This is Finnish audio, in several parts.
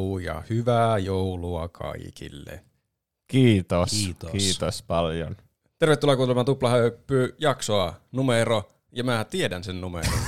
Ho, ho, ho ja hyvää joulua kaikille. Kiitos. Kiitos. Kiitos paljon. Tervetuloa kuuntelemaan Tuplahöppy-jaksoa, numero, ja mä tiedän sen numeron.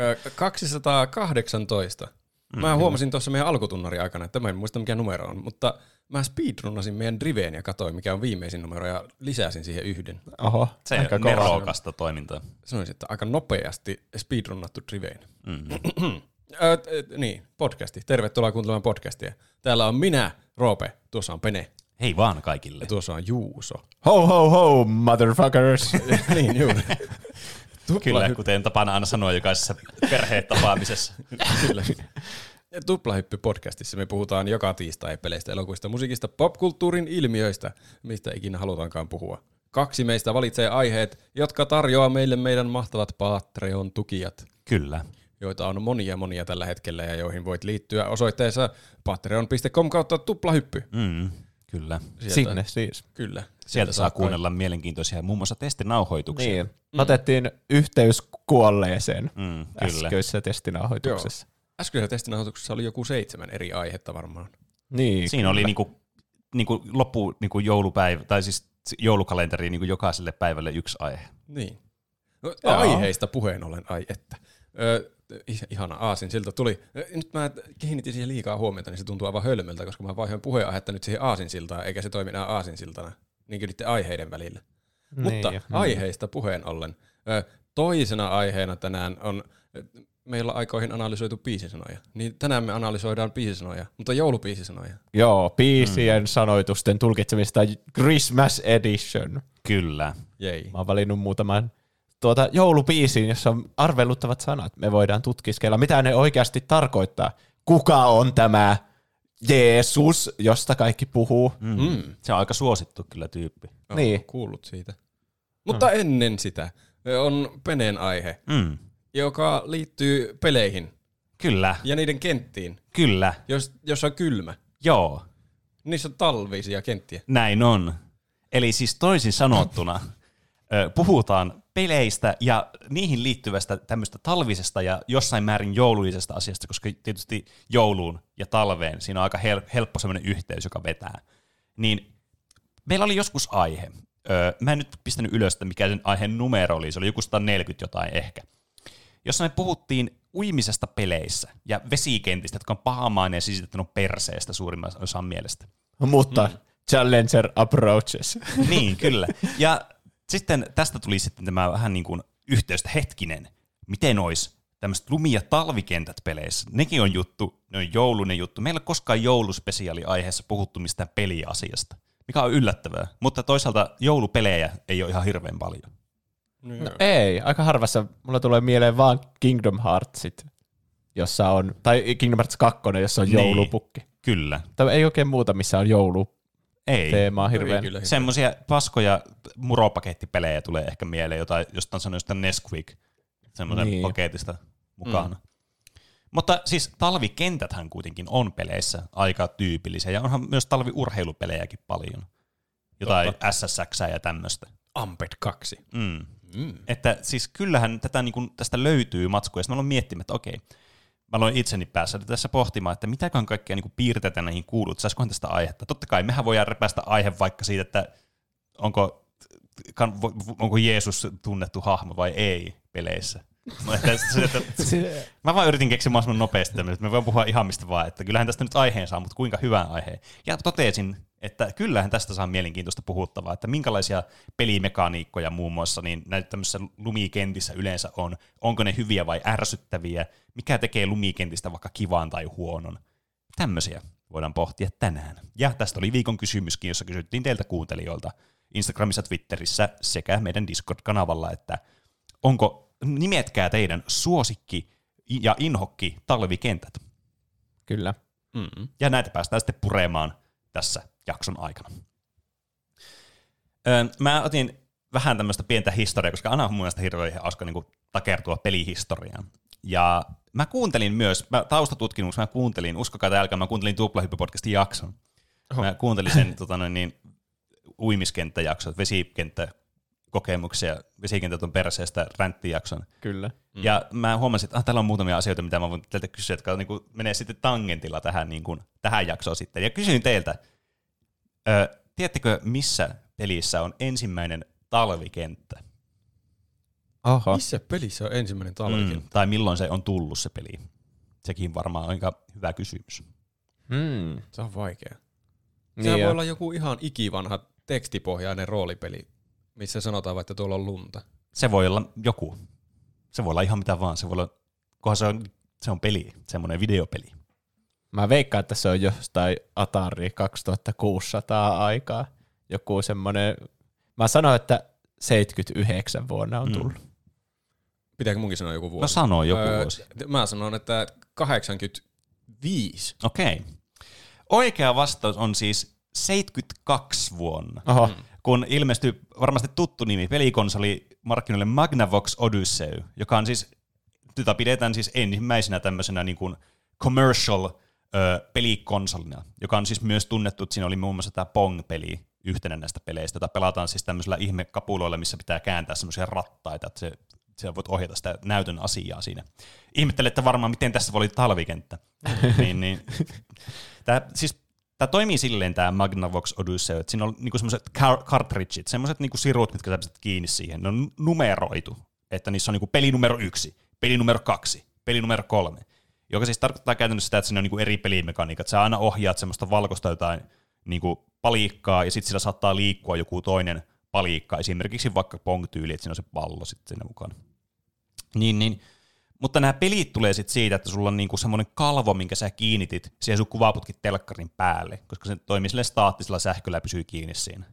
Ö, 218. Mä huomasin tuossa meidän alkutunnari aikana, että mä en muista mikä numero on, mutta mä speedrunnasin meidän Driveen ja katsoin mikä on viimeisin numero ja lisäsin siihen yhden. Oho, Se aika on kova. nerokasta toimintaa. Sanoisin, että aika nopeasti speedrunnattu Driveen. Mm. Ö, t- niin, podcasti. Tervetuloa kuuntelemaan podcastia. Täällä on minä, Roope, tuossa on Pene Hei vaan kaikille. ja tuossa on Juuso. Ho ho ho, motherfuckers. niin, juuri. Kyllä, kuten tapana aina sanoa jokaisessa perheen tapaamisessa. Kyllä. Tuplahyppy-podcastissa me puhutaan joka tiistai peleistä, elokuvista, musiikista, popkulttuurin ilmiöistä, mistä ikinä halutaankaan puhua. Kaksi meistä valitsee aiheet, jotka tarjoaa meille meidän mahtavat Patreon-tukijat, Kyllä. Joita on monia monia tällä hetkellä ja joihin voit liittyä osoitteessa patreon.com kautta tuplahyppy. Mm. Kyllä. Sieltä, Sinne siis. Kyllä. Sieltä saa kuunnella mielenkiintoisia muun muassa testinauhoituksia. Niin. Otettiin yhteys kuolleeseen Mm, kyllä. äskeisessä testinauhoituksessa. Äskeisessä testinauhoituksessa oli joku seitsemän eri aihetta varmaan. Niin. Siinä oli niinku, niinku loppu niinku joulupäivä, tai siis joulukalenteri niinku jokaiselle päivälle yksi aihe. Niin. No, Joo. aiheista puheen ollen, ai että. Ö, ih- ihana aasin siltä tuli. Nyt mä kiinnitin siihen liikaa huomiota, niin se tuntuu aivan hölmöltä, koska mä vaihoin puheenaihetta nyt siihen aasinsiltaan, eikä se toimi enää aasinsiltana, niin kuin aiheiden välillä. Niin. Mutta aiheista puheen ollen. Toisena aiheena tänään on, meillä on aikoihin analysoitu biisisanoja. Niin tänään me analysoidaan biisisanoja, mutta joulubiisisanoja. Joo, biisien sanoitusten tulkitsemista Christmas Edition. Kyllä. Jei. Mä oon valinnut muutaman tuota joulubiisiin, jossa on arveluttavat sanat. Me voidaan tutkiskella, mitä ne oikeasti tarkoittaa. Kuka on tämä Jeesus, josta kaikki puhuu? Mm. Mm. Se on aika suosittu kyllä tyyppi. Oon Niin. kuullut siitä. Mutta ennen sitä on Peneen aihe. Mm. joka liittyy peleihin Kyllä, ja niiden kenttiin, kyllä. jos, jos on kylmä. Joo, Niissä on talvisia kenttiä. näin on. Eli siis toisin sanottuna puhutaan peleistä ja niihin liittyvästä tämmöistä talvisesta ja jossain määrin joulullisesta asiasta, koska tietysti jouluun ja talveen siinä on aika hel- helppo semmoinen yhteys, joka vetää. Niin meillä oli joskus aihe. Öö, mä en nyt pistänyt ylös, että mikä sen aiheen numero oli, se oli joku 140 jotain ehkä. Jossa me puhuttiin uimisesta peleissä ja vesikentistä, jotka on pahamainen ja sisitetty perseestä suurimman osan mielestä. Mutta mm. Challenger Approaches. Niin, kyllä. Ja sitten tästä tuli sitten tämä vähän niin kuin yhteys, että hetkinen, miten olisi tämmöiset lumi- ja talvikentät peleissä. Nekin on juttu, ne on joulunen juttu. Meillä ei ole koskaan jouluspesiaali aiheessa puhuttu mistään peliasiasta, mikä on yllättävää. Mutta toisaalta joulupelejä ei ole ihan hirveän paljon. No, ei, aika harvassa. Mulla tulee mieleen vaan Kingdom Heartsit, jossa on, tai Kingdom Hearts 2, jossa on Niin. joulupukki. Kyllä. Tai ei oikein muuta, missä on jouluteemaa Ei. hirveän. kyllä. Semmoisia paskoja muropakettipelejä tulee ehkä mieleen, jota, josta on sanonut jostain Nesquik semmoisen Niin. paketista mukana. Mm. Mutta siis talvikentäthän kuitenkin on peleissä aika tyypillisiä, ja onhan myös talviurheilupelejäkin paljon. Jotain SSX ja tämmöistä. Amped 2. Mm. Mm. Että siis kyllähän tätä, niin kuin, tästä löytyy matskuja, ja sitten mä aloin miettimään, että okei, mä aloin itseni päässä tässä pohtimaan, että mitäköhän kaikkea niin piirteitä näihin kuuluu, että saisikohan tästä aihetta. Totta kai mehän voidaan repäistä aihe vaikka siitä, että onko, onko Jeesus tunnettu hahmo vai ei peleissä. No, että, se, että, mä vaan yritin keksiä mahdollisimman nopeasti tämmöistä, että me voin puhua ihan mistä vaan, että kyllähän tästä nyt aiheen saa, mutta kuinka hyvän aiheen. Ja totesin, että kyllähän tästä saa mielenkiintoista puhuttavaa, että minkälaisia pelimekaniikkoja muun muassa niin näitä tämmöisissä lumikentissä yleensä on, onko ne hyviä vai ärsyttäviä, mikä tekee lumikentistä vaikka kivan tai huonon. Tämmöisiä voidaan pohtia tänään. Ja tästä oli viikon kysymyskin, jossa kysyttiin teiltä kuuntelijoilta Instagramissa, Twitterissä sekä meidän Discord-kanavalla, että onko, nimetkää teidän suosikki ja inhokki talvikentät. Kyllä. Mm. Ja näitä päästään sitten puremaan tässä jakson aikana. Öö, mä otin vähän tämmöistä pientä historiaa, koska aina on mun mielestä hirveän hauska niin takertua pelihistoriaan. Ja mä kuuntelin myös, mä taustatutkimuksessa mä kuuntelin, uskokaa tai älkää, mä kuuntelin Tuplahyppy-podcastin jakson. Mä kuuntelin sen tota noin, niin, uimiskenttäjakson, vesikenttä kokemuksia vesikentät on perseestä ränttijakson. Kyllä. Mm. Ja mä huomasin, että ah, täällä on muutamia asioita, mitä mä voin teiltä kysyä, jotka niin kuin, menee sitten tangentilla tähän, niin kuin, tähän jaksoon sitten. Ja kysyin teiltä, ö, tiedättekö missä pelissä on ensimmäinen talvikenttä? Oho. Missä pelissä on ensimmäinen talvikenttä? Mm, tai milloin se on tullut se peli? Sekin varmaan on aika hyvä kysymys. Mm. Se on vaikea. Niin Sehän voi olla joku ihan ikivanha tekstipohjainen roolipeli, missä sanotaan vaikka, että tuolla on lunta. Se voi olla joku. Se voi olla ihan mitä vaan. Se voi olla, kunhan se on, se on peli, semmoinen videopeli. Mä veikkaan, että se on jostain Atari 2600 aikaa. Joku semmonen, mä sanoin, että 79 vuonna on Mm. tullut. Pitääkö munkin sanoa joku vuosi? No sano joku Öö, vuosi. Mä sanon, että 85. Okei. Oikea vastaus on siis 72 vuonna, Oho, Mm. Kun ilmestyi varmasti tuttu nimi pelikonsoli markkinoille Magnavox Odyssey, joka on siis, jota pidetään siis ensimmäisenä tämmöisenä niin kuin commercial ö, pelikonsolina, joka on siis myös tunnettu, että siinä oli muun muassa tämä Pong-peli yhtenä näistä peleistä, jota pelataan siis tämmöisillä ihmekapuloilla, missä pitää kääntää semmoisia rattaita, että se, sä voit ohjata sitä näytön asiaa siinä. Ihmettelette varmaan, miten tässä voi olla talvikenttä. niin, niin. Tämä, siis, tämä toimii silleen tämä Magnavox Odyssey, että siinä on niinku semmoiset car- cartridgeit, semmoiset niinku sirut, mitkä sä pistät kiinni siihen. Ne on numeroitu, että niissä on niinku peli numero yksi, peli numero kaksi, peli numero kolme. Joka siis tarkoittaa käytännössä sitä, että siinä on niinku eri pelimekaniikat. Sä aina ohjaat semmoista valkoista jotain niinku palikkaa, ja sitten sillä saattaa liikkua joku toinen palikka, esimerkiksi vaikka pong-tyyli, että siinä on se pallo sitten siinä mukana. Niin, niin. Mutta nämä pelit tulee sitten siitä, että sulla on niinku semmoinen kalvo, minkä sä kiinnitit siihen sun kuvaputkit telkkarin päälle, koska se toimii sille staattisella sähköllä ja pysyy kiinni siinä.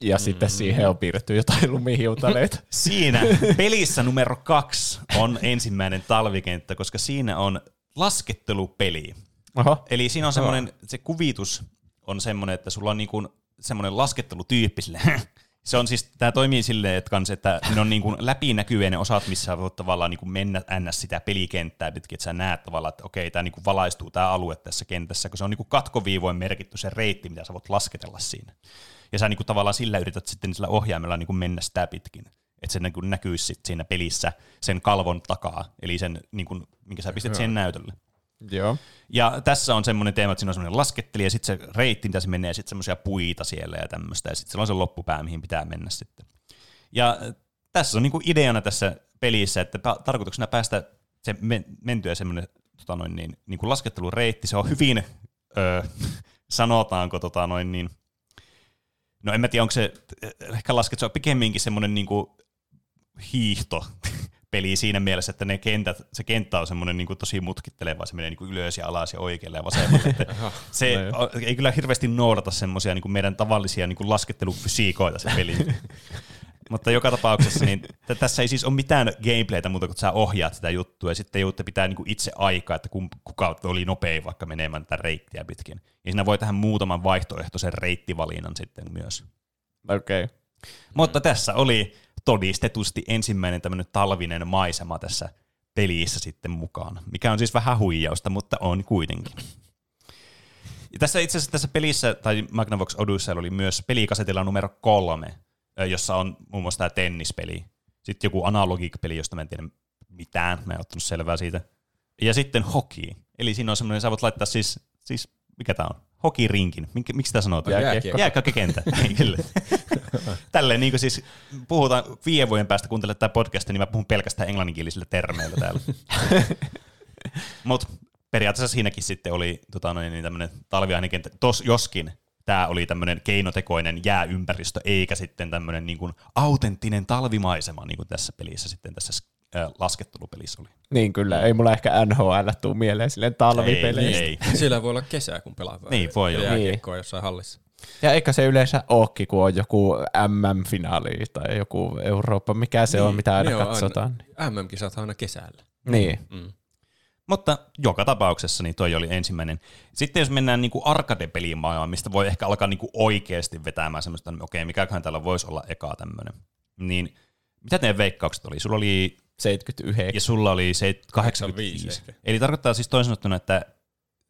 ja sitten siihen on piirretty jotain lumihiutaleita. Siinä pelissä numero kaksi on ensimmäinen talvikenttä, koska siinä on laskettelupeli. Oho, Eli siinä on semmoinen, se kuvitus on semmoinen, että sulla on niinku semmoinen laskettelutyyppi sille. Se on siis, tämä toimii silleen, että, kans, että ne on niinku läpinäkyviä ne osat, missä sä voit tavallaan niinku mennä ns. sitä pelikenttää pitkin, että sä näet tavallaan, että okei, tämä niinku valaistuu tämä alue tässä kentässä, kun se on niinku katkoviivoin merkitty se reitti, mitä sä voit lasketella siinä. Ja sä niinku tavallaan sillä yrität sitten sillä ohjaimella niinku mennä sitä pitkin. Että se niinku näkyisi sit siinä pelissä sen kalvon takaa, eli sen, niinku, minkä sä pistät siihen näytölle. Joo. Ja tässä on semmoinen teema, että siinä on semmoinen laskettelija, ja sitten se reitti, mitä se menee, ja sitten semmoisia puita siellä ja tämmöistä, ja sitten siellä on se loppupää, mihin pitää mennä sitten. Ja äh, tässä on niinku ideana tässä pelissä, että tarkoituksena päästä se men- mentyä semmoinen tota noin, niin, niin kuin laskettelureitti, se on hyvin, öö, sanotaanko tota noin niin, no en mä tiedä, onko se, ehkä lasket, se on pikemminkin semmoinen niin kuin hiihto peli siinä mielessä, että ne kentät, se kenttä on semmoinen niin kuin tosi mutkitteleva, se menee niin kuin ylös ja alas ja oikealle ja vasemmalle. Että se No ei kyllä hirveästi noudata semmoisia niin kuin meidän tavallisia niin kuin laskettelufysiikoita se peli. Mutta joka tapauksessa niin t- tässä ei siis ole mitään gameplaytä muuta kuin että sä ohjaat sitä juttua ja sitten joutte pitää niin kuin itse aikaa, että kum- kuka oli nopein vaikka menemään tätä reittiä pitkin. Ja siinä voi tähän muutaman vaihtoehtoisen reittivalinnan sitten myös. Okei. Okay. Mutta tässä oli todistetusti ensimmäinen tämmöinen talvinen maisema tässä pelissä sitten mukana, mikä on siis vähän huijausta, mutta on kuitenkin. Ja tässä itse asiassa tässä pelissä, tai Magnavox Odyssey oli myös pelikasetilla numero kolme, jossa on muun muassa tämä tennispeli. Sitten joku analogik-peli, josta mä en tiedä mitään, mä en ottanut selvää siitä. Ja sitten hoki. Eli siinä on semmoinen, sä voit laittaa siis, siis mikä tää on? Hokirinkin. Mik, miksi sitä sanotaan? Jääkiekko. Jääkiekkokenttä. Tälleen niin siis puhutaan viiden vuoden päästä kuuntelet tätä podcastia, niin mä puhun pelkästään englanninkielisillä termeillä täällä. Mutta periaatteessa siinäkin sitten oli tota noin, niin tämmöinen talviainen kenttä, tos, joskin tämä oli tämmöinen keinotekoinen jääympäristö, eikä sitten tämmöinen niin kuin autenttinen talvimaisema, niin kuin tässä pelissä sitten tässä laskettelupelissä oli. Niin kyllä, ei mulla ehkä NHL tuu mieleen silleen talvipeleistä. Ei, Siellä voi olla kesä, kun pelataan. Niin, voi olla. Jääkiekkoa jossain hallissa. Ja eikä se yleensä ookin, kun on joku MM-finaali tai joku Eurooppa, mikä se on, mitä aina katsotaan. Aina, MM-kisat aina kesällä. Niin. Mm. Mutta joka tapauksessa niin toi oli ensimmäinen. Sitten jos mennään niin kuin arcade-peliin maailmaan, mistä voi ehkä alkaa niin oikeasti vetämään semmoista, että okei, mikäköhän täällä voisi olla eka tämmöinen. Niin mitä teidän veikkaukset oli? Sulla oli, 79. ja sulla oli se 85. ehkä. Eli tarkoittaa siis toisin sanottuna, että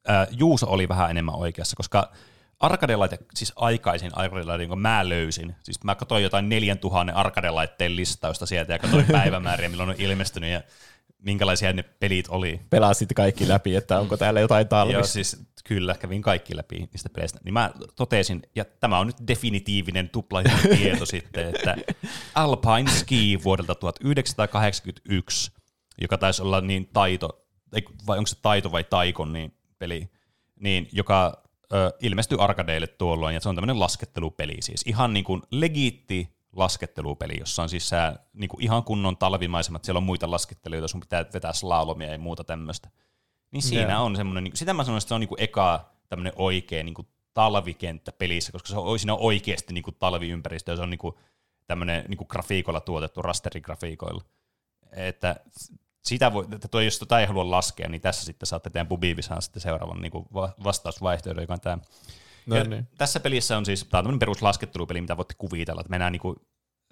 ää, Juuso oli vähän enemmän oikeassa, koska arcade siis aikaisin arcade jonka mä löysin. Siis mä katsoin jotain 4000 arcade listausta sieltä ja katsoin päivämääriä, milloin on ilmestynyt ja minkälaisia ne pelit oli. Pelasit kaikki läpi, että onko täällä jotain talvista. Joo, siis kyllä, kävin kaikki läpi niistä peleistä. Niin mä totesin, ja tämä on nyt definitiivinen tupla tieto sitten, että Alpine Ski vuodelta 1981, joka taisi olla niin taito, vai onko se taito vai taikon niin peli, niin joka ö, ilmestyi arkadeille tuolloin, ja se on tämmöinen laskettelupeli, siis ihan niin kuin legiitti laskettelupeli, jossa on siis sää, niin kuin ihan kunnon talvimaisemat, siellä on muita laskettelijoita, sun pitää vetää slalomia ja muuta tämmöistä. Niin siinä yeah. on semmoinen, niin sitä mä sanoin, että se on niin kuin eka tämmöinen oikea niin kuin talvikenttä pelissä, koska se on, siinä on oikeasti niin kuin talviympäristö, ja se on niin kuin tämmöinen niin kuin grafiikoilla tuotettu, rasterigrafiikoilla. Että sitä voi, että toi, jos tota ei halua laskea, niin tässä sitten saatte teidän Bubivisaan sitten seuraavan niin kuin vastausvaihtoehdon, joka on tämä No, niin. Tässä pelissä on siis, tämä on peruslaskettelupeli, mitä voitte kuvitella, että mennään niinku,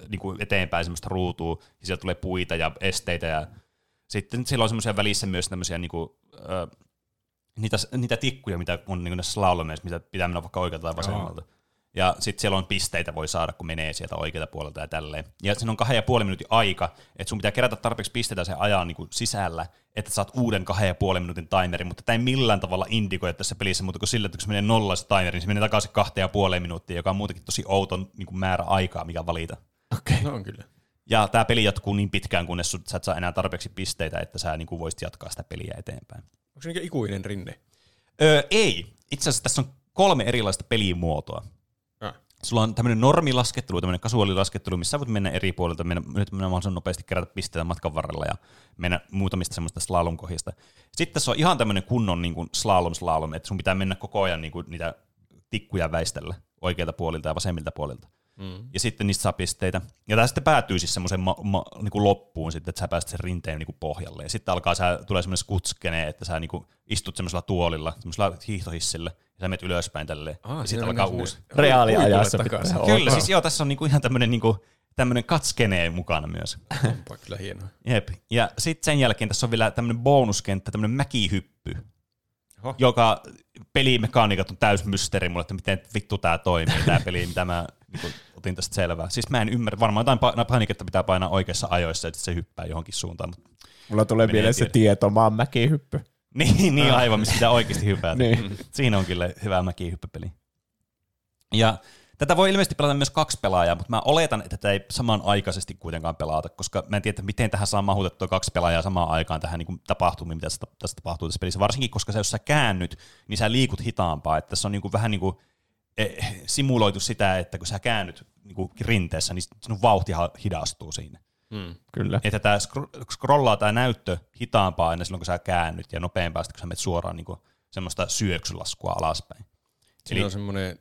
niinku eteenpäin semmoista ruutua, ja sieltä tulee puita ja esteitä, ja sitten siellä on semmoisia välissä myös tämmöisiä niinku, niitä, niitä tikkuja, mitä on niinku näissä slalomeissa, mitä pitää mennä vaikka oikealta tai vasemmalta. Oh. Ja sitten siellä on pisteitä voi saada, kun menee sieltä oikealta puolelta ja tälleen. Ja siinä on kahden ja puolen minuutin aika, että sun pitää kerätä tarpeeksi pisteitä sen ajan niin sisällä, että saat uuden kahden ja puolen minuutin timerin, mutta tämä ei millään tavalla indikoi tässä pelissä, mutta kun sillä, että kun se menee nollaista timeri, niin se menee takaisin kahteen ja puoleen minuuttia, joka on muutenkin tosi outon niin kuin määrä aikaa, mikä valita. Okei. Okay. No on kyllä. Ja tämä peli jatkuu niin pitkään, kunnes sä et saa enää tarpeeksi pisteitä, että sä niin kuin voisit jatkaa sitä peliä eteenpäin. Onko se niin ikuinen rinne? Öö, ei. Itse asiassa tässä on kolme erilaista pelimuotoa. Sulla on tämmöinen normilaskettelu, tämmöinen kasuaalilaskettelu, missä voit mennä eri puolilta, mennä, mennä mahdollisimman nopeasti kerätä pisteitä matkan varrella ja mennä muutamista semmoista slalomkohista. Sitten se on ihan tämmöinen kunnon niin kuin slalom slalom, että sun pitää mennä koko ajan niin kuin niitä tikkuja väistellä oikealta puolilta ja vasemmilta puolilta. Mm. Ja sitten niistä saa pisteitä. Ja tämä sitten päätyy siis semmoiseen ma- ma- niin loppuun sitten, että sä pääset sen rinteen niin kuin pohjalle. Ja sitten alkaa, sä, tulee semmoinen skutskene, että sä niin kuin istut semmoisella tuolilla, semmoisella hiihtohissillä, ja sä menet ylöspäin tälleen. Ah, ja sitten alkaa uusi. Reaaliajassa Kyllä, siis joo, tässä on niinku ihan tämmöinen niinku, tämmöinen katskenee mukana myös. Onpa kyllä hienoa. Jep. Ja sitten sen jälkeen tässä on vielä tämmöinen bonuskenttä, tämmöinen mäkihyppy, Oho. joka pelimekaniikat on täys mysteeri mulle, että miten vittu tämä toimii, tämä peli, mitä mä niin otin tästä selvää. Siis mä en ymmärrä, varmaan jotain painiketta pitää painaa oikeassa ajoissa, että se hyppää johonkin suuntaan. Mutta Mulla tulee mieleen se tietomaan mäkihyppy. niin, niin aivan, missä pitää oikeasti hypätä. niin. Siinä on kyllä hyvä mäkihyppypeli. Ja tätä voi ilmeisesti pelata myös kaksi pelaajaa, mutta mä oletan, että tätä ei samanaikaisesti kuitenkaan pelata, koska mä en tiedä, miten tähän saa mahutettua kaksi pelaajaa samaan aikaan tähän niin tapahtumiin, mitä tässä tapahtuu tässä pelissä. Varsinkin, koska sä, jos sä käännyt, niin sä liikut hitaampaa. Että tässä on niin kuin vähän niin kuin eh, simuloitu sitä, että kun sä käännyt niin kuin rinteessä, niin sinun vauhti hidastuu siinä. Mm, kyllä. Että tämä scrollaa tämä näyttö hitaampaa aina silloin, kun sä käännyt, ja nopeampaa kun sä menet suoraan niin kuin, semmoista syöksylaskua alaspäin. Siinä Eli, on semmoinen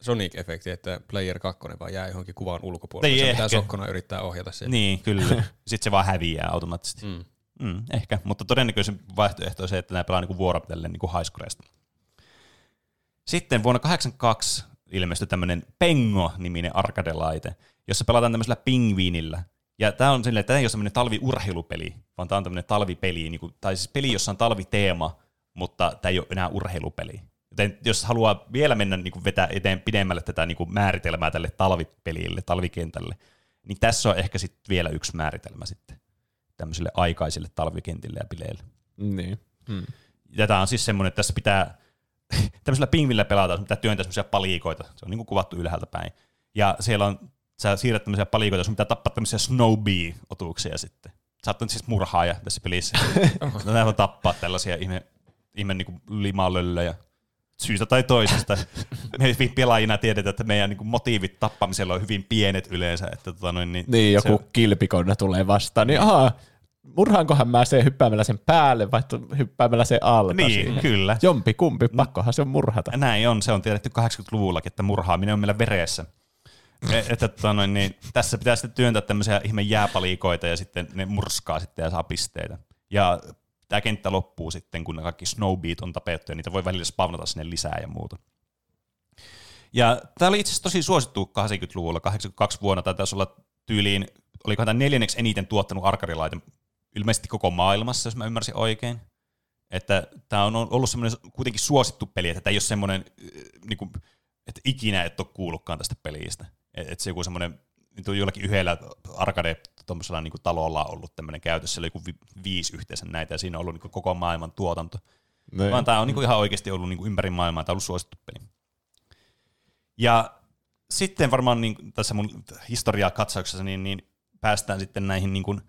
Sonic-efekti, että Player 2 vaan jää johonkin kuvan ulkopuolelle. Niin se pitää sokkona yrittää ohjata sen. Niin, kyllä. Sitten se vaan häviää automaattisesti. Mm. Mm, ehkä, mutta todennäköisen vaihtoehto on se, että nämä pelaa niin vuorotellen niin highscoreista. Sitten vuonna 1982 ilmestyi tämmöinen Pengo-niminen arcade-laite, jossa pelataan tämmöisellä pingviinillä – ja tämä on silleen, että tämä ei ole semmoinen talviurheilupeli, vaan tämä on tämmöinen talvipeli, niin kuin, tai siis peli, jossa on talviteema, mutta tämä ei ole enää urheilupeli. Joten jos haluaa vielä mennä niin kuin vetää eteen pidemmälle tätä niin kuin määritelmää tälle talvipelille, talvikentälle, niin tässä on ehkä sitten vielä yksi määritelmä sitten tämmöisille aikaisille talvikentille ja bileille. Niin. Hmm. Tämä on siis semmoinen, että tässä pitää tämmöisellä pingvillä pelata, pitää työntää semmoisia palikoita. Se on niin kuin kuvattu ylhäältä päin. Ja siellä on sä siirrät tämmöisiä palikoita, sun pitää tappaa tämmöisiä snowbee-otuksia sitten. Sä oot siis murhaaja tässä pelissä. nämä on tappaa tällaisia ihme, ihme niin limalöllejä syystä tai toisesta. Me pelaajina tiedetään, että meidän niin motiivit tappamisella on hyvin pienet yleensä. Että, tota, noin, niin, niin, joku se... kilpikonna tulee vastaan, niin aha, murhaankohan mä se hyppäämällä sen päälle vai hyppäämällä sen alta Niin, siinä. kyllä. Jompi kumpi, pakkohan se on murhata. Näin on, se on tiedetty 80-luvullakin, että murhaaminen on meillä veressä. E, että tota noin, niin tässä pitää sitten työntää tämmöisiä ihme jääpalikoita ja sitten ne murskaa sitten ja saa pisteitä. Ja tämä kenttä loppuu sitten, kun ne kaikki snowbeat on tapettu ja niitä voi välillä spawnata sinne lisää ja muuta. Ja tämä oli itse asiassa tosi suosittu 80-luvulla, 82 vuonna, tai taisi olla tyyliin, olikohan tämä neljänneksi eniten tuottanut arkarilaite ilmeisesti koko maailmassa, jos mä ymmärsin oikein. Että tämä on ollut semmoinen kuitenkin suosittu peli, että tämä ei ole semmoinen niin kuin, että ikinä et ole kuullutkaan tästä pelistä. Että et se joku semmoinen, jollakin yhdellä arcade tuommoisella niin talolla ollut tämmöinen käytössä, oli joku vi- viisi yhteensä näitä, ja siinä on ollut niin koko maailman tuotanto. Niin. Vaan tämä on niin ihan oikeasti ollut niin ympäri maailmaa, tämä on ollut suosittu peli. Ja sitten varmaan niin, tässä mun historiaa katsauksessa niin, niin päästään sitten näihin niin kuin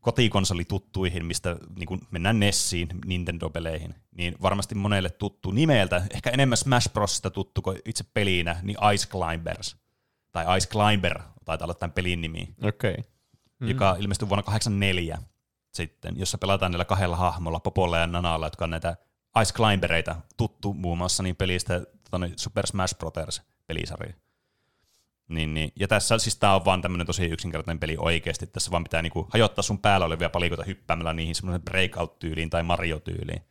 kotikonsolituttuihin, mistä niin mennään Nessiin, Nintendo-peleihin, niin varmasti monelle tuttu nimeltä, ehkä enemmän Smash Brosista tuttu kuin itse pelinä, niin Ice Climbers. Tai Ice Climber, taitaa olla tämän pelin nimi, Okei. Okay. Mm. joka ilmestyi vuonna 1984 sitten, jossa pelataan näillä kahdella hahmolla, Popolla ja Nanalla, jotka on näitä Ice Climbereita, tuttu muun muassa niin pelistä tota, Super Smash Brothers pelisarja. Niin, niin. Ja tässä siis tämä on vaan tämmöinen tosi yksinkertainen peli oikeasti. Tässä vaan pitää niinku hajottaa sun päällä olevia palikoita hyppäämällä niihin semmoisen breakout-tyyliin tai Mario-tyyliin.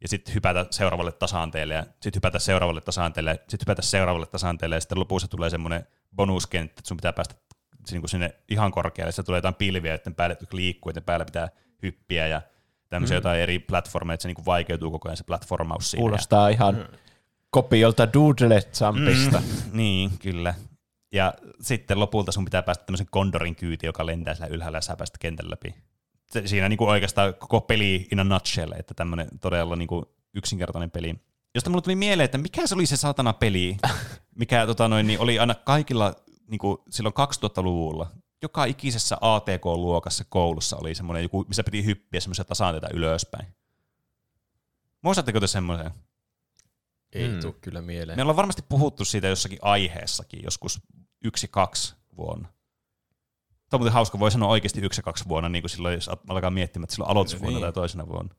Ja sitten hypätä seuraavalle tasanteelle ja sitten hypätä seuraavalle tasanteelle, sitten hypätä seuraavalle tasanteelle ja sitten lopussa tulee semmoinen bonuskenttä, että sun pitää päästä niinku sinne ihan korkealle. Sitten tulee jotain pilviä, joiden päälle liikkuu, joiden päällä pitää hyppiä ja tämmöisiä mm. jotain eri platformeja, että se niinku vaikeutuu koko ajan se platformaus siinä. Kuulostaa ihan kopiolta Doodle Jumpista. Mm, niin, kyllä. Ja sitten lopulta sun pitää päästä tämmöisen kondorin kyyti, joka lentää siellä ylhäällä ja sä päästä kentän läpi. Se, siinä niin kuin oikeastaan koko peli in a nutshell, että tämmöinen todella niin kuin yksinkertainen peli. Josta mulle tuli mieleen, että mikä se oli se satana peli, mikä tota noin, niin oli aina kaikilla niin kuin silloin 2000-luvulla. Joka ikisessä ATK-luokassa koulussa oli semmoinen joku, missä piti hyppiä semmoisia tasanteita ylöspäin. Muistatteko te semmoisen? Ei Hmm. tuu kyllä mieleen. Me ollaan varmasti puhuttu siitä jossakin aiheessakin, joskus yksi, kaksi vuonna. Tämä on muuten hauska, voi sanoa oikeasti yksi ja kaksi vuonna, niin kuin silloin, jos alkaa miettimään, että silloin aloitusvuonna Niin. tai toisena vuonna.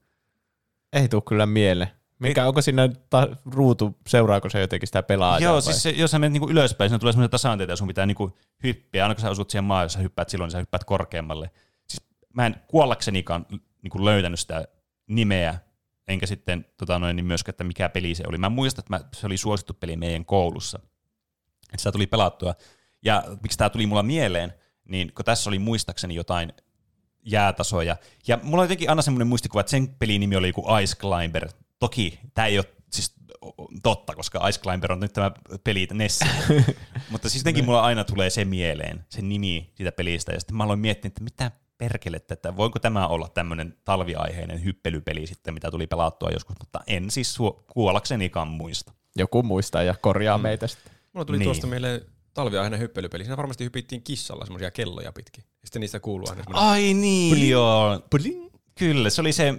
Ei tuu kyllä mieleen. Mikä, onko siinä ta- ruutu, seuraako se jotenkin sitä pelaajaa? Joo, vai? siis se, jos sä menet niinku ylöspäin, siinä tulee semmoisia tasanteita ja sun pitää niinku hyppiä. Aina kun sä osut siihen maahan, jos sä hyppäät silloin, niin sä hyppäät korkeammalle. Siis mä en kuollaksenikaan niinku löytänyt sitä nimeä, enkä sitten tota noin, niin myöskään, että mikä peli se oli. Mä muistan, että mä, se oli suosittu peli meidän koulussa. Että sitä tuli pelattua. Ja miksi tämä tuli mulla mieleen, niin kun tässä oli muistaakseni jotain jäätasoja. Ja mulla on jotenkin aina semmoinen muistikuva, että sen pelin nimi oli joku Ice Climber. Toki tämä ei ole siis totta, koska Ice Climber on nyt tämä peli Nessi. Mutta siis jotenkin mulla aina tulee se mieleen, se nimi siitä pelistä. Ja sitten mä aloin miettiä, että mitä perkelettä, että voiko tämä olla tämmöinen talviaiheinen hyppelypeli sitten, mitä tuli pelattua joskus, mutta en siis su- kuollaksenikaan muista. Joku muistaa ja korjaa mm. meitä sitten. Mulla tuli Niin. tuosta mieleen talviaiheen hyppelypeli. Siinä varmasti hypittiin kissalla semmoisia kelloja pitkin. Ja sitten niistä kuuluu aina semmoinen... Ai niin, joo. Kyllä, se oli se,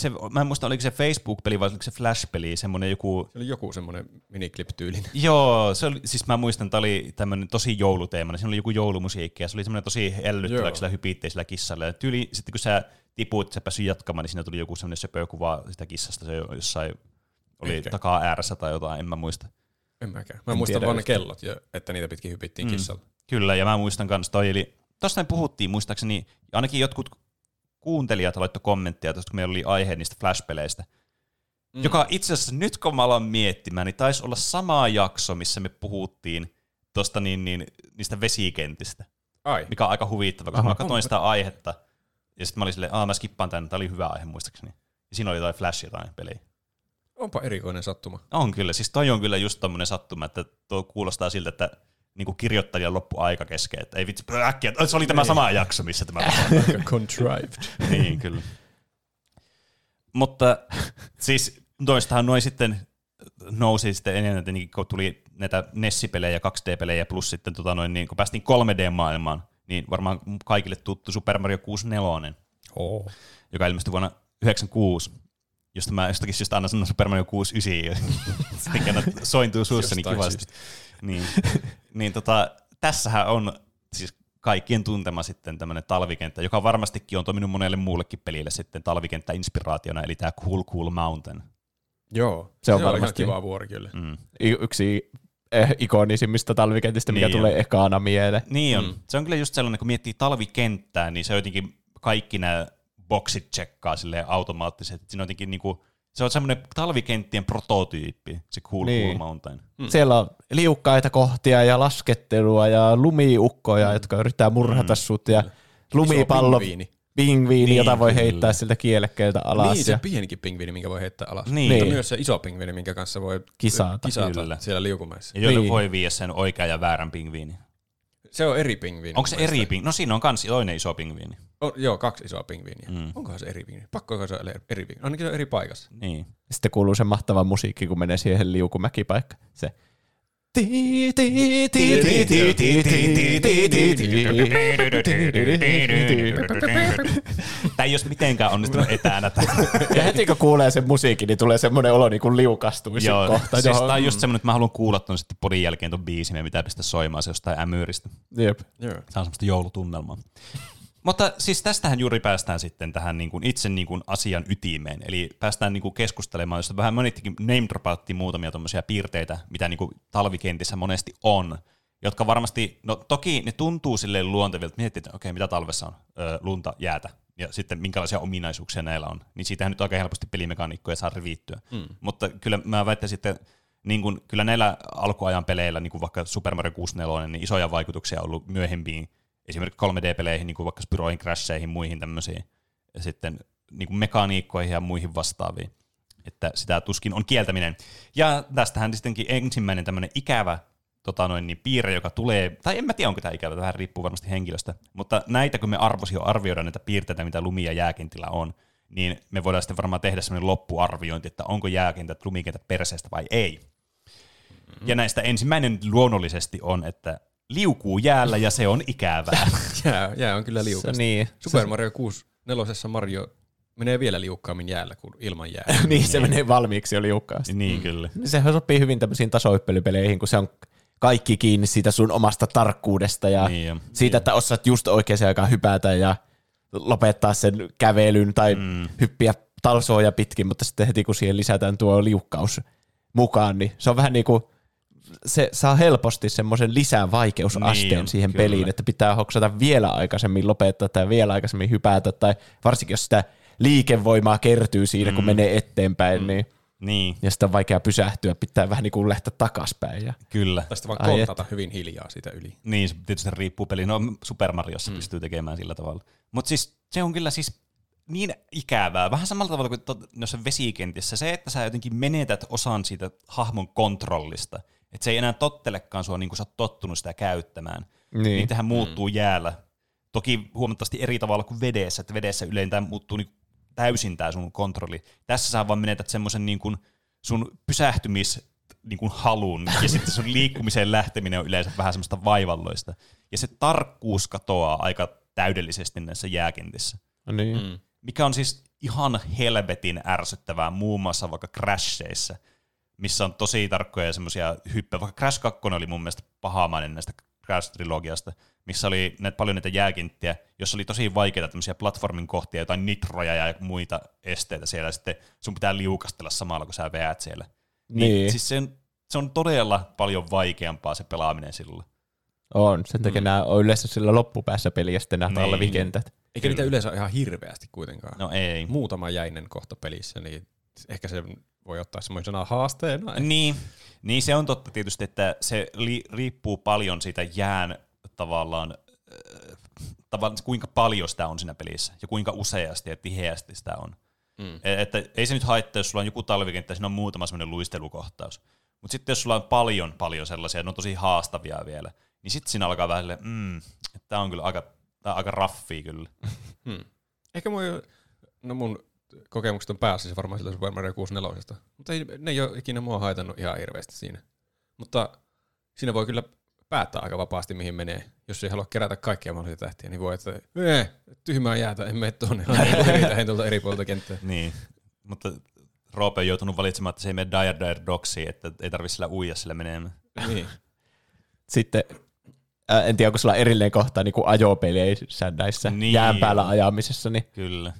se, mä en muista, oliko se Facebook-peli vai oliko se Flash-peli, semmoinen joku Se oli joku semmoinen miniklip-tyylinen. Joo, se oli, siis mä muistan, että oli tämmöinen tosi jouluteemainen. Siinä oli joku joulumusiikki ja se oli semmoinen tosi ellyttävä, sillä hypittiin sillä kissalla. Ja tyyli, sitten kun sä tipuit, sä pääsit jatkamaan, niin siinä tuli joku semmoinen söpökuva sitä kissasta, se jossain oli Ehkä. takaa ääressä tai jotain, en mä muista. En mäkään. Mä En muistan vaan ne kellot, ja, että niitä pitkin hypittiin Mm. kissalla. Kyllä, ja mä muistan kanssa toi, eli tosta me puhuttiin muistaakseni, ainakin jotkut kuuntelijat laittoi kommenttia, tuosta kun meillä oli aihe niistä Flash-peleistä, mm. joka itse asiassa nyt kun mä alan miettimään, niin taisi olla sama jakso, missä me puhuttiin tosta niin, niin, niistä vesikentistä, Ai, mikä on aika huvittava, koska Aha. mä katsoin sitä aihetta, ja sitten mä olin silleen, aah mä skippaan tän, tää oli hyvä aihe muistaakseni. Ja siinä oli jotain Flash jotain peliä. onpa erikoinen sattuma. On kyllä, siis toi on kyllä just tommonen sattuma, että tuo kuulostaa siltä, että niinku kirjoittajan loppu aika kesken, että ei vitsi, äkkiä, se oli tämä sama jakso, missä tämä contrived. niin, kyllä. Mutta siis toistahan noin sitten nousi sitten enemmän, kun tuli näitä Nessi-pelejä, 2D-pelejä plus sitten tota noin, niin kun päästiin 3D-maailmaan, niin varmaan kaikille tuttu Super Mario 64, Oh. joka ilmestyi vuonna 96, josta mä jostakin syystä aina sanon Super Mario 69, se kerran sointuu suussani kivasti. syystä. Niin, niin tota, tässähän on siis kaikkien tuntema sitten tämmöinen talvikenttä, joka varmastikin on toiminut monelle muullekin pelille sitten talvikenttä inspiraationa, eli tämä Cool Cool Mountain. Joo, Se on varmasti- kiva vuori kyllä. Mm. Y- Yksi eh, ikonisimmista talvikentistä, mikä Niin tulee on. ekana mieleen. Niin on. Mm. Se on kyllä just sellainen, kun miettii talvikenttää, niin se on jotenkin kaikki nämä boksit tsekkaa silleen automaattisesti. Siinä on jotenkin niinku, se on semmoinen talvikenttien prototyyppi, se Cool Niin. Cool Mountain. Mm. Siellä on liukkaita kohtia ja laskettelua ja lumiukkoja, jotka yrittää murhata Mm. sut ja lumipallo, pingviini. pingviini, Niin, jota voi kyllä. heittää siltä kielekkeeltä alas. Niin, se ja, pienikin pingviini, minkä voi heittää alas. Niin. Mutta Niin. myös se iso pingviini, minkä kanssa voi Kisata. kisata Kyllä. siellä liukumäessä. Ja joille Niin. voi viiä sen oikean ja väärän pingviinin. Se on eri pingviini. Onko se eri pingviini? No siinä on kans toinen iso pingviini. On, joo, kaksi isoa pingviiniä. Mm. Onkohan se eri pingviini? Pakko se ole eri pingviini. Ainakin se on eri paikassa. Niin. sitten kuuluu se mahtava musiikki, kun menee siihen liukumäkipaikka. Se Tämä ei olisi mitenkään onnistunut etänä. Ja heti kun kuulee sen musiikin, niin tulee semmoinen olo niin kuin liukastuisi Joo, kohta. siis johon- tämä on just semmoinen, että mä haluan kuulla ton sitten podin jälkeen ton biisin, ja mitä pistä soimaan se jostain ämyyristä. Jep. Joo. Se on semmoista joulutunnelmaa. Mutta siis tästähän juuri päästään sitten tähän niin kuin itse niin kuin asian ytimeen. Eli päästään niin kuin keskustelemaan, josta vähän monittikin name muutamia tuommoisia piirteitä, mitä niin kuin talvikentissä monesti on, jotka varmasti, no toki ne tuntuu silleen luontevilta, että miettii, että okei, mitä talvessa on, öö, lunta, jäätä, ja sitten minkälaisia ominaisuuksia näillä on, niin siitähän nyt aika helposti pelimekaniikkoja saa revittyä. Mm. Mutta kyllä mä väittäisin, että niin kuin, kyllä näillä alkuajan peleillä, niin kuin vaikka Super Mario 64, niin isoja vaikutuksia on ollut myöhempiin esimerkiksi 3D-peleihin, niin kuin vaikka Spyroihin, Crasheihin, muihin tämmöisiin, ja sitten niin kuin mekaniikkoihin ja muihin vastaaviin. Että sitä tuskin on kieltäminen. Ja tästähän sittenkin ensimmäinen tämmöinen ikävä tota noin, niin piirre, joka tulee, tai en mä tiedä onko tämä ikävä, vähän riippuu varmasti henkilöstä, mutta näitä kun me arvosi jo arvioida näitä piirteitä, mitä lumi- ja jääkentillä on, niin me voidaan sitten varmaan tehdä semmoinen loppuarviointi, että onko jääkentät, lumikentät perseestä vai ei. Ja näistä ensimmäinen luonnollisesti on, että liukuu jäällä ja se on ikävää. Jää, jää on kyllä Se, liukas. niin. Super Mario 6 nelosessa Mario menee vielä liukkaammin jäällä kuin ilman jää. niin, se menee valmiiksi jo liukkaasti. niin kyllä. Niin Sehän sopii hyvin tämmöisiin tasohyppelypeleihin, kun se on kaikki kiinni siitä sun omasta tarkkuudesta ja Niin jo. siitä, että osaat just oikeaan aikaan hypätä ja lopettaa sen kävelyn tai mm. hyppiä talsoja pitkin, mutta sitten heti kun siihen lisätään tuo liukkaus mukaan, niin se on vähän niin kuin se saa helposti semmoisen lisää vaikeusasteen Niin siihen kyllä. peliin, että pitää hoksata vielä aikaisemmin lopettaa tai vielä aikaisemmin hypätä, tai varsinkin jos sitä liikevoimaa kertyy siinä, kun menee eteenpäin, niin Niin, ja sitten on vaikea pysähtyä, pitää vähän niin kuin lähteä takaspäin. Ja... kyllä. Tästä vaan Ai kontata hyvin hiljaa siitä yli. Niin, se tietysti riippuu peliin. No Super Mariossa mm. Pystyy tekemään sillä tavalla. Mutta siis se on kyllä siis niin ikävää. Vähän samalla tavalla kuin tot, noissa vesikentissä. Se, että sä jotenkin menetät osan siitä hahmon kontrollista. Että se ei enää tottelekaan sua niin kuin sä oot tottunut sitä käyttämään. Niin. Niin tähän muuttuu mm. jäällä. Toki huomattavasti eri tavalla kuin vedessä. Että vedessä yleensä tämä muuttuu niin täysin tämä sun kontrolli. Tässä sä vaan menetät semmoisen niin kuin sun pysähtymis niin kuin halun, ja sitten sun liikkumiseen lähteminen on yleensä vähän semmoista vaivalloista. Ja se tarkkuus katoaa aika täydellisesti näissä jääkentissä. No niin. Mm. Mm. Mikä on siis ihan helvetin ärsyttävää muun muassa vaikka Crasheissa, missä on tosi tarkkoja semmoisia hyppejä. Vaikka Crash 2 oli mun mielestä pahamainen näistä Crash-trilogiasta, missä oli näitä, paljon näitä jääkinttiä, jossa oli tosi vaikeita tämmöisiä platformin kohtia, jotain nitroja ja muita esteitä siellä, sitten sun pitää liukastella samalla, kun sä veät siellä. Niin. Siis se on, se on todella paljon vaikeampaa se pelaaminen silloin. On, sen takia mm. nämä on yleensä sillä loppupäässä peliä sitten nämä Niin. talvikentät. Eikä niitä yleensä ihan hirveästi kuitenkaan. No ei. Muutama jäinen kohta pelissä, niin ehkä se voi ottaa semmoisena haasteena. Niin, niin se on totta tietysti, että se li- riippuu paljon siitä jään tavallaan, äh, tavallaan, kuinka paljon sitä on siinä pelissä ja kuinka useasti ja tiheästi sitä on. Mm. E- Että ei se nyt haittaa, jos sulla on joku talvikenttä, siinä on muutama semmoinen luistelukohtaus. Mutta sitten jos sulla on paljon, paljon sellaisia, ne on tosi haastavia vielä, niin sitten siinä alkaa vähän silleen, mm, että tämä on kyllä aika, tää on aika raffia kyllä. Hmm. Ehkä mun, no mun kokemukset on pääasiassa varmaan sillä Super Mario 64, mutta ei, ne ei ole ikinä mua haitannut ihan hirveästi siinä. Mutta siinä voi kyllä päättää aika vapaasti, mihin menee. Jos ei halua kerätä kaikkia mahdollisia tähtiä, niin voi, että ee, tyhmää jäätä, en mene tuonne, lähdin tuolta eri puolta kenttää. Niin, mutta Roope on joutunut valitsemaan, että se ei mene Dire Dire Dogsiin, että ei tarvitse sillä uija sillä menemään. Niin. Sitten, en tiedä, onko sulla erilleen kohta niin ajopeleissä näissä niin. jään päällä ajamisessa, niin Kyllä.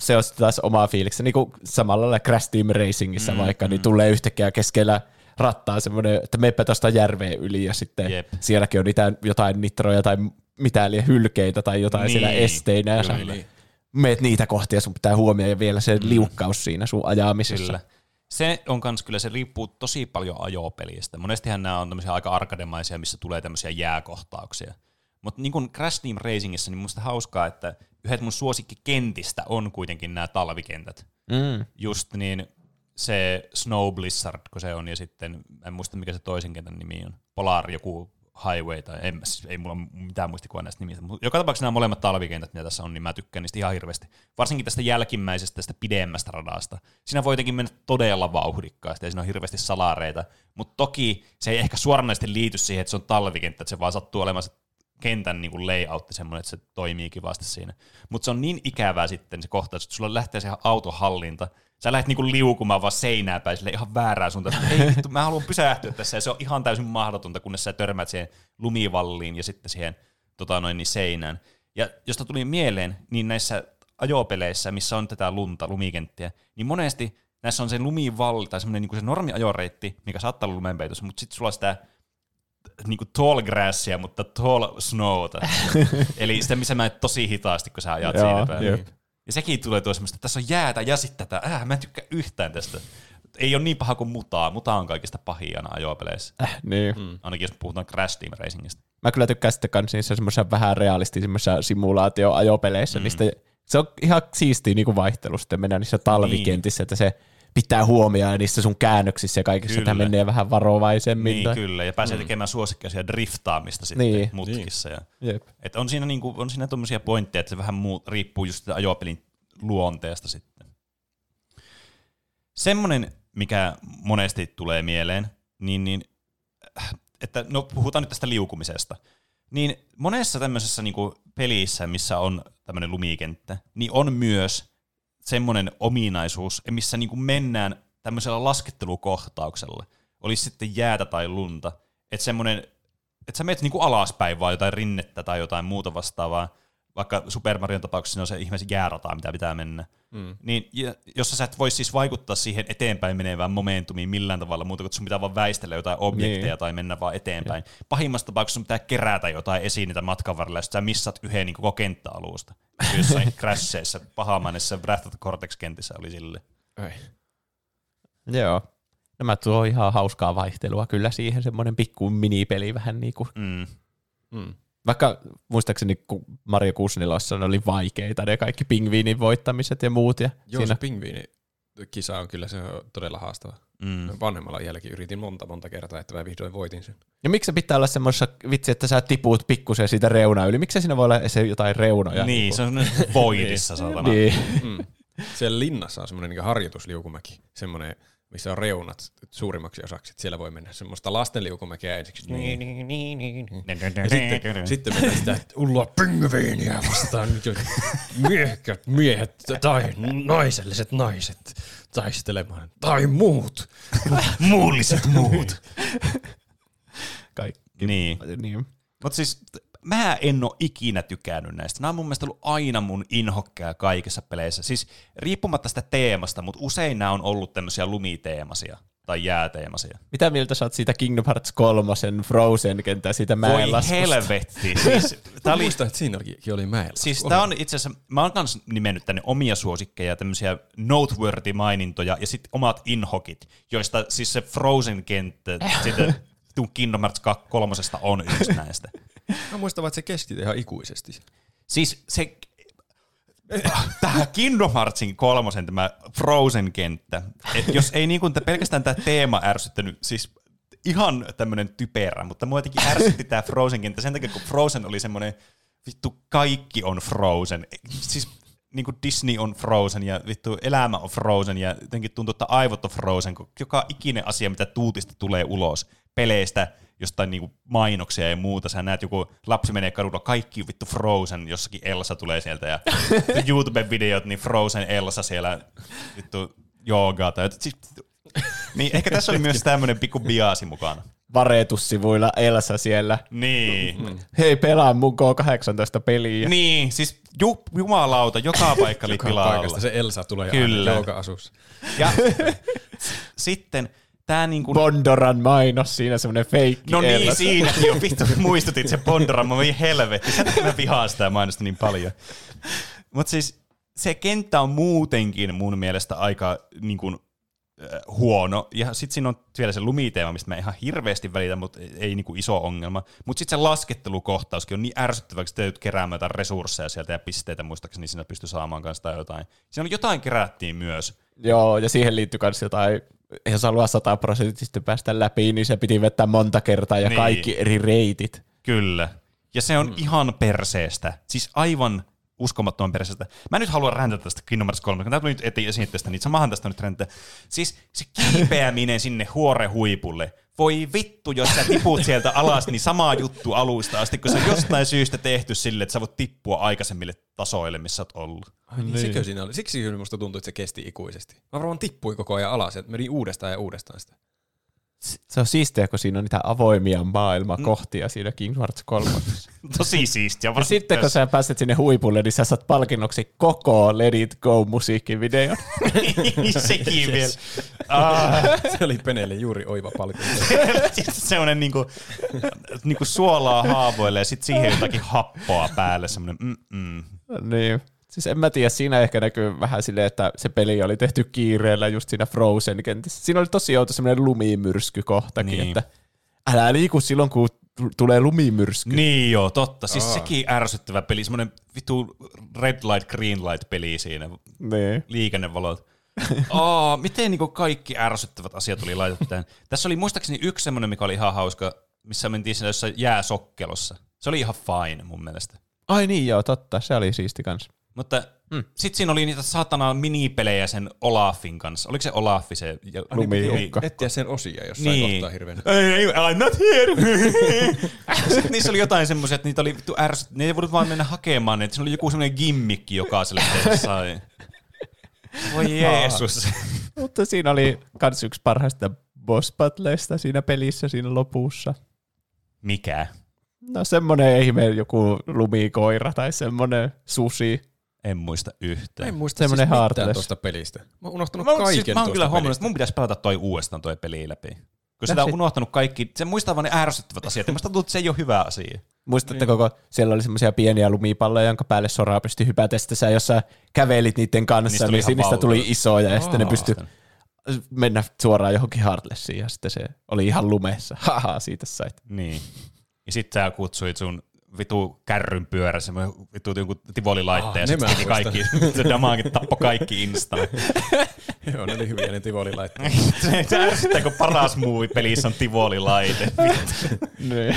Se on sitten taas omaa fiiliksi. Niin kuin samalla lailla Crash Team Racingissä Mm, vaikka, mm. niin tulee yhtäkkiä keskellä rattaa semmoinen, että meppä tuosta järveen yli ja sitten Jep. Sielläkin on niitä jotain nitroja tai mitä liian hylkeitä tai jotain Niin, niin, siellä esteinä ja kyllä. meet niitä kohti ja sun pitää huomioida vielä se mm. liukkaus siinä sun ajamisessa. Kyllä. Se on kans kyllä, se riippuu tosi paljon ajopelistä. Monestihan nämä on tämmöisiä aika arkademaisia, missä tulee tämmöisiä jääkohtauksia. Mutta niin kuin Crash Team Racingissa, niin musta hauskaa, että yhdet mun suosikkikentistä on kuitenkin nämä talvikentät. Mm. Just niin se Snow Blizzard, kun se on, ja sitten, en muista mikä se toisen kentän nimi on, Polar joku Highway, tai en, siis ei mulla mitään muistikuvaa näistä nimistä, mutta joka tapauksessa nämä molemmat talvikentät, mitä tässä on, niin mä tykkään niistä ihan hirveästi. Varsinkin tästä jälkimmäisestä, tästä pidemmästä radasta. Siinä voi jotenkin mennä todella vauhdikkaasti, ja siinä on hirveästi salareita, mutta toki se ei ehkä suoranaisesti liity siihen, että se on talvikenttä, että se vaan sattuu olemaan se kentän niin kuin layoutti semmoinen, että se toimii kivasti siinä. Mutta se on niin ikävää sitten se kohtaus, että sulla lähtee se autohallinta, sä lähdet niinku liukumaan vaan seinää päin sille ihan väärään suuntaan. Ei vittu, mä haluan pysähtyä tässä ja se on ihan täysin mahdotonta, kunnes sä törmäät siihen lumivalliin ja sitten siihen tota noin, niin seinään. Ja josta tuli mieleen, niin näissä ajopeleissä, missä on tätä lunta, lumikenttiä, niin monesti näissä on se lumivalli tai semmoinen niin se normi ajoreitti, mikä saattaa olla lumenpeitossa, mutta sitten sulla sitä niin kuin tall grassia, mutta tall snowta. Eli sitä, missä mä et tosi hitaasti, kun sä ajat Joo, siinä päin. jep. Ja sekin tulee tuo semmoista, että tässä on jäätä ja sitten tätä. Äh, mä en tykkää yhtään tästä. Ei ole niin paha kuin mutaa. Muta on kaikista pahiana ajopeleissä. Äh, niin. Mm. Ainakin jos puhutaan Crash Team Racingista. Mä kyllä tykkään sitten kans niissä semmoisissa vähän realistisimmissa simulaatioajopeleissä, mm. mistä se on ihan siistiä niinku vaihtelu sitten mennä niissä talvikentissä, niin. että se pitää huomioida niissä sun käännöksissä ja kaikissa, että Kyllä. menee vähän varovaisemmin. Niin, tai- kyllä. Ja pääsee mm. tekemään suosikkaisia driftaamista sitten Niin. niin. mutkissa. Ja, Jep. et on siinä, niinku, on siinä tommosia pointteja, että se vähän muu, riippuu just ajopelin luonteesta sitten. Semmoinen, mikä monesti tulee mieleen, niin, niin äh, että no puhutaan nyt tästä liukumisesta, niin monessa tämmöisessä niinku pelissä, missä on tämmöinen lumikenttä, niin on myös semmoinen ominaisuus, missä niinku mennään tämmöisellä laskettelukohtauksella, olisi sitten jäätä tai lunta, että semmoinen, että sä menet niinku alaspäin vaan jotain rinnettä tai jotain muuta vastaavaa, vaikka Super Marion tapauksessa siinä on se ihmeessä jäärata, mitä pitää mennä. Mm. Niin, jossa sä et voi siis vaikuttaa siihen eteenpäin menevään momentumiin millään tavalla muuta kuin että sun pitää vaan väistellä jotain objekteja Niin. tai mennä vaan eteenpäin. Ja. Pahimmassa tapauksessa sun pitää kerätä jotain esineitä matkan varrella, jos sä missat yhden niin koko kenttäalusta. Jossain crasheissa, pahamaisessa Breath of the Cortex-kentissä oli sille. Ei. Joo. Nämä tuo ihan hauskaa vaihtelua kyllä siihen, semmoinen pikku minipeli vähän niin kuin. Mm. Mm. Vaikka muistaakseni kun Mario 64 oli vaikeita ne kaikki pingviinin voittamiset ja muut. Ja Joo, siinä, se pingviini kisa on kyllä se on todella haastava. Mm. Vanhemmalla jälkeen yritin monta monta kertaa, että mä vihdoin voitin sen. ja miksi se pitää olla semmoisessa vitsi, että sä tiput pikkusen siitä reunaa yli? Miksi siinä voi olla se jotain reunoja? Niin, se on semmoinen voidissa, saatana. niin. Mm. Siellä linnassa on semmoinen niin harjoitusliukumäki, semmoinen, missä on reunat suurimmaksi osaksi. että Siellä voi mennä semmoista lastenliukumäkeä ensiksi. Niin, niin, niin, niin. Ja sitten, sitten mennään sitä että ulloa pingviiniä vastaan. Miehkät miehet tai naiselliset naiset taistelemaan. Tai muut. Muulliset muut. Kaikki. Niin. niin. Mutta siis mä en ole ikinä tykännyt näistä. Nämä on mun mielestä ollut aina mun inhokkeja kaikissa peleissä. Siis riippumatta sitä teemasta, mutta usein nämä on ollut tämmöisiä lumiteemasia tai jääteemasia. Mitä mieltä sä oot siitä Kingdom Hearts 3 Frozen kenttä siitä Voi mäenlaskusta? helvetti. Siis, tää oli, Muistan, että siinäkin oli mäellä. siis tää on itse asiassa, mä oon kans nimennyt tänne omia suosikkeja, tämmöisiä noteworthy mainintoja ja sitten omat inhokit, joista siis se Frozen-kenttä, sitten tuun Kingdom Hearts 3 on yksi näistä. Mä muistan, että se kesti ihan ikuisesti. Siis se tähän Kingdom Heartsin kolmosen tämä Frozen-kenttä, et jos ei niin kuin pelkästään tämä teema ärsyttänyt, siis ihan tämmöinen typerä, mutta mua jotenkin ärsytti tämä Frozen-kenttä sen takia, kun Frozen oli semmoinen, vittu kaikki on Frozen, siis niin kuin Disney on Frozen ja vittu elämä on Frozen ja jotenkin tuntuu, että aivot on Frozen, kun joka ikinen asia, mitä tuutista tulee ulos peleistä, jostain niinku mainoksia ja muuta. Sä näet joku lapsi menee kadulla, kaikki vittu Frozen, jossakin Elsa tulee sieltä ja YouTube-videot, niin Frozen Elsa siellä vittu joogaa. Tai, siis, niin ehkä tässä oli myös tämmöinen pikku biaasi mukana. Varetussivuilla Elsa siellä. Niin. Hei, pelaa mun K18 peliä. Niin, siis ju, jumalauta, joka paikka oli Joka pilalla. se Elsa tulee Kyllä. aina joka asussa. Ja sitten tämä niinku... Bondoran mainos siinä, semmoinen feikki No niin, Elsa. siinäkin on. Vittu, muistutit se Bondoran, mä olin helvetti. Takia mä vihaan sitä mainosta niin paljon. Mutta siis se kenttä on muutenkin mun mielestä aika niin kuin, äh, huono. Ja sitten siinä on vielä se lumiteema, mistä mä ihan hirveästi välitän, mutta ei, niinku iso ongelma. Mutta sitten se laskettelukohtauskin on niin ärsyttävä, sä täytyy keräämään jotain resursseja sieltä ja pisteitä muistaakseni siinä pystyy saamaan kanssa tai jotain. Siinä oli jotain kerättiin myös. Joo, ja siihen liittyy myös jotain, jos haluaa sataprosenttisesti päästä läpi, niin se piti vetää monta kertaa ja Niin. kaikki eri reitit. Kyllä. Ja se on mm. ihan perseestä. Siis aivan uskomattoman perseestä. Mä nyt haluan räntätä tästä Kingdom Hearts 3, kun tämä tuli nyt eti esiin tästä, niin samahan tästä nyt räntä. Siis se kiipeäminen sinne huorehuipulle. Voi vittu, jos sä tiput sieltä alas, niin sama juttu alusta asti, kun se on jostain syystä tehty sille, että sä voit tippua aikaisemmille tasoille, missä oot ollut. Ai niin. Sikö siinä oli? Siksi kyllä musta tuntui, että se kesti ikuisesti. Mä varmaan tippui koko ajan alas, että meni uudestaan ja uudestaan sitä. Se on siistiä, kun siinä on niitä avoimia maailmakohtia siinä Kingdom Hearts 3. Tosi siistiä. Ja sitten kun sä pääset sinne huipulle, niin sä saat palkinnoksi koko Let It Go musiikkivideo. Sekin vielä. Ah. Se oli Penelle juuri oiva palkinto. semmoinen niinku, niinku suolaa haavoille ja sitten siihen jotakin happoa päälle. Semmoinen mm-mm. niin. Siis en mä tiedä, siinä ehkä näkyy vähän silleen, että se peli oli tehty kiireellä just siinä Frozen-kentissä. Siinä oli tosi outo semmoinen lumimyrskykohtakin, Niin. niin. että älä liiku silloin, kun tulee lumimyrsky. Niin joo, totta. Siis Aa. sekin ärsyttävä peli, semmoinen vitu red light, green light peli siinä, Niin. liikennevalot. Aa, miten niinku kaikki ärsyttävät asiat tuli laitettu tähän. Tässä oli muistaakseni yksi semmoinen, mikä oli ihan hauska, missä mentiin siinä jossain jääsokkelossa. Se oli ihan fine mun mielestä. Ai niin joo, totta, se oli siisti kans. Mutta mm. sitten siinä oli niitä saatana minipelejä sen Olafin kanssa. Oliko se Olafi se? ja- Lumiukko. Etsiä sen osia jossain Niin. kohtaa hirveän. Ei, ei, I'm not here. Sitten niissä oli jotain semmoisia, että niitä oli vittu ärsyt. Ne ei voinut vaan mennä hakemaan ne. että Siinä oli joku semmoinen gimmikki jokaiselle teille sai. Voi Jeesus. Mutta siinä oli kans yksi parhaista boss battleista siinä pelissä siinä lopussa. Mikä? No semmonen ihme joku lumikoira tai semmonen susi. En muista Mä yhtään. en muista Semmonen siis mitään tuosta pelistä. Mä oon unohtanut Mä, kaiken siis, mä oon kyllä huomannut, että mun pitäisi pelata toi uudestaan toi peli läpi. Kun sitä on unohtanut kaikki, se muistaa vaan ne ärsyttävät asiat, ja musta tuntuu, että se ei ole hyvä asia. Muistatteko, kun siellä oli semmoisia pieniä lumipalloja, jonka päälle soraa pystyi hypätä, sitten sä jos sä kävelit niiden kanssa, Niistä niistä tuli niin niistä tuli isoja, ja sitten ne pystyi mennä suoraan johonkin Heartlessiin, ja sitten se oli ihan lumessa. Haha, siitä sait. Niin. Ja sit sä kutsuit sun vitu kärryn pyörä, semmoinen vitu jonkun tivolilaitteen, Ah, ja ne sit mä teki muistan. kaikki, se damaakin tappo kaikki instaan. Joo, ne oli hyviä ne tivolilaitteet. se se ärsyttää, kun paras muuvi pelissä on tivolilaite.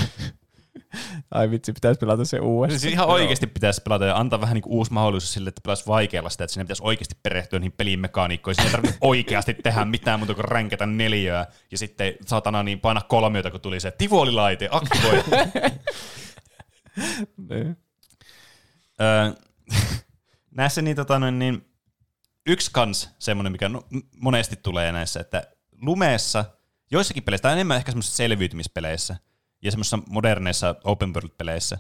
Ai vitsi, pitäisi pelata se uudestaan. Siis ihan oikeasti pitäisi pelata ja antaa vähän niin uusi mahdollisuus sille, että pelaisi vaikealla sitä, että sinne pitäisi oikeasti perehtyä niihin pelin mekaniikkoihin. Siinä ei tarvitse oikeasti tehdä mitään muuta kuin ränkätä neljöä ja sitten saatana niin paina kolmiota, kun tuli se tivolilaite, aktivoi. Niin. Öö, näissä niin, tota, niin, yksi kans semmoinen, mikä monesti tulee näissä, että lumeessa, joissakin peleissä, tai enemmän ehkä semmoisissa selviytymispeleissä ja semmoisissa moderneissa open world-peleissä,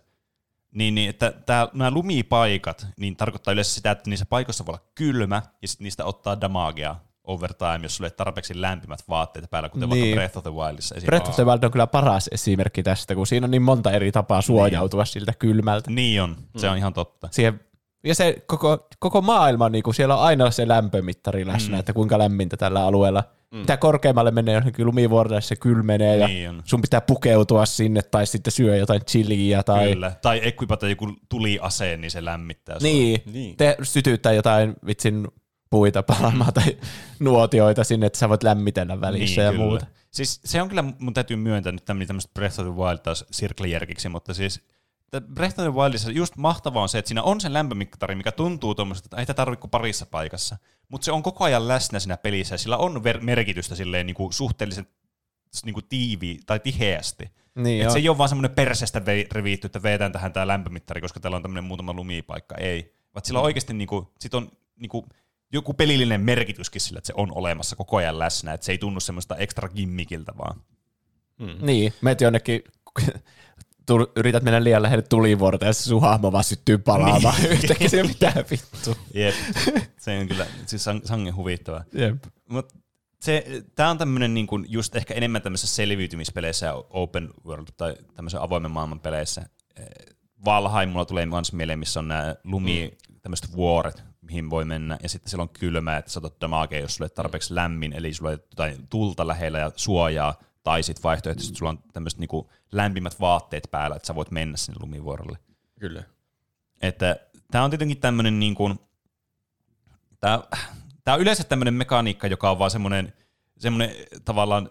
niin, niin että tää, nämä lumipaikat niin tarkoittaa yleensä sitä, että niissä paikoissa voi olla kylmä ja sitten niistä ottaa damagea over time, jos sulle ei tarpeeksi lämpimät vaatteet päällä, kuten niin. Niin. vaikka Breath of the Wildissa esimerkiksi. Breath of the Wild on kyllä paras esimerkki tästä, kun siinä on niin monta eri tapaa suojautua siltä kylmältä. Niin on, se on ihan totta. Siihen, ja se koko, koko maailma, niin kuin siellä on aina se lämpömittari läsnä, mm. että kuinka lämmintä tällä alueella. Mm. Mitä korkeammalle menee johonkin lumivuorelle, se kylmenee ja Niin on. sun pitää pukeutua sinne tai sitten syö jotain chiliä tai Kyllä. Tai equipata joku tuliaseen, niin se lämmittää sua. niin, Niin. niin. Te, sytyttää jotain vitsin puita palaamaan tai nuotioita sinne, että sä voit lämmitellä välissä ja Niin, kyllä. muuta. Siis se on kyllä, mun täytyy myöntää nyt tämmöistä Breath of the Wild taas sirklejärkiksi, mutta siis Breath of the Wildissa just mahtavaa on se, että siinä on se lämpömittari, mikä tuntuu tuommoista, että ei tätä tarvitse kuin parissa paikassa. Mutta se on koko ajan läsnä siinä pelissä ja sillä on ver- merkitystä silleen niin kuin suhteellisen niin kuin tiivi tai tiheästi. Niin se ei ole vaan semmoinen persestä revitty, että veetään tähän tämä lämpömittari, koska täällä on tämmöinen muutama lumipaikka. Ei. Vaan sillä on oikeasti niinku, sit on niinku, joku pelillinen merkityskin sillä, että se on olemassa koko ajan läsnä, että se ei tunnu semmoista ekstra gimmikiltä vaan. Niin, meet jonnekin, tul- yrität mennä liian lähelle tulivuorta ja se sun hahmo vaan syttyy palaamaan niin. yhtäkkiä se mitään vittu. Jep. se on kyllä siis sang- sangen huvittavaa. Jep. Mut se, tää on tämmönen niin kuin just ehkä enemmän tämmöisissä selviytymispeleissä ja open world tai tämmöisen avoimen maailman peleissä. Valheim mulla tulee myös mieleen, missä on nämä lumi, tämmöiset vuoret, mihin voi mennä, ja sitten siellä on kylmää, että saatat damagea, jos sulle ei tarpeeksi lämmin, eli sulla ei jotain tulta lähellä ja suojaa, tai sitten vaihtoehtoisesti sulla on tämmöiset niinku lämpimät vaatteet päällä, että sä voit mennä sinne lumivuorolle. Kyllä. Että tämä on tietenkin tämmöinen niin kuin, tämä, tämä on yleensä tämmöinen mekaniikka, joka on vaan semmoinen, semmoinen tavallaan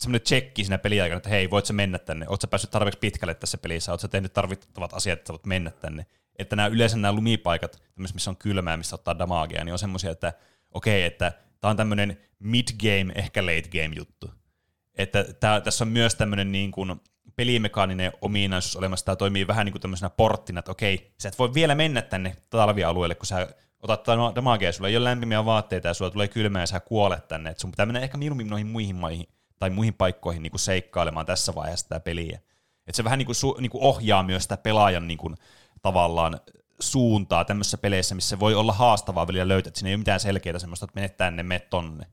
semmoinen tsekki siinä peliaikana, että hei, voit sä mennä tänne, oot sä päässyt tarpeeksi pitkälle tässä pelissä, oot sä tehnyt tarvittavat asiat, että sä voit mennä tänne. Että nämä yleensä nämä lumipaikat, missä on kylmää, missä ottaa damagea, niin on semmoisia, että okei, okay, että tämä on tämmöinen mid-game, ehkä late-game juttu. Että tää, tässä on myös tämmöinen niin kuin pelimekaaninen ominaisuus olemassa. Tämä toimii vähän niin kuin tämmöisenä porttina, että okei, sä et voi vielä mennä tänne talvialueelle, kun sä otat damagea, sulla ei ole lämpimiä vaatteita ja sulla tulee kylmää ja sä kuolet tänne. Et sun pitää mennä ehkä mieluummin noihin muihin maihin tai muihin paikkoihin niin kuin seikkailemaan tässä vaiheessa tätä peliä. Et se vähän niin kuin, su, niin kuin ohjaa myös sitä pelaajan niin kuin, tavallaan suuntaa tämmöisissä peleissä, missä voi olla haastavaa vielä löytää, että siinä ei ole mitään selkeää semmoista, että menet tänne, menet tonne.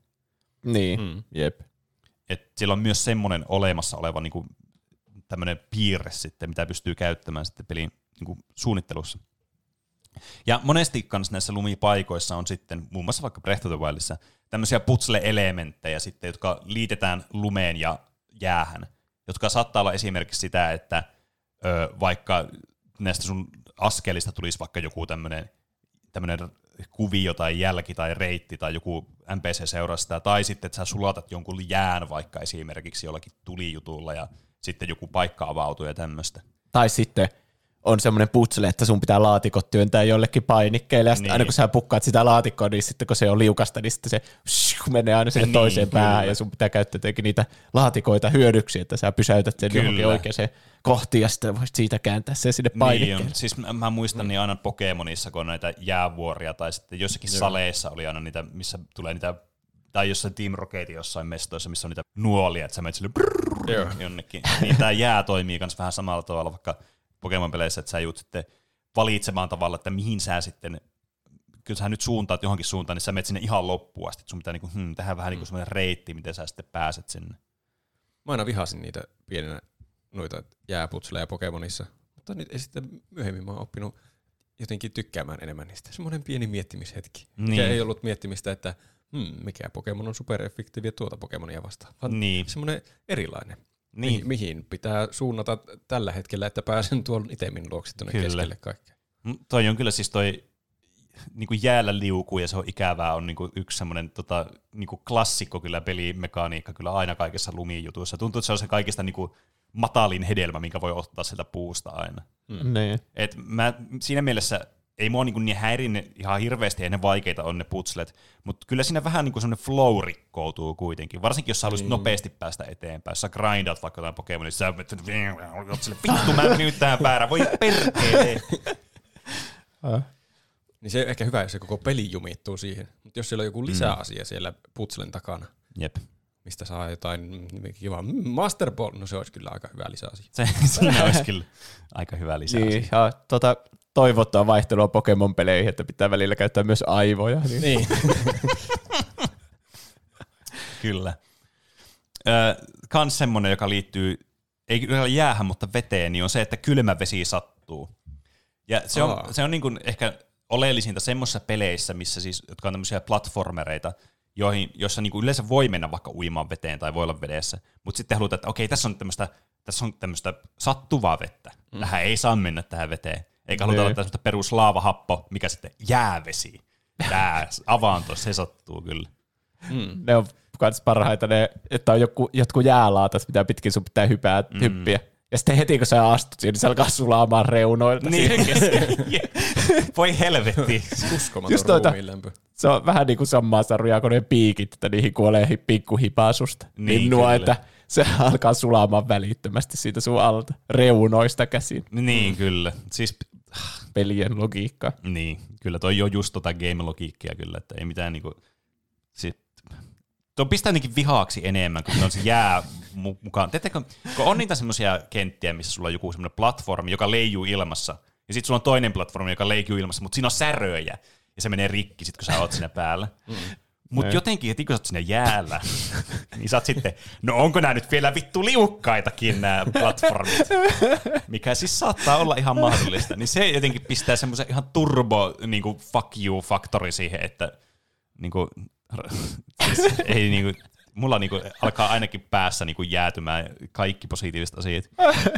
Niin, mm. jep. Et sillä on myös semmoinen olemassa oleva niin kuin, tämmöinen piirre sitten, mitä pystyy käyttämään sitten pelin niin kuin, suunnittelussa. Ja monesti kanssa näissä lumipaikoissa on sitten, muun muassa vaikka Breath of the Wildissa, tämmöisiä putsle-elementtejä sitten, jotka liitetään lumeen ja jäähän, jotka saattaa olla esimerkiksi sitä, että ö, vaikka näistä sun askelista tulisi vaikka joku tämmöinen tämmöinen kuvio tai jälki tai reitti tai joku NPC seuraa sitä, tai sitten, että sä sulatat jonkun jään vaikka esimerkiksi jollakin tulijutulla ja sitten joku paikka avautuu ja tämmöistä. Tai sitten on semmoinen putsle, että sun pitää laatikot työntää jollekin painikkeelle, ja niin. aina kun sä pukkaat sitä laatikkoa, niin sitten kun se on liukasta, niin sitten se shh, menee aina sinne niin, toiseen kyllä. päähän, ja sun pitää käyttää niitä laatikoita hyödyksi, että sä pysäytät sen kyllä. johonkin oikeaan kohti, ja sitten voisit siitä kääntää sen sinne painikkeelle. Niin, siis mä, mä muistan niin aina Pokemonissa, kun on näitä jäävuoria, tai sitten jossakin Joo. saleissa oli aina niitä, missä tulee niitä tai jossain Team Rocketin jossain mestoissa, missä on niitä nuolia, että sä menet sille brrrr, jonnekin. Niin tämä jää toimii myös vähän samalla tavalla, vaikka Pokemon-peleissä, että sä joudut sitten valitsemaan tavalla, että mihin sä sitten, kyllä sä nyt suuntaat johonkin suuntaan, niin sä menet sinne ihan loppuun asti, että sun pitää niinku, hmm, tehdä vähän niinku mm. niin kuin semmoinen reitti, miten sä sitten pääset sinne. Mä aina vihasin niitä pienenä noita jääputseleja Pokemonissa, mutta nyt sitten myöhemmin mä oon oppinut jotenkin tykkäämään enemmän niistä. Semmoinen pieni miettimishetki, niin. mikä ei ollut miettimistä, että hmm, mikä Pokemon on supereffektiivi tuota Pokemonia vastaan, vaan niin. semmoinen erilainen. Niin. mihin pitää suunnata tällä hetkellä, että pääsen tuon itemin luokse tuonne kyllä. keskelle kaikkea. Mm, toi on kyllä siis toi niin kuin jäällä liukuu ja se on ikävää, on niin kuin yksi semmoinen tota, niin kuin klassikko kyllä pelimekaniikka kyllä aina kaikessa lumijutuissa. Tuntuu, että se on se kaikista niin kuin matalin hedelmä, minkä voi ottaa sieltä puusta aina. Mm. Niin. Et mä siinä mielessä ei mua niin, niin häirinne ihan hirveästi, ei ne vaikeita on ne putslet, mutta kyllä siinä vähän niin kuin semmoinen flow rikkoutuu kuitenkin, varsinkin jos sä haluaisit mm. nopeasti päästä eteenpäin, jos sä grindat vaikka jotain Pokemonissa, sä oot sille, vittu mä nyt tähän päärä, voi perkele. niin se on ehkä hyvä, jos se koko peli jumittuu siihen, mutta jos siellä on joku lisäasia mm. siellä putslen takana, Jep mistä saa jotain kivaa. Mm, Master Ball, no se olisi kyllä aika hyvä lisäasia. Se, siinä olisi kyllä aika hyvä lisäasia. Niin, ja, tota, toivottaa vaihtelua Pokemon-peleihin, että pitää välillä käyttää myös aivoja. Niin. niin. Kyllä. Ö, kans semmonen, joka liittyy, ei kyllä jäähän, mutta veteen, niin on se, että kylmä vesi sattuu. Ja se on, Aa. se on niin kuin ehkä oleellisinta semmoisissa peleissä, missä siis, jotka on tämmöisiä platformereita, joihin, joissa niin kuin yleensä voi mennä vaikka uimaan veteen tai voi olla vedessä, mutta sitten halutaan, että okei, tässä on tämmöistä, tässä on tämmöistä sattuvaa vettä. Mm. Tähän ei saa mennä tähän veteen. Eikä haluta olla tämmöistä peruslaavahappo, mikä sitten jäävesi. Tää avaanto, se sattuu kyllä. Mm. Ne on kans parhaita ne, että on joku, jotkut jäälaatat, mitä pitkin sun pitää hypää, mm. hyppiä. Ja sitten heti kun sä astut siihen, niin se alkaa sulaamaan reunoilta niin. Voi helvetti. Uskomaton ruumiinlämpö. Se on vähän niin kuin samaa sarjaa kun ne piikit, että niihin kuolee pikkuhipasusta. Niin, niin nuo, että se alkaa sulaamaan välittömästi siitä sun alta, reunoista käsin. Niin, kyllä. Siis pelien logiikka. Niin, kyllä toi on just tota game-logiikkia kyllä, että ei mitään niinku, sit, tuo pistää ainakin vihaaksi enemmän, kun on se jää mukaan. Tiedättekö, kun on niitä semmoisia kenttiä, missä sulla on joku semmoinen platformi, joka leijuu ilmassa, ja sitten sulla on toinen platformi, joka leijuu ilmassa, mutta siinä on säröjä, ja se menee rikki sit, kun sä oot siinä päällä. Mm. Mutta jotenkin heti kun sä oot siinä jäällä, niin sä oot sitten, no onko nämä nyt vielä vittu liukkaitakin nämä platformit, mikä siis saattaa olla ihan mahdollista, niin se jotenkin pistää semmoisen ihan turbo niin kuin fuck you faktori siihen, että niin kuin, siis ei niin kuin, mulla niin kuin, alkaa ainakin päässä niin kuin jäätymään kaikki positiiviset asiat.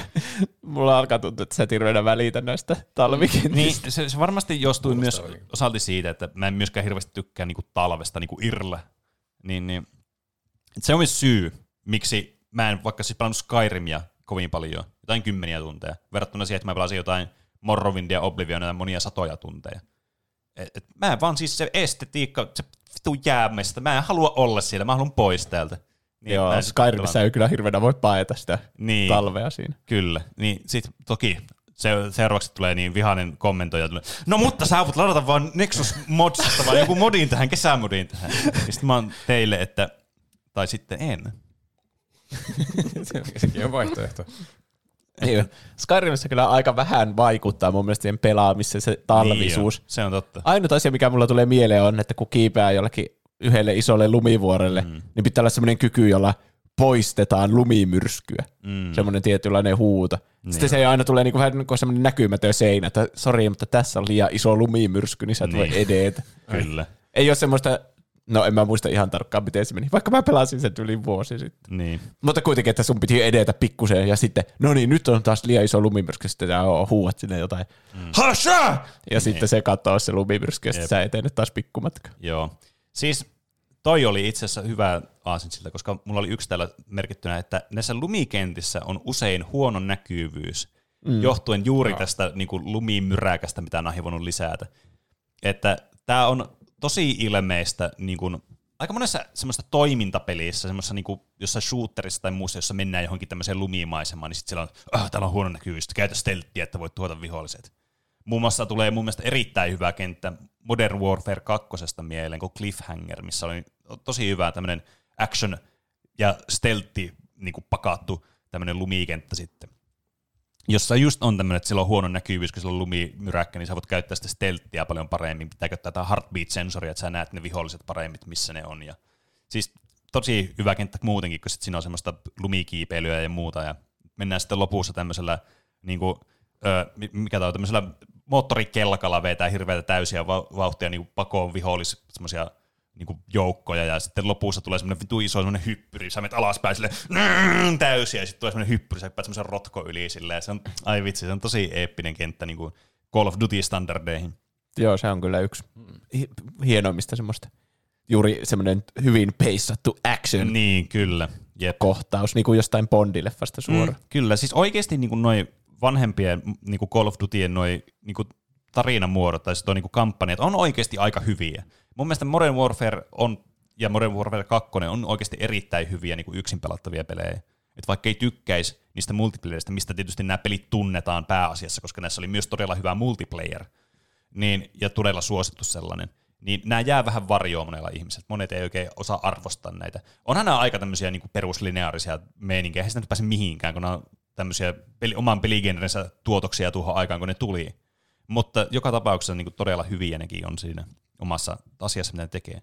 Mulla alkaa tuntua, että sä et hirveänä välitä näistä talvikentistä. Niin, se, se varmasti jostui myös oikein. osalti siitä, että mä en myöskään hirveästi tykkää niinku talvesta niinku irle. Niin, niin. Et se on myös syy, miksi mä en vaikka siis pelannut Skyrimia kovin paljon, jotain kymmeniä tunteja, verrattuna siihen, että mä pelasin jotain Morrowindia, Oblivionia monia satoja tunteja. Et, et, mä en vaan siis se estetiikka, se vitu jäämestä, mä en halua olla siellä, mä haluan pois täältä. Niin Joo, sitten Skyrimissa pelannut. ei kyllä hirveänä voi paeta sitä Niin. talvea siinä. Kyllä. Niin sit toki se, seuraavaksi tulee niin vihainen kommentoija. Tulee, no mutta sä voit ladata vaan Nexus Modsista vai joku modin tähän, kesämodin tähän. Ja sit mä oon teille, että tai sitten en. Sekin on vaihtoehto. Niin, Skyrimissa kyllä aika vähän vaikuttaa mun mielestä siihen pelaamiseen se talvisuus. Niin jo, se on totta. Ainut asia, mikä mulla tulee mieleen on, että kun kiipeää jollekin yhdelle isolle lumivuorelle, mm. niin pitää olla semmoinen kyky, jolla poistetaan lumimyrskyä. Mm. Semmoinen tietynlainen huuto. Niin. Sitten se ei aina tule niinku vähän niin kuin semmoinen näkymätön seinä, että sori, mutta tässä on liian iso lumimyrsky, niin sä et Niin. voi edetä. Kyllä. Ei ole semmoista, no en mä muista ihan tarkkaan, miten se meni, vaikka mä pelasin sen yli vuosi sitten. Niin. Mutta kuitenkin, että sun piti edetä pikkusen ja sitten, no niin, nyt on taas liian iso lumimyrsky, sitten sä huuat sinne jotain, mm. hasha! Ja niin. sitten se katsoo se lumimyrsky ja sitten sä etenet taas pikkumatka. Joo. Siis toi oli itse asiassa hyvä aasinsilta, koska mulla oli yksi täällä merkittynä, että näissä lumikentissä on usein huono näkyvyys, mm. johtuen juuri tästä niin kuin lumimyräkästä, mitä on voinut lisätä. Että tämä on tosi ilmeistä niin kuin, aika monessa semmoista toimintapelissä, semmoisessa niin jossain shooterissa tai muussa, jossa mennään johonkin tämmöiseen lumimaisemaan, niin sitten siellä on, ah, täällä on huono näkyvyys, käytä stelttiä, että voit tuhota viholliset. Muun muassa tulee mun mielestä erittäin hyvä kenttä Modern Warfare 2 mieleen kuin Cliffhanger, missä oli tosi hyvä tämmöinen action ja stealthi niin pakattu tämmöinen lumikenttä sitten. Jossa just on tämmöinen, että sillä on huono näkyvyys, kun sillä on lumimyräkkä, niin sä voit käyttää sitä stealthia paljon paremmin. Pitää käyttää tätä heartbeat-sensoria, että sä näet ne viholliset paremmin, missä ne on. Ja siis tosi hyvä kenttä muutenkin, kun sit siinä on semmoista lumikiipeilyä ja muuta. Ja mennään sitten lopussa tämmöisellä, niin kuin, ö, mi- mikä tämä on, tämmöisellä moottorikelkalla vetää hirveätä täysiä va- vauhtia niin pakoon vihollis, semmoisia niin kuin joukkoja, ja sitten lopussa tulee semmoinen vitu iso semmoinen hyppyri, sä menet alaspäin sille mm, täysiä, ja sitten tulee semmoinen hyppyri, sä hyppäät semmoisen rotko yli silleen, ja se on, ai vitsi, se on tosi eeppinen kenttä niin kuin Call of Duty-standardeihin. Joo, se on kyllä yksi hi- hienoimmista semmoista. Juuri semmoinen hyvin peissattu action Niin, kyllä. Jep. kohtaus, niin kuin jostain Bondileffasta suoraan. Mm, kyllä, siis oikeasti niin kuin noi vanhempien niin kuin Call of Dutyen noi niin kuin tarinamuodot tai sitten niin kuin kampanjat on oikeasti aika hyviä. Mun mielestä Modern Warfare on ja Modern Warfare 2 on oikeasti erittäin hyviä niin yksin pelattavia pelejä. Et vaikka ei tykkäisi niistä multiplayerista, mistä tietysti nämä pelit tunnetaan pääasiassa, koska näissä oli myös todella hyvä multiplayer, niin, ja todella suosittu sellainen, niin nämä jää vähän varjoon monella ihmisellä. Monet ei oikein osaa arvostaa näitä. Onhan nämä aika tämmöisiä niin peruslineaarisia meininkiä, eihän sitä nyt pääse mihinkään, kun nämä on tämmöisiä peli, oman peligenrensä tuotoksia tuohon aikaan, kun ne tuli. Mutta joka tapauksessa niin kuin todella hyviä nekin on siinä omassa asiassa, mitä ne tekee.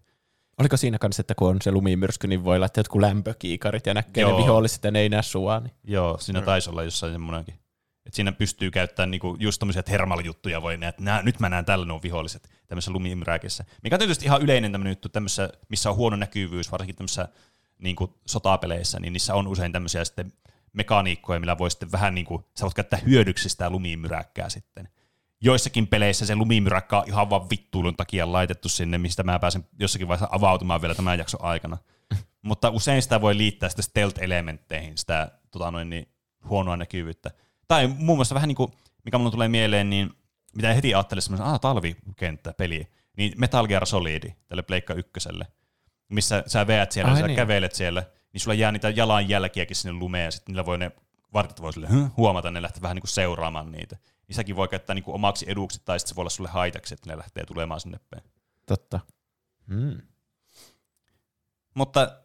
Oliko siinä kanssa, että kun on se lumimyrsky, niin voi laittaa jotkut lämpökiikarit ja näkee Joo. ne viholliset ja ne ei näe sua. Niin. Joo, siinä taisi olla jossain semmoinenkin. Että siinä pystyy käyttämään niinku just tommosia thermal-juttuja, voi nähdä, että nää, nyt mä näen tällä nuo viholliset tämmöisessä lumimyräkissä. Mikä on tietysti ihan yleinen tämmöinen juttu, tämmössä, missä on huono näkyvyys, varsinkin tämmöisissä niinku sotapeleissä, niin niissä on usein tämmöisiä sitten mekaniikkoja, millä voi sitten vähän niin kuin, sä voit käyttää hyödyksi sitä lumimyräkkää sitten. Joissakin peleissä se lumimyräkkä on ihan vaan vittuilun takia laitettu sinne, mistä mä pääsen jossakin vaiheessa avautumaan vielä tämän jakson aikana. Mutta usein sitä voi liittää sitten stealth-elementteihin, sitä tota noin, niin, huonoa näkyvyyttä. Tai muun muassa vähän niin kuin, mikä mulle tulee mieleen, niin mitä heti ajattelin semmoisen, ah, talvikenttä peli, niin Metal Gear Solid tälle Pleikka ykköselle, missä sä veät siellä, Ai sä niin. kävelet siellä, niin sulla jää niitä jalanjälkiäkin sinne lumeen, ja sitten niillä voi ne vartit voi sille, huomata, ne lähtee vähän niin kuin seuraamaan niitä. Niin säkin voi käyttää niin kuin omaksi eduksi, tai sitten se voi olla sulle haitaksi, että ne lähtee tulemaan sinne päin. Totta. Mm. Mutta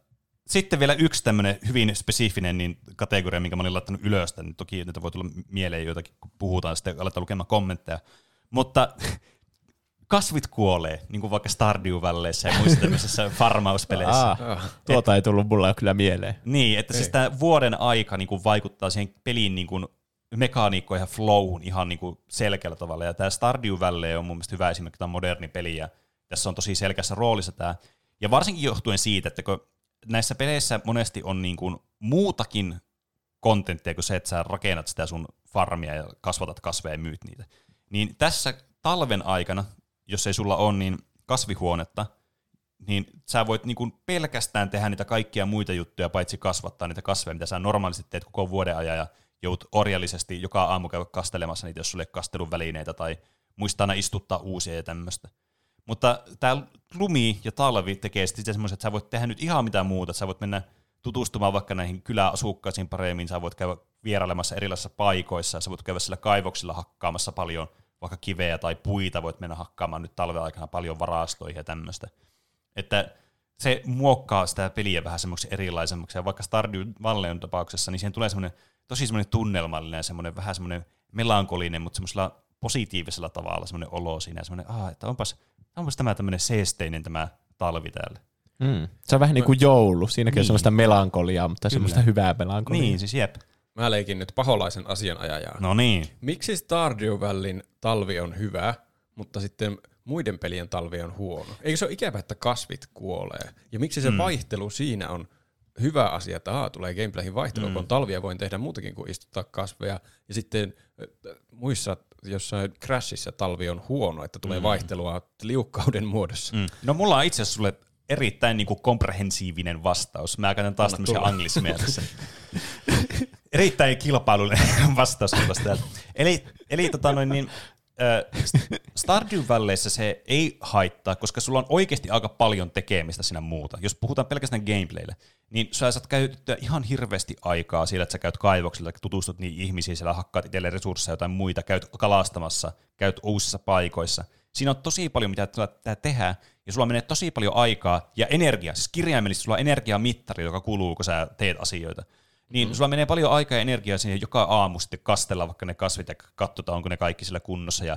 sitten vielä yksi tämmöinen hyvin spesifinen niin kategoria, minkä mä olin laittanut ylös, niin toki niitä voi tulla mieleen joitakin, kun puhutaan, sitten aletaan lukemaan kommentteja. Mutta kasvit kuolee, niin kuin vaikka Stardew Valleyssä ja muissa tämmöisissä farmauspeleissä. Ah, tuota ei tullut mulla kyllä mieleen. Niin, että siis tämä vuoden aika niin kuin vaikuttaa siihen pelin niin kuin mekaniikkoihin ja flowhun ihan niin kuin selkeällä tavalla. Ja tämä Stardew Valley on mun mielestä hyvä esimerkki, tämä moderni peli ja tässä on tosi selkeässä roolissa tämä. Ja varsinkin johtuen siitä, että kun näissä peleissä monesti on niin kuin muutakin kontenttia kuin se, että sä rakennat sitä sun farmia ja kasvatat kasveja ja myyt niitä. Niin tässä talven aikana, jos ei sulla ole niin kasvihuonetta, niin sä voit niin kuin pelkästään tehdä niitä kaikkia muita juttuja, paitsi kasvattaa niitä kasveja, mitä sä normaalisti teet koko vuoden ajan, ja joudut orjallisesti joka aamu käydä kastelemassa niitä, jos sulle kastelun välineitä, tai muistaa aina istuttaa uusia ja tämmöistä. Mutta tämä lumi ja talvi tekee sitten semmoisen, että sä voit tehdä nyt ihan mitä muuta, sä voit mennä tutustumaan vaikka näihin kyläasukkaisiin paremmin, sä voit käydä vierailemassa erilaisissa paikoissa, sä voit käydä sillä kaivoksilla hakkaamassa paljon vaikka kiveä tai puita, voit mennä hakkaamaan nyt talven aikana paljon varastoihin ja tämmöistä. Että se muokkaa sitä peliä vähän semmoiksi erilaisemmaksi, ja vaikka Stardew Valleyn tapauksessa, niin siihen tulee semmoinen tosi semmoinen tunnelmallinen ja semmoinen vähän semmoinen melankolinen, mutta semmoisella positiivisella tavalla semmoinen olo siinä, ja semmoinen, ah, että onpas, onpas tämä tämmöinen seesteinen tämä talvi täällä. Mm. Se on vähän niin kuin joulu. Siinäkin niin. on semmoista melankoliaa, mutta Kyllä. semmoista hyvää melankoliaa. Niin, siis jep. Mä leikin nyt paholaisen asianajajaa. No niin. Miksi Stardew Valleyn talvi on hyvä, mutta sitten muiden pelien talvi on huono? Eikö se ole ikävä, että kasvit kuolee? Ja miksi se mm. vaihtelu siinä on hyvä asia, että aha, tulee gameplayhin vaihtelu, mm. kun on talvia voin tehdä muutakin kuin istuttaa kasveja. Ja sitten muissa jossain Crashissa talvi on huono, että tulee mm. vaihtelua liukkauden muodossa. Mm. No mulla on itse asiassa sulle erittäin niin kuin komprehensiivinen vastaus. Mä käytän taas tämmöisiä anglismeja tässä. erittäin kilpailullinen vastaus tästä. Eli, eli tota noin, niin, Stardew Valleyssä se ei haittaa, koska sulla on oikeasti aika paljon tekemistä siinä muuta. Jos puhutaan pelkästään gameplaylle, niin sä saat käyttää ihan hirveästi aikaa sillä, että sä käyt kaivoksilla, tutustut niihin ihmisiin, siellä hakkaat itselle resursseja jotain muita, käyt kalastamassa, käyt uusissa paikoissa. Siinä on tosi paljon, mitä pitää tehdä, ja sulla menee tosi paljon aikaa ja energiaa. Siis kirjaimellisesti sulla on energiamittari, joka kuluu, kun sä teet asioita. Niin mm. sulla menee paljon aikaa ja energiaa siihen joka aamu sitten kastella vaikka ne kasvit ja katsotaan, onko ne kaikki sillä kunnossa ja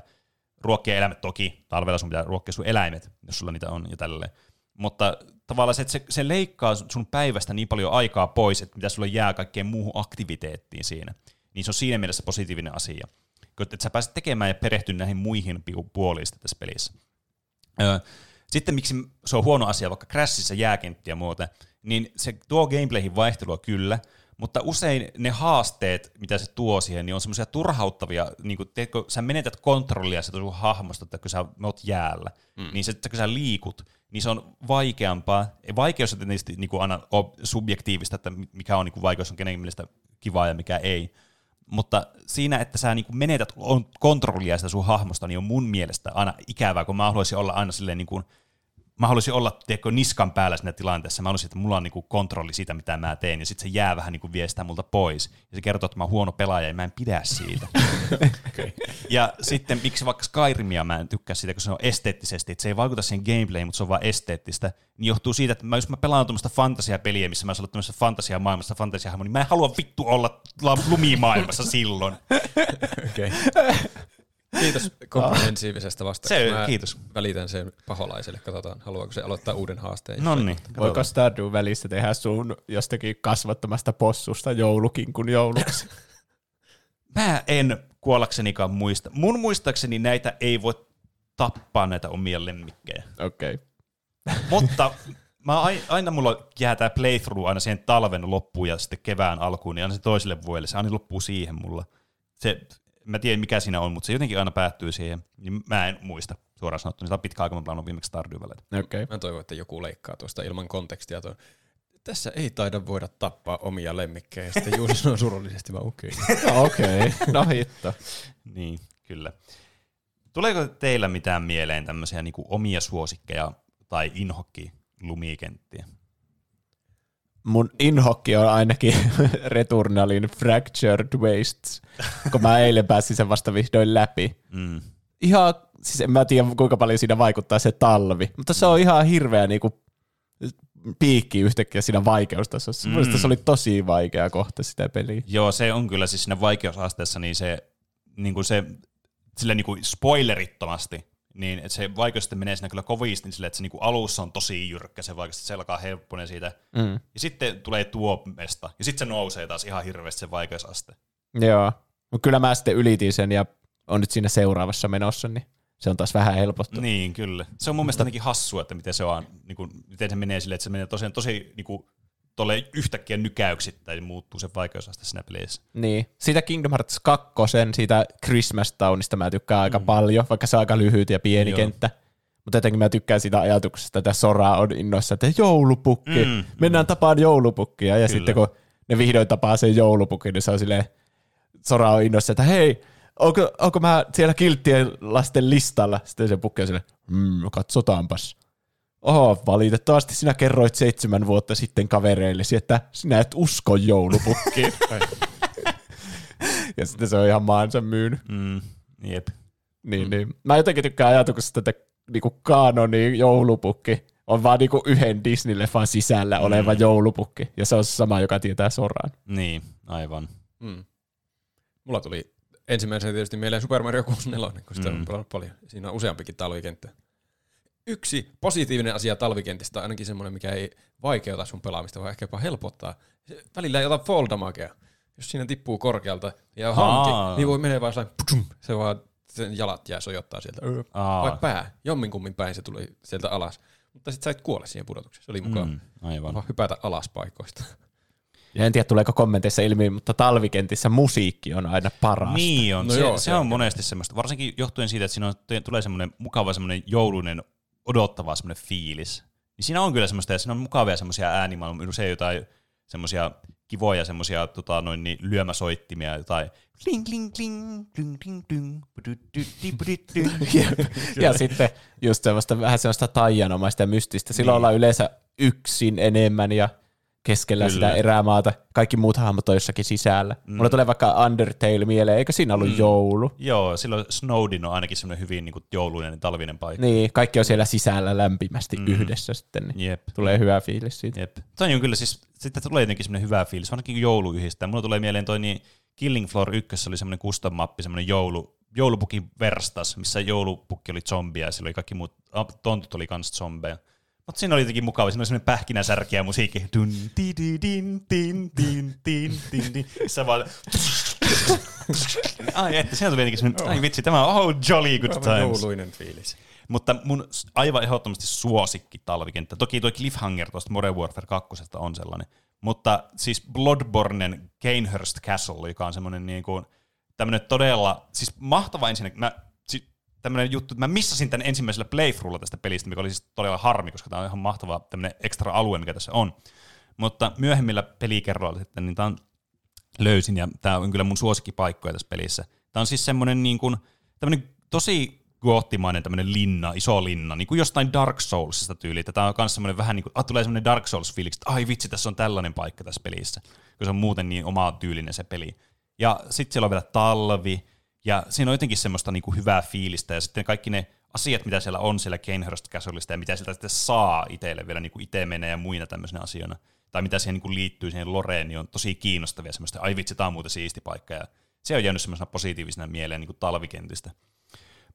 ruokkia eläimet toki. Talvella sun pitää ruokkia sun eläimet, jos sulla niitä on ja tälleen. Mutta tavallaan se, että se, se leikkaa sun päivästä niin paljon aikaa pois, että mitä sulla jää kaikkeen muuhun aktiviteettiin siinä. Niin se on siinä mielessä positiivinen asia. Että sä pääset tekemään ja perehtyä näihin muihin puoliin tässä pelissä. Sitten miksi se on huono asia, vaikka Crashissa jääkenttiä muuta, niin se tuo gameplayhin vaihtelua kyllä, mutta usein ne haasteet, mitä se tuo siihen, niin on semmoisia turhauttavia, niin kuin, teetkö, sä menetät kontrollia sitä sun hahmosta, että kun sä oot jäällä, mm. niin se, että kun sä liikut, niin se on vaikeampaa. Vaikeus on tietysti niin kuin aina subjektiivista, että mikä on niin kuin vaikeus on kenen mielestä kivaa ja mikä ei. Mutta siinä, että sä niin kuin menetät kontrollia sitä sun hahmosta, niin on mun mielestä aina ikävää, kun mä haluaisin olla aina silleen niin kuin mä haluaisin olla tiedätkö, niskan päällä siinä tilanteessa. Mä haluaisin, että mulla on niinku kontrolli siitä, mitä mä teen, ja sitten se jää vähän niinku viestää multa pois. Ja se kertoo, että mä oon huono pelaaja, ja mä en pidä siitä. okay. Ja sitten, miksi vaikka Skyrimia mä en tykkää siitä, kun se on esteettisesti, että se ei vaikuta siihen gameplayin, mutta se on vaan esteettistä, niin johtuu siitä, että mä, jos mä pelaan tuommoista fantasiapeliä, missä mä oon tämmöisessä fantasiamaailmassa, fantasiahahmo, niin mä en halua vittu olla lumimaailmassa silloin. okay. Kiitos komprehensiivisestä vastauksesta. Se, kiitos. Välitän sen paholaiselle. Katsotaan, haluaako se aloittaa uuden haasteen. No niin. Voiko Stardew välissä tehdä sun jostakin kasvattamasta possusta joulukin kuin jouluksi? Mä en kuollaksenikaan muista. Mun muistaakseni näitä ei voi tappaa näitä omia lemmikkejä. Okei. Okay. Mutta mä aina mulla jää tää playthrough aina siihen talven loppuun ja sitten kevään alkuun, niin aina se toiselle vuodelle. Se aina loppuu siihen mulla. Se mä tiedän mikä siinä on, mutta se jotenkin aina päättyy siihen, niin mä en muista suoraan sanottuna. Sitä on pitkä aika, mä pelannut viimeksi Stardew Okay. Mä toivon, että joku leikkaa tuosta ilman kontekstia. Tuon. Tässä ei taida voida tappaa omia lemmikkejä. Sitten Juuso sanoo surullisesti, vaan okei. Okay. okei, okay. no hitto. niin, kyllä. Tuleeko teillä mitään mieleen tämmöisiä niin omia suosikkeja tai inhokki lumikenttiä? Mun inhokki on ainakin Returnalin Fractured Wastes, kun mä eilen pääsin sen vasta vihdoin läpi. Mm. Ihan, siis en mä tiedä kuinka paljon siinä vaikuttaa se talvi, mutta se on ihan hirveä niinku piikki yhtäkkiä siinä vaikeustasossa. Mm. se oli tosi vaikea kohta sitä peliä. Joo, se on kyllä siis siinä vaikeusasteessa, niin se, niin kuin se sille niin kuin spoilerittomasti niin että se vaikeus sitten menee siinä kyllä kovisti silleen, että se niinku alussa on tosi jyrkkä, se vaikeus, se alkaa helpponen siitä. Mm. Ja sitten tulee tuo mesta, ja sitten se nousee taas ihan hirveästi se vaikeusaste. Joo. Mutta kyllä mä sitten ylitin sen ja on nyt siinä seuraavassa menossa, niin se on taas vähän helpottu. Niin, kyllä. Se on mun mielestä ainakin hassua, että miten se, on, niin kuin, miten se menee silleen, että se menee tosiaan tosi niin kuin, tolle yhtäkkiä nykäyksittäin muuttuu se vaikeusaste siinä pelissä. Niin. Siitä Kingdom Hearts 2, siitä Christmas Townista mä tykkään aika mm. paljon, vaikka se on aika lyhyt ja pieni Joo. kenttä. Mutta jotenkin mä tykkään siitä ajatuksesta, että Sora on innoissa, että joulupukki, Mm, mm, mennään tapaan joulupukkia. Ja Kyllä. sitten kun ne vihdoin tapaa sen joulupukin, niin se on silleen, Sora on innoissa, että hei, onko, onko mä siellä kilttien lasten listalla? Sitten se pukki on silleen, mm, katsotaanpas. Oho, valitettavasti sinä kerroit seitsemän vuotta sitten kavereillesi, että sinä et usko joulupukkiin. ja sitten se on ihan maansa myynyt. Mm, jep. Niin, niin. Mä jotenkin tykkään ajatuksesta, että niinku kanoni joulupukki on vaan niinku yhden Disney-leffan sisällä oleva Mm. joulupukki. Ja se on se sama, joka tietää Soran. Niin, aivan. Mm. Mulla tuli ensimmäisenä tietysti mieleen Super Mario 64, kun sitä Mm. on pelannut paljon. Siinä on useampikin talvikenttä. Yksi positiivinen asia talvikentistä on ainakin semmoinen, mikä ei vaikeuta sun pelaamista, vaan ehkä jopa helpottaa. Se välillä ei ota fall damagea. Jos siinä tippuu korkealta ja Aa. hanki, niin voi menee vaan sellainen, se vaan sen jalat jää sojottaa sieltä. Aa. Vai pää, jomminkummin päin se tuli sieltä alas. Mutta sit sä et kuole siihen pudotukseen. Se oli mukaan Mm, aivan. vaan hypätä alas paikoista. Ja en tiedä, tuleeko kommenteissa ilmi, mutta talvikentissä musiikki on aina paras. Niin on, No no se, joo, se se on on monesti semmoista, varsinkin johtuen siitä, että siinä on, tulee semmoinen mukava semmoinen joulunen odottava semmoinen fiilis. Niin siinä on kyllä semmoista, ja siinä on mukavia semmoisia äänimaailmoja, usein jotain semmoisia kivoja semmoisia tota, noin niin, lyömäsoittimia, jotain kling, kling, kling, kling, kling, kling, ja sitten just semmoista, vähän semmoista taianomaista ja mystistä. Silloin Niin. ollaan yleensä yksin enemmän ja keskellä Kyllä. sitä erämaata. Kaikki muut hahmot on jossakin sisällä. Mm. Mulla tulee vaikka Undertale mieleen, eikö siinä ollut mm. joulu? Joo, silloin Snowdin on ainakin semmoinen hyvin niin kuin, jouluinen ja talvinen paikka. Niin, kaikki on siellä sisällä lämpimästi mm. yhdessä sitten, niin Jep. tulee hyvä fiilis siitä. Jep. Toi on kyllä siis, sitten tulee jotenkin semmoinen hyvä fiilis, ainakin joulu yhdistää. Mulla tulee mieleen toi niin Killing Floor 1 oli semmoinen custom mappi, semmoinen joulu, joulupukin verstas, missä joulupukki oli zombia ja sillä oli kaikki muut, tontut oli kans zombeja. Mutta siinä oli jotenkin mukava, siinä oli semmoinen pähkinäsärkiä musiikki. Dun, di, di, din, din, din, din, din, din. Vaan... Ai että, siinä tuli jotenkin semmoinen, ai vitsi, tämä on oh, jolly good times. jouluinen fiilis. Mutta mun aivan ehdottomasti suosikki talvikenttä. Toki tuo Cliffhanger tuosta Modern Warfare 2 on sellainen. Mutta siis Bloodbornen Canehurst Castle, joka on semmoinen niin kuin, tämmöinen todella, siis mahtava ensinnäkin. Mä, tämmöinen juttu, että mä missasin tämän ensimmäisellä playthroughlla tästä pelistä, mikä oli siis todella harmi, koska tämä on ihan mahtava tämmöinen extra alue, mikä tässä on. Mutta myöhemmillä pelikerroilla sitten, niin tämä löysin, ja tämä on kyllä mun suosikkipaikkoja tässä pelissä. Tämä on siis semmoinen niin kuin, tämmöinen tosi goottimainen tämmöinen linna, iso linna, niin kuin jostain Dark Soulsista tyyliä. Tämä on myös semmoinen vähän niin kuin, ah, tulee semmoinen Dark Souls-fiiliksi, että ai vitsi, tässä on tällainen paikka tässä pelissä, kun se on muuten niin oma tyylinen se peli. Ja sitten siellä on vielä talvi, ja siinä on jotenkin semmoista niin kuin hyvää fiilistä, ja sitten kaikki ne asiat, mitä siellä on siellä Castleista, ja mitä sieltä sitten saa itselle vielä niin itse menee ja muina tämmöisenä asioina, tai mitä siihen niin kuin liittyy siihen Loreen, niin on tosi kiinnostavia semmoista, ai vitsi, tämä on muuten siisti paikka, ja se on jäänyt semmoisena positiivisena mieleen niin kuin talvikentistä.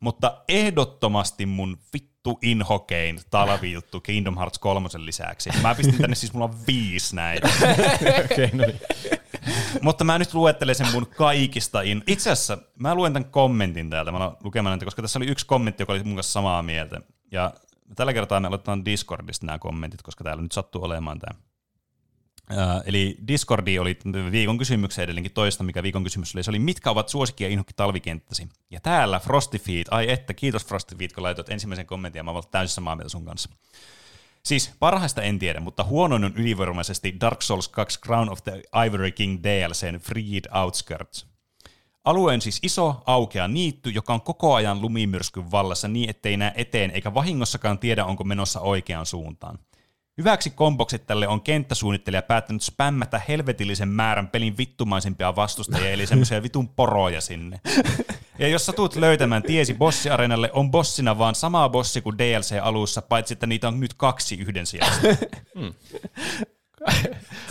Mutta ehdottomasti mun vittu inhokein talvijuttu Kingdom Hearts 3 lisäksi. Mä pistin tänne siis, mulla on viisi näitä. Okei, no niin. Mutta mä nyt luettelen sen mun kaikista in... Itse asiassa mä luen tämän kommentin täältä, mä aloin lukemaan näitä, koska tässä oli yksi kommentti, joka oli mun kanssa samaa mieltä. Ja tällä kertaa me aloitetaan Discordista nämä kommentit, koska täällä nyt sattuu olemaan tämä. Eli Discordi oli viikon kysymyksen edelleenkin toista, mikä viikon kysymys oli. Se oli, mitkä ovat suosikki ja inhokki talvikenttäsi? Ja täällä Frosty Feet, ai että, kiitos Frosty Feet, kun laitoit ensimmäisen kommentin, ja mä olen täysin samaa mieltä sun kanssa. Siis parhaista en tiedä, mutta huonoin on ylivoimaisesti Dark Souls 2 Crown of the Ivory King DLCn Freed Outskirts. Alue on siis iso, aukea niitty, joka on koko ajan lumimyrskyn vallassa niin, ettei näe eteen eikä vahingossakaan tiedä, onko menossa oikeaan suuntaan. Hyväksi kombokset tälle on kenttäsuunnittelija päättänyt spämmätä helvetillisen määrän pelin vittumaisimpia vastustajia, eli semmoisia vitun poroja sinne. Ja jos satut löytämään tiesi bossiarenalle, on bossina vaan sama bossi kuin DLC-alussa, paitsi että niitä on nyt kaksi yhden sijasta.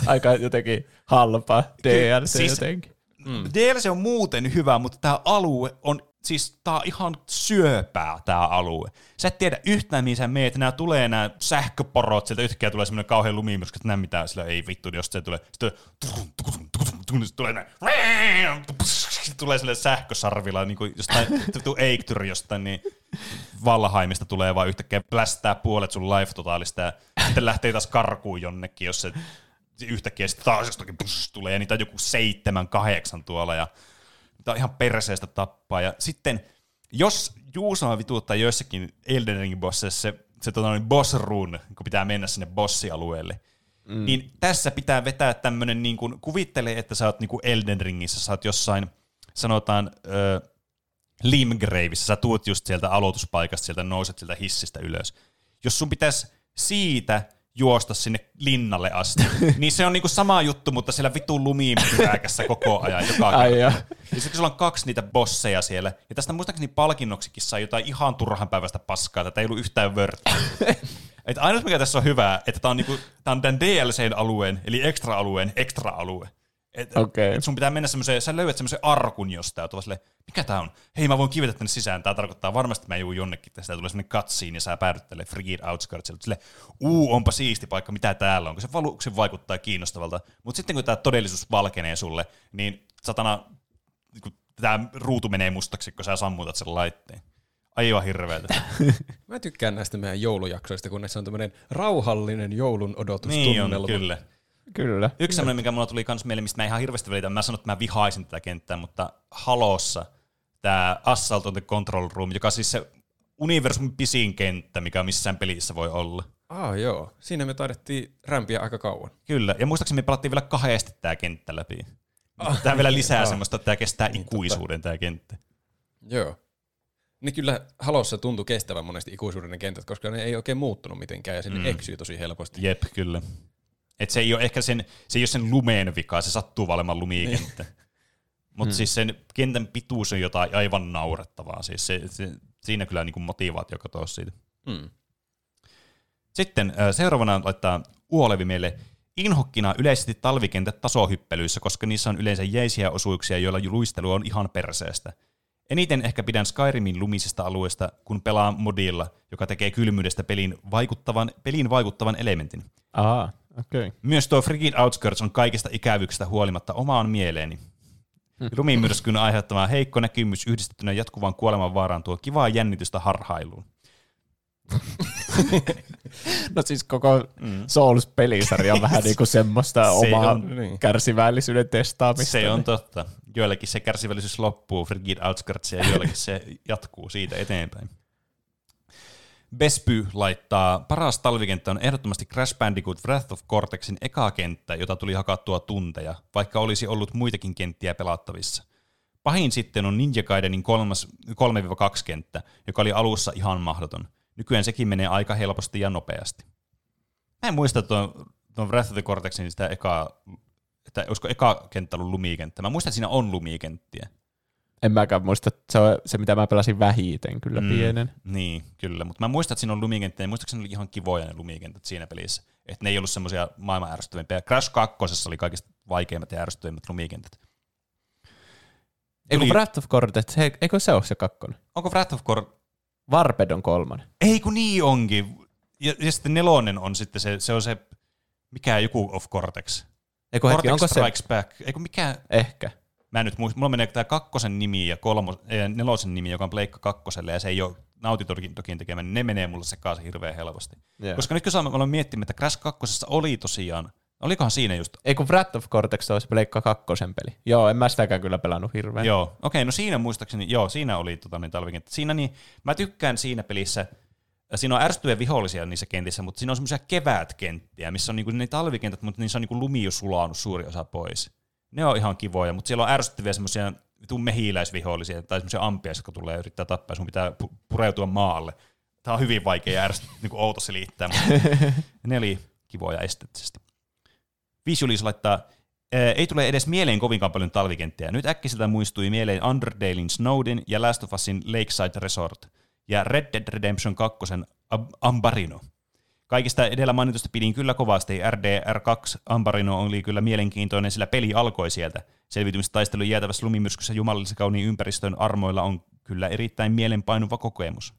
Aika jotenkin halpa DLC siis- jotenkin. Mm. DLC on muuten hyvä, mutta tämä alue on siis tää on ihan syöpää tää alue. Sä et tiedä yhtään, mihin sä meet, nämä tulee nämä sähköporot, sieltä yhtäkkiä tulee semmoinen kauhean lumimyrsky, että näe mitään, sillä ei vittu, jos se tulee, sitten tulee, sitten tulee näin, sitten tulee sille sähkösarvilla, niin kuin jostain vittu Eiktyri jostain, niin Valhaimista tulee vaan yhtäkkiä plästää puolet sun life totaalista ja sitten lähtee taas karkuun jonnekin, jos se yhtäkkiä sitten taas jostakin pss, tulee ja niitä on joku seitsemän, kahdeksan tuolla ja Tämä on ihan perseestä tappaa. Ja sitten, jos Juusoa vituuttaa joissakin Elden Ring bossissa se, se tota, niin boss run, kun pitää mennä sinne bossialueelle, mm. niin tässä pitää vetää tämmöinen, niin kuin, kuvittele, että sä oot niin kuin Elden Ringissä, sä oot jossain, sanotaan, ö, Limgraveissa, sä tuut just sieltä aloituspaikasta, sieltä nouset sieltä hissistä ylös. Jos sun pitäisi siitä juosta sinne linnalle asti. niin se on niinku sama juttu, mutta siellä vitun lumiin koko ajan joka Ai Ja sitten sulla on kaksi niitä bosseja siellä, ja tästä muistaakseni palkinnoksikin sai jotain ihan turhan päivästä paskaa, tätä ei ollut yhtään vörttiä. Et ainut mikä tässä on hyvää, että tämä on, niinku, tää on tämän DLC-alueen, eli extra-alueen extra-alue. Et, okay. et sun pitää mennä semmoiseen, sä löydät semmoisen arkun jostain, ja sille, mikä tää on? Hei, mä voin kivetä tänne sisään, tää tarkoittaa varmasti, että mä juun jonnekin, tästä tulee semmoinen katsiin, ja sä päädyt tälle Frigid Outskirtsille, sille, uu, onpa siisti paikka, mitä täällä on, kun se valuksen vaikuttaa kiinnostavalta, mutta sitten kun tämä todellisuus valkenee sulle, niin satana, kun tämä ruutu menee mustaksi, kun sä sammutat sen laitteen. Aivan hirveätä. Mä tykkään näistä meidän joulujaksoista, kun näissä on tämmöinen rauhallinen joulun odotustunnelma. Niin on, kyllä. Kyllä. Yksi semmoinen, mikä mulla tuli kans mieleen, mistä mä ihan hirveästi välitän, mä sanon, että mä vihaisin tätä kenttää, mutta Halossa tämä Assault on the Control Room, joka on siis se universumin pisin kenttä, mikä missään pelissä voi olla. Ah joo, siinä me taidettiin rämpiä aika kauan. Kyllä, ja muistaakseni me pelattiin vielä kahdesti tämä kenttä läpi. Ah, tämä vielä lisää ah, semmoista, että tämä kestää niin, ikuisuuden tämä kenttä. Joo. Niin kyllä Halossa tuntui kestävän monesti ikuisuuden ne kentät, koska ne ei oikein muuttunut mitenkään ja sinne mm. eksyy tosi helposti. Jep, kyllä. Et se ei ole ehkä sen, se ei ole sen lumeen vika, se sattuu olemaan lumikenttä. Niin. Mutta hmm. siis sen kentän pituus on jotain aivan naurettavaa. Siis se, se, siinä kyllä niin kuin motivaatio katoaa siitä. Hmm. Sitten seuraavana laittaa Uolevi meille inhokkina yleisesti talvikentät tasohyppelyissä, koska niissä on yleensä jäisiä osuuksia, joilla luistelu on ihan perseestä. Eniten ehkä pidän Skyrimin lumisesta alueesta, kun pelaa modilla, joka tekee kylmyydestä pelin vaikuttavan, pelin vaikuttavan elementin. Aa. Okay. Myös tuo Frigid Outskirts on kaikista ikävyyksistä huolimatta omaan mieleeni. Hmm. Lumimyrskyn aiheuttama heikko näkymys yhdistettynä jatkuvaan kuoleman vaaraan tuo kivaa jännitystä harhailuun. no siis koko mm. Souls-pelisarja on vähän niin kuin semmoista se omaa on, niin. kärsivällisyyden testaamista. Se on totta. Joillekin se kärsivällisyys loppuu Frigid Outskirts ja joillekin se jatkuu siitä eteenpäin. Bespy laittaa, paras talvikenttä on ehdottomasti Crash Bandicoot Wrath of Cortexin eka kenttä, jota tuli hakattua tunteja, vaikka olisi ollut muitakin kenttiä pelattavissa. Pahin sitten on Ninja Gaidenin 3-2 kenttä, joka oli alussa ihan mahdoton. Nykyään sekin menee aika helposti ja nopeasti. Mä en muista tuon, tuon Wrath of the Cortexin sitä eka, että olisiko eka kenttä ollut lumikenttä. Mä muistan, että siinä on lumikenttiä. En mäkään muista, se on se, mitä mä pelasin vähiten kyllä mm, pienen. Niin, kyllä. Mutta mä muistan, että siinä on lumikenttä, ja muistaakseni oli ihan kivoja ne lumikentät siinä pelissä. Että ne ei ollut semmoisia maailman ärsyttävimpiä. Crash 2 oli kaikista vaikeimmat ja ärsyttävimmät lumikentät. Eikö Wrath of Cortex, eikö se ole se kakkonen? Onko Wrath of Cortex? Warped on kolmonen. Ei kun niin onkin. Ja, ja sitten nelonen on sitten se, se on se, mikä joku of Cortex. Eikö hetki, onko Strikes se? Back. Eikö mikä? Ehkä mä en nyt muista, mulla menee tämä kakkosen nimi ja kolmo, ja nelosen nimi, joka on Pleikka kakkoselle, ja se ei ole Nautitokin tekemä, niin ne menee mulle sekaisin hirveän helposti. Yeah. Koska nyt kun mä olen miettimään, että Crash 2 oli tosiaan, olikohan siinä just... Ei kun Wrath of Cortex olisi Pleikka kakkosen peli. Joo, en mä sitäkään kyllä pelannut hirveän. Joo, okei, okay, no siinä muistaakseni, joo, siinä oli tota, niin talvikenttä. Siinä niin, mä tykkään siinä pelissä, siinä on ärsyttäviä vihollisia niissä kentissä, mutta siinä on semmoisia kevätkenttiä, missä on niinku ne talvikentät, mutta niissä on niinku lumi jo sulanut suuri osa pois ne on ihan kivoja, mutta siellä on ärsyttäviä semmoisia mehiläisvihollisia tai semmoisia ampia, jotka tulee yrittää tappaa, sun pitää pureutua maalle. Tämä on hyvin vaikea ärsyt, niin outo selittää, mutta ne oli kivoja esteettisesti. Visualis laittaa, ei tule edes mieleen kovinkaan paljon talvikenttiä. Nyt äkkiseltä muistui mieleen Underdalein Snowden ja Last of Usin Lakeside Resort ja Red Dead Redemption 2 Ambarino. Kaikista edellä mainitusta pidin kyllä kovasti. RDR2 Ambarino oli kyllä mielenkiintoinen, sillä peli alkoi sieltä. Selviytymistaistelun jäätävässä lumimyrskyssä jumalallisen kauniin ympäristön armoilla on kyllä erittäin mielenpainuva kokemus.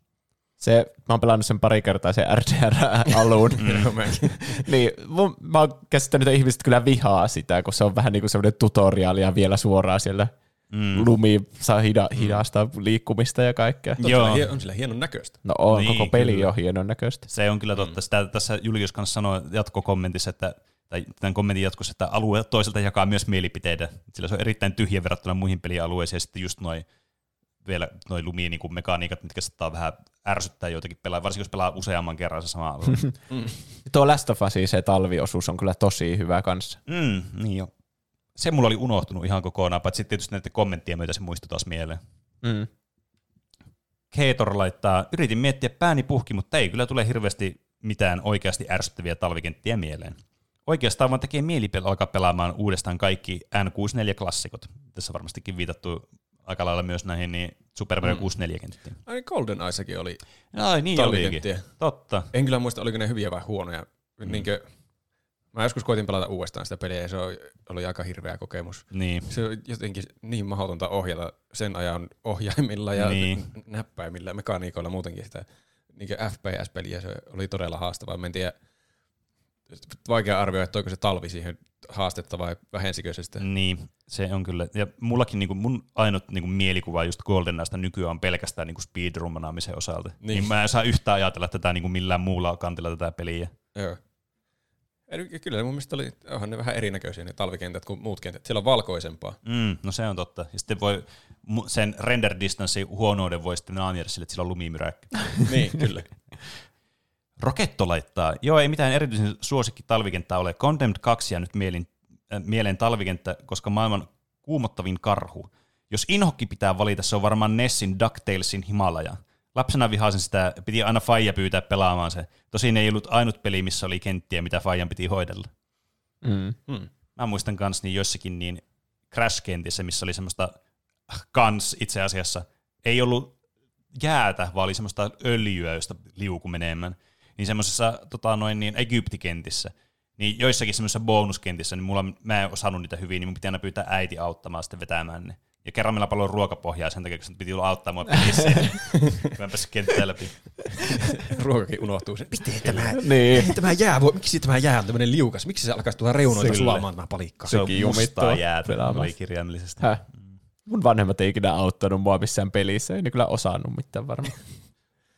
Se, mä oon pelannut sen pari kertaa, se RDR-alun. Mäkin. niin, mun, mä oon käsittänyt, että ihmiset kyllä vihaa sitä, kun se on vähän niin kuin semmoinen tutoriaalia vielä suoraan siellä mm. lumi saa hida, hidastaa liikkumista ja kaikkea. Totta, Joo. on sillä hienon näköistä. No on, Niin, koko peli kyllä. on hienon näköistä. Se on kyllä totta. Sitä tässä Julius kanssa sanoi jatkokommentissa, että tai tämän kommentin jatkossa, että alue toiselta jakaa myös mielipiteitä. Sillä se on erittäin tyhjä verrattuna muihin pelialueisiin, ja sitten just noin vielä noin lumien niin mekaniikat, mitkä saattaa vähän ärsyttää joitakin pelaajia, varsinkin jos pelaa useamman kerran se sama alue. Tuo Last of Usin se talviosuus on kyllä tosi hyvä kanssa. mm, niin jo. Se mulla oli unohtunut ihan kokonaan, paitsi sitten tietysti näiden kommenttien myötä se muistui taas mieleen. Mm. Keetor laittaa, yritin miettiä pääni puhki, mutta ei kyllä tule hirveästi mitään oikeasti ärsyttäviä talvikenttiä mieleen. Oikeastaan vaan tekee mieli alkaa pelaamaan uudestaan kaikki N64-klassikot. Tässä varmastikin viitattu aika lailla myös näihin niin Super Mario 64-kenttiin. Ai Golden Eyesakin oli Ai niin olikin. Totta. En kyllä muista, oliko ne hyviä vai huonoja. Mm. Niinkö, mä joskus koitin pelata uudestaan sitä peliä ja se oli, aika hirveä kokemus. Niin. Se on jotenkin niin mahdotonta ohjata sen ajan ohjaimilla ja Niin. niin. näppäimillä mekaniikoilla muutenkin sitä niin FPS-peliä. Se oli todella haastavaa. Mä en tiedä, vaikea arvioida, että toiko se talvi siihen haastetta vai vähensikö se sitä. Niin, se on kyllä. Ja mullakin niinku, mun ainut niinku, mielikuva just GoldenEyesta nykyään on pelkästään niinku speedrummanaamisen osalta. Niin. Niin. niin. mä en saa yhtään ajatella tätä niinku, millään muulla kantilla tätä peliä. Joo. Kyllä mun mielestä oli, onhan ne vähän erinäköisiä ne talvikentät kuin muut kentät. Siellä on valkoisempaa. Mm, no se on totta. Ja sitten voi sen render distance huonouden voi sitten naamioida sille, että sillä on lumimyräkkä. niin, kyllä. Roketto laittaa, joo ei mitään erityisen suosikki talvikenttää ole. Condemned 2 nyt mielin, äh, mieleen talvikenttä, koska maailman kuumottavin karhu. Jos inhokki pitää valita, se on varmaan Nessin DuckTalesin Himalaja. Lapsena vihasin sitä, piti aina Faija pyytää pelaamaan se. Tosin ei ollut ainut peli, missä oli kenttiä, mitä Faijan piti hoidella. Mm. Hmm. Mä muistan kans niin jossakin niin Crash-kentissä, missä oli semmoista kans itse asiassa, ei ollut jäätä, vaan oli semmoista öljyä, josta liuku menemään. Niin semmoisessa tota, noin niin Egyptikentissä, niin joissakin semmoisissa bonuskentissä, niin mulla, mä en osannut niitä hyvin, niin mun piti aina pyytää äiti auttamaan sitten vetämään ne. Ja kerran meillä paljon ruokapohjaa sen takia, kun sen piti olla auttaa mua pelissä. mä en päässyt kenttään läpi. Ruokakin unohtuu. Miten tämä, Niin. tämä jää, voi, miksi tämä jää on tämmöinen liukas? Miksi se alkaisi tuolla reunoilla Kyllä. sulamaan tämä palikka? Se on mustaa jumittaa jäätä, kirjaimellisesti. Häh? Mun vanhemmat ei ikinä auttanut mua missään pelissä, ei ne kyllä osannut mitään varmaan.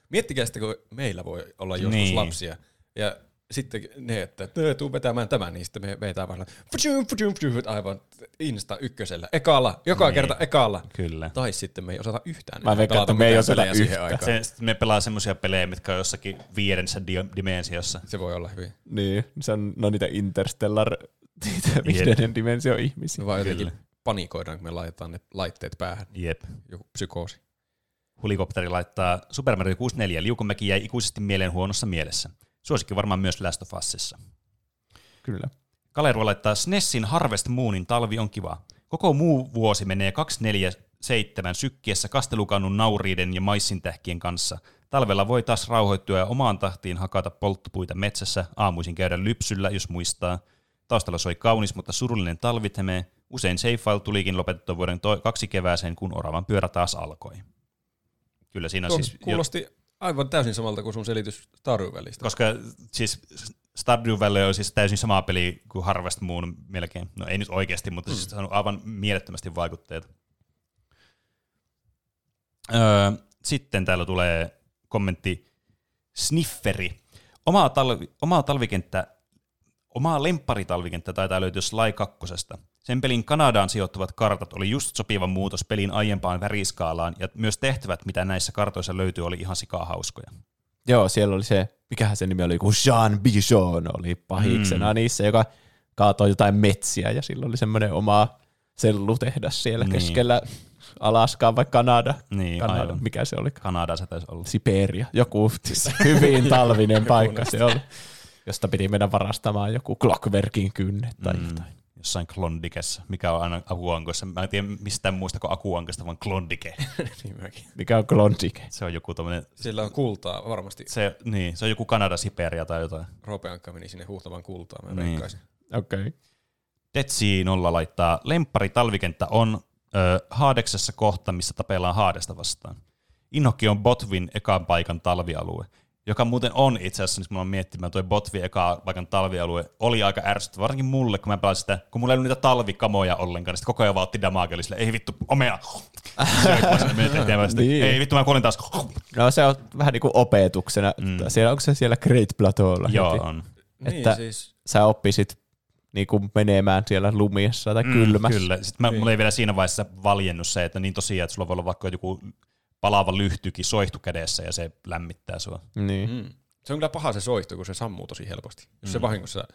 Miettikää sitten, kun meillä voi olla joskus niin. lapsia. Ja sitten ne, että "Tö, tuu vetämään tämän, niin sitten me vetää vaan fujum, fujum, fujum, aivan Insta ykkösellä. Ekalla, joka Niin. kerta ekalla. Kyllä. Tai sitten me ei osata yhtään. Mä veikkaan, että me ei osata yhtään. aikaan. Se, me pelaa semmoisia pelejä, mitkä on jossakin viidennessä di- dimensiossa. Se voi olla hyvin. niin, se on no niitä Interstellar, niitä viidennen dimensio ihmisiä. Vaan jotenkin Kyllä. panikoidaan, kun me laitetaan ne laitteet päähän. Jep. Joku psykoosi. Hulikopteri laittaa Super Mario 64. Liukumäki jäi ikuisesti mieleen huonossa mielessä. Suosikki varmaan myös Last of Usissa. Kyllä. Kalervo laittaa SNESin Harvest Moonin talvi on kiva. Koko muu vuosi menee 247 sykkiessä kastelukannun nauriiden ja maissintähkien kanssa. Talvella voi taas rauhoittua ja omaan tahtiin hakata polttopuita metsässä, aamuisin käydä lypsyllä, jos muistaa. Taustalla soi kaunis, mutta surullinen talvitheme. Usein Seifail tulikin lopetettua vuoden to- kaksi kevääseen, kun oravan pyörä taas alkoi. Kyllä siinä Tuo siis... jo- kuulosti aivan täysin samalta kuin sun selitys Stardew välistä. koska siis Stardew Valley on siis täysin sama peli kuin Harvest Moon melkein. No ei nyt oikeasti, mutta siis se on aivan mielettömästi vaikutteita. Öö, sitten täällä tulee kommentti Snifferi. Omaa, talvi, omaa talvikenttä, omaa lempparitalvikenttä taitaa löytyä Sly 2. Sen pelin Kanadaan sijoittuvat kartat oli just sopiva muutos pelin aiempaan väriskaalaan, ja myös tehtävät, mitä näissä kartoissa löytyy, oli ihan sikaa hauskoja. Joo, siellä oli se, mikähän se nimi oli, kun Jean Bijon oli pahiksena mm. niissä, joka kaatoi jotain metsiä ja sillä oli semmoinen oma sellutehdas siellä Niin. keskellä Alaskaa vai Kanada. Niin, Kanada, aivan. mikä se oli? Kanada se taisi olla. Siberia, joku siis hyvin talvinen paikka se oli, josta piti mennä varastamaan joku Clockworkin kynnet tai mm. jotain. Jossain Klondikessa, mikä on aina akuankoissa. Mä en tiedä mistään muista kuin akuankasta, vaan Klondike. niin mäkin. Mikä on Klondike? Se on joku tommonen, Sillä on kultaa varmasti. se, niin, se on joku Kanada, Siberia tai jotain. Ropeankka meni sinne huuhtamaan kultaa, mä Niin. Okei. Okay. Tetsi nolla laittaa, lemppari talvikenttä on ö, Haadeksessa kohta, missä tapellaan Haadesta vastaan. Inhokki on Botvin ekan paikan talvialue, joka muuten on itse asiassa, nyt mulla on miettimään, tuo Botvin eka paikan talvialue oli aika ärsyttävä, varsinkin mulle, kun mä pelasin sitä, kun mulla ei ollut niitä talvikamoja ollenkaan, niin sitten koko ajan vaan otti damage, sille, ei vittu, omea. Niin. Ei vittu, mä kuolin taas. No se on vähän niin kuin opetuksena. Mm. Siellä, onko se siellä Great Plateaulla? Joo, heti? on. Niin, Että- siis, Sä oppisit niin kuin menemään siellä lumiessa tai kylmässä. Mm, Kyllä. Sitten mä, mulla ei vielä siinä vaiheessa valjennut se, että niin tosiaan, että sulla voi olla vaikka joku palava lyhtykin soihtu kädessä ja se lämmittää sua. Niin. mm. se on kyllä paha se soihtu, kun se sammuu tosi helposti. Jos se vahingossa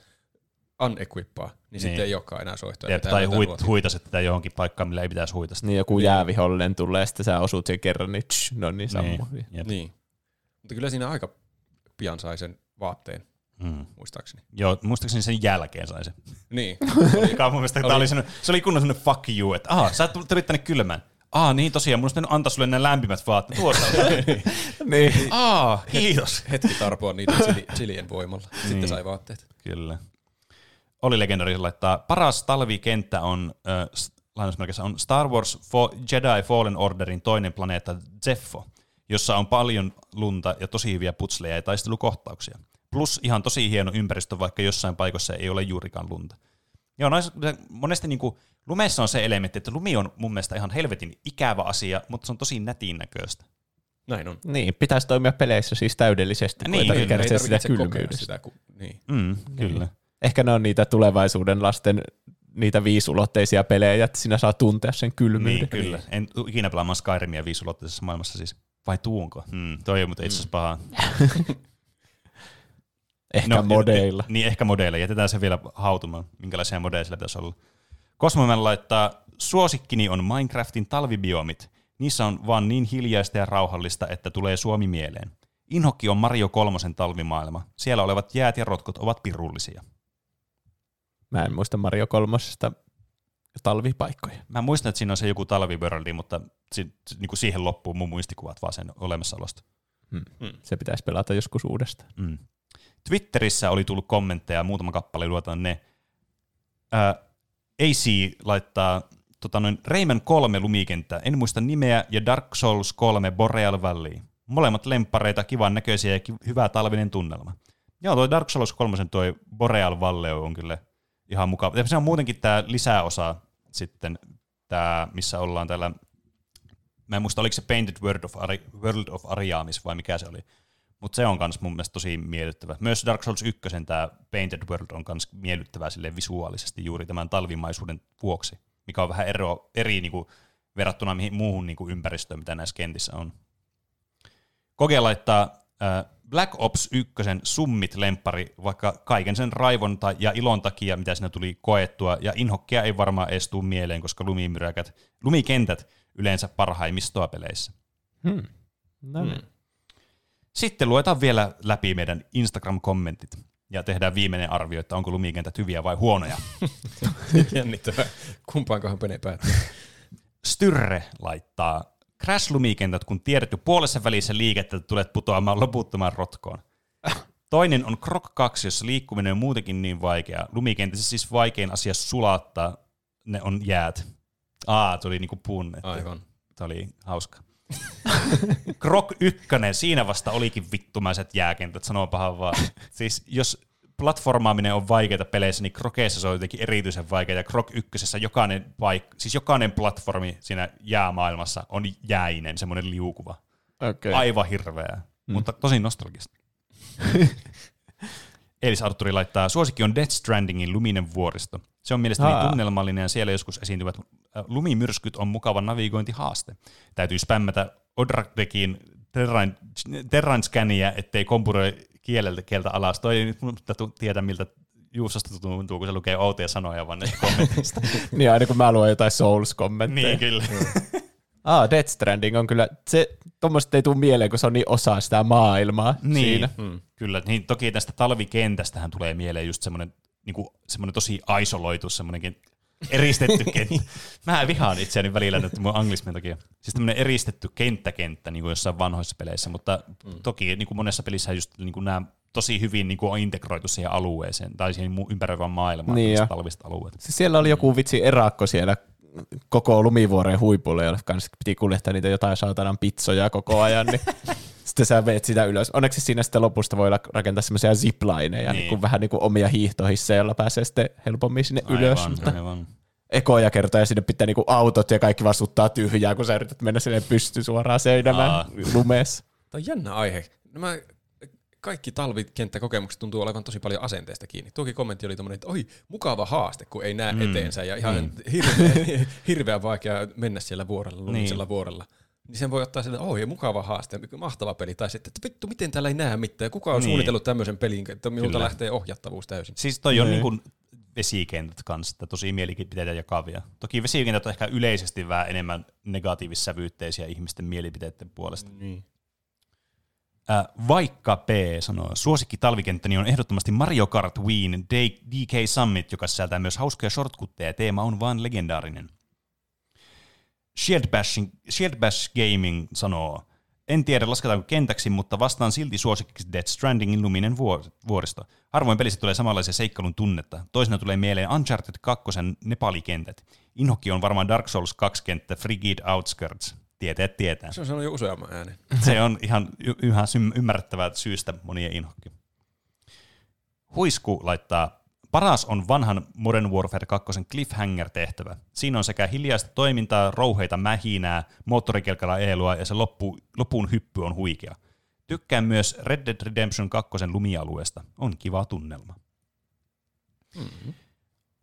unequippaa, niin, niin. sitten ei olekaan enää soihtua. Jep, tai huit, huitaset tätä johonkin paikkaan, millä ei pitäisi huitasta. Niin joku jäävihollinen tulee, sitten sä osut sen kerran, niin tsch, no niin sammuu. Niin, jep. Niin. Mutta kyllä siinä aika pian sai sen vaatteen, Mm. muistaakseni. Joo, muistaakseni sen jälkeen sai se. Niin. Joka mun mielestä tää oli sellainen, se oli kunnon sellainen fuck you, että aha, sä tulit tänne kylmään. Aa, niin tosiaan, mun pitänyt antaa sulle nämä lämpimät vaatteet. Tuossa. niin. Aa, kiitos. Hetki tarpoa niitä chili, chilien voimalla. Sitten Niin. sai vaatteet. Kyllä. Oli legendari laittaa, paras talvikenttä on, äh, lainausmerkissä on Star Wars Fo- Jedi Fallen Orderin toinen planeetta Zeffo, jossa on paljon lunta ja tosi hyviä putsleja ja taistelukohtauksia. Plus ihan tosi hieno ympäristö, vaikka jossain paikoissa ei ole juurikaan lunta. Joo, nois, monesti niinku, lumessa on se elementti, että lumi on mun mielestä ihan helvetin ikävä asia, mutta se on tosi nätin näköistä. Näin on. niin, pitäisi toimia peleissä siis täydellisesti, kun Niin, ei tarvitse kärsiä ei sitä kylmyydestä. sitä. Ku, niin. Mm, kyllä. Ehkä ne on niitä tulevaisuuden lasten niitä viisulotteisia pelejä, että sinä saa tuntea sen kylmyyden. Niin, kyllä. En tuu ikinä pelaamaan Skyrimia viisulotteisessa maailmassa siis. Vai tuunko? Hmm, toi on mutta itse asiassa paha. Ehkä no, modeilla. Niin, ehkä modeilla. Jätetään se vielä hautumaan, minkälaisia modeja sillä pitäisi olla. Cosmoman laittaa, suosikkini on Minecraftin talvibiomit. Niissä on vaan niin hiljaista ja rauhallista, että tulee Suomi mieleen. Inhokki on Mario kolmosen talvimaailma. Siellä olevat jäät ja rotkot ovat pirullisia. Mä en muista Mario kolmosesta talvipaikkoja. Mä muistan, että siinä on se joku talviworldi, mutta si- niin kuin siihen loppuu mun muistikuvat vaan sen olemassaolosta. Se pitäisi pelata joskus uudestaan. Mm. Twitterissä oli tullut kommentteja, muutama kappale, luotan ne. Ää, AC laittaa tota noin, Rayman 3 lumikenttä, en muista nimeä, ja Dark Souls 3 Boreal Valley. Molemmat lemppareita, kivan näköisiä ja ki- hyvä talvinen tunnelma. Joo, tuo Dark Souls 3 toi Boreal Valley on kyllä ihan mukava. Ja se on muutenkin tämä lisäosa sitten, tämä, missä ollaan täällä, mä en muista, oliko se Painted World of, Ari- World of Ariamis vai mikä se oli. Mutta se on myös mun mielestä tosi miellyttävä. Myös Dark Souls 1 tämä Painted World on myös miellyttävää silleen visuaalisesti juuri tämän talvimaisuuden vuoksi, mikä on vähän ero, eri niinku, verrattuna mihin muuhun niinku, ympäristöön, mitä näissä kentissä on. Koge laittaa äh, Black Ops 1 summit lemppari, vaikka kaiken sen raivon ta- ja ilon takia, mitä siinä tuli koettua, ja inhokkia ei varmaan edes tuu mieleen, koska lumimyräkät, lumikentät yleensä parhaimmistoa peleissä. Hmm. No niin. Mm. Sitten luetaan vielä läpi meidän Instagram-kommentit ja tehdään viimeinen arvio, että onko lumikentät hyviä vai huonoja. Jännittävää. Kumpaankohan pene päättyy. Styrre laittaa Crash-lumikentät, kun tiedät jo puolessa välissä liikettä, että tulet putoamaan loputtomaan rotkoon. Toinen on Croc 2, jossa liikkuminen on muutenkin niin vaikeaa. Lumikentissä siis vaikein asia sulattaa, ne on jäät. Aa, tuli niinku puun. Aivan. Tämä oli hauska. Krok 1, siinä vasta olikin vittumaiset jääkentät, sanoo pahan vaan. Siis jos platformaaminen on vaikeaa peleissä, niin Krokeissa se on jotenkin erityisen vaikeaa. Ja Krok 1, jokainen, paik- siis jokainen platformi siinä jäämaailmassa on jäinen, semmoinen liukuva. Okay. Aivan hirveää, mm. mutta tosi nostalgista. Elis Arturi laittaa, suosikki on Death Strandingin Luminen vuoristo. Se on mielestäni Aa. tunnelmallinen ja siellä joskus esiintyvät lumimyrskyt on mukava navigointihaaste. Täytyy spämmätä terrain, terrain scannia, ettei kompuroi kieleltä kieltä alas. Toi ei nyt mutta tiedä, miltä Juusosta tuntuu, kun se lukee outoja sanoja vaan näistä kommenteista. Niin aina kun mä luen jotain Souls-kommentteja. niin, kyllä. Ah, Death Stranding on kyllä, se tommoset ei tule mieleen, kun se on niin osa sitä maailmaa Niin, siinä. mm. kyllä. Niin, toki tästä talvikentästähän tulee mieleen just semmoinen niin semmoinen tosi isoloitu, semmoinenkin eristetty kenttä. Mä vihaan itseäni välillä nyt mun anglismin takia. Siis tämmöinen eristetty kenttäkenttä niin kuin jossain vanhoissa peleissä, mutta mm. toki niin kuin monessa pelissä just niin kuin nämä tosi hyvin niin kuin on integroitu siihen alueeseen tai siihen ympäröivään maailmaan, Niin talviset alueet. Siis siellä oli joku vitsi erakko siellä koko lumivuoreen huipulle, jolle kanssa piti kuljettaa niitä jotain saatanan pitsoja koko ajan, niin sitten sä veet sitä ylös. Onneksi siinä sitten lopusta voi rakentaa semmoisia ziplineja, niin. niin kuin vähän niin kuin omia hiihtohisseja, joilla pääsee sitten helpommin sinne Aivan, ylös. Mutta aivan. ekoja kertoja sinne pitää niinku autot ja kaikki vasuttaa tyhjää, kun sä yrität mennä sinne pysty suoraan seinämään lumeessa. Tämä on jännä aihe. Nämä kaikki talvikenttäkokemukset tuntuu olevan tosi paljon asenteesta kiinni. Tuokin kommentti oli tommonen, että oi, mukava haaste, kun ei näe mm. eteensä ja ihan mm. hirveän, hirveän vaikea mennä siellä vuorella, lumisella niin. vuorella. Niin sen voi ottaa sieltä, oi, mukava haaste, mahtava peli. Tai sitten, että vittu, miten täällä ei näe mitään. Ja kuka on Niin. niin. suunnitellut tämmöisen pelin, että minulta Kyllä. lähtee ohjattavuus täysin. Siis toi on Niin. niin kuin vesikentät kanssa, että tosi mielipiteitä jakavia. Toki vesikentät on ehkä yleisesti vähän enemmän negatiivissävyytteisiä ihmisten mielipiteiden puolesta. Niin. Äh, vaikka P sanoo, suosikki talvikenttäni on ehdottomasti Mario Kart Wien DK Summit, joka sisältää myös hauskoja shortcutteja ja teema on vaan legendaarinen. Shield, Bashing, Shield Bash Gaming sanoo, en tiedä lasketaanko kentäksi, mutta vastaan silti suosikkiksi Death Strandingin luminen vuor- vuoristo. Harvoin pelissä tulee samanlaisia seikkailun tunnetta. Toisena tulee mieleen Uncharted 2 Nepali-kentät. Inhokki on varmaan Dark Souls 2 kenttä Frigid Outskirts. Tieteet tietää. Se on sanonut jo useamman äänen. Se on ihan y- yhä ymmärrettävää syystä monien inhokki. Huisku laittaa, paras on vanhan Modern Warfare 2 Cliffhanger-tehtävä. Siinä on sekä hiljaista toimintaa, rouheita mähinää, moottorikelkalla eelua ja se loppu, lopun hyppy on huikea. Tykkään myös Red Dead Redemption 2 lumialueesta. On kiva tunnelma. Mm-hmm.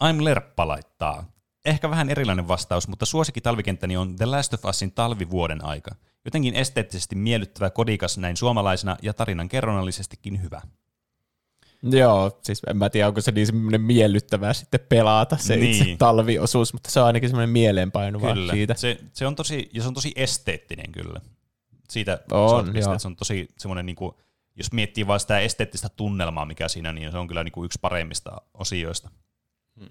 I'm Lerppa laittaa. Ehkä vähän erilainen vastaus, mutta suosikki talvikenttäni on The Last of Usin talvivuoden aika. Jotenkin esteettisesti miellyttävä kodikas näin suomalaisena ja tarinan kerronnallisestikin hyvä. Joo, siis en mä tiedä, onko se niin semmoinen miellyttävää sitten pelata se niin. itse talviosuus, mutta se on ainakin semmoinen mieleenpainuva Kyllä. siitä. Se, se, on tosi, ja se on tosi esteettinen kyllä. Siitä On, joo. että se on tosi semmoinen, niin kuin, jos miettii vain sitä esteettistä tunnelmaa, mikä siinä, niin se on kyllä niin kuin yksi paremmista osioista. Hmm.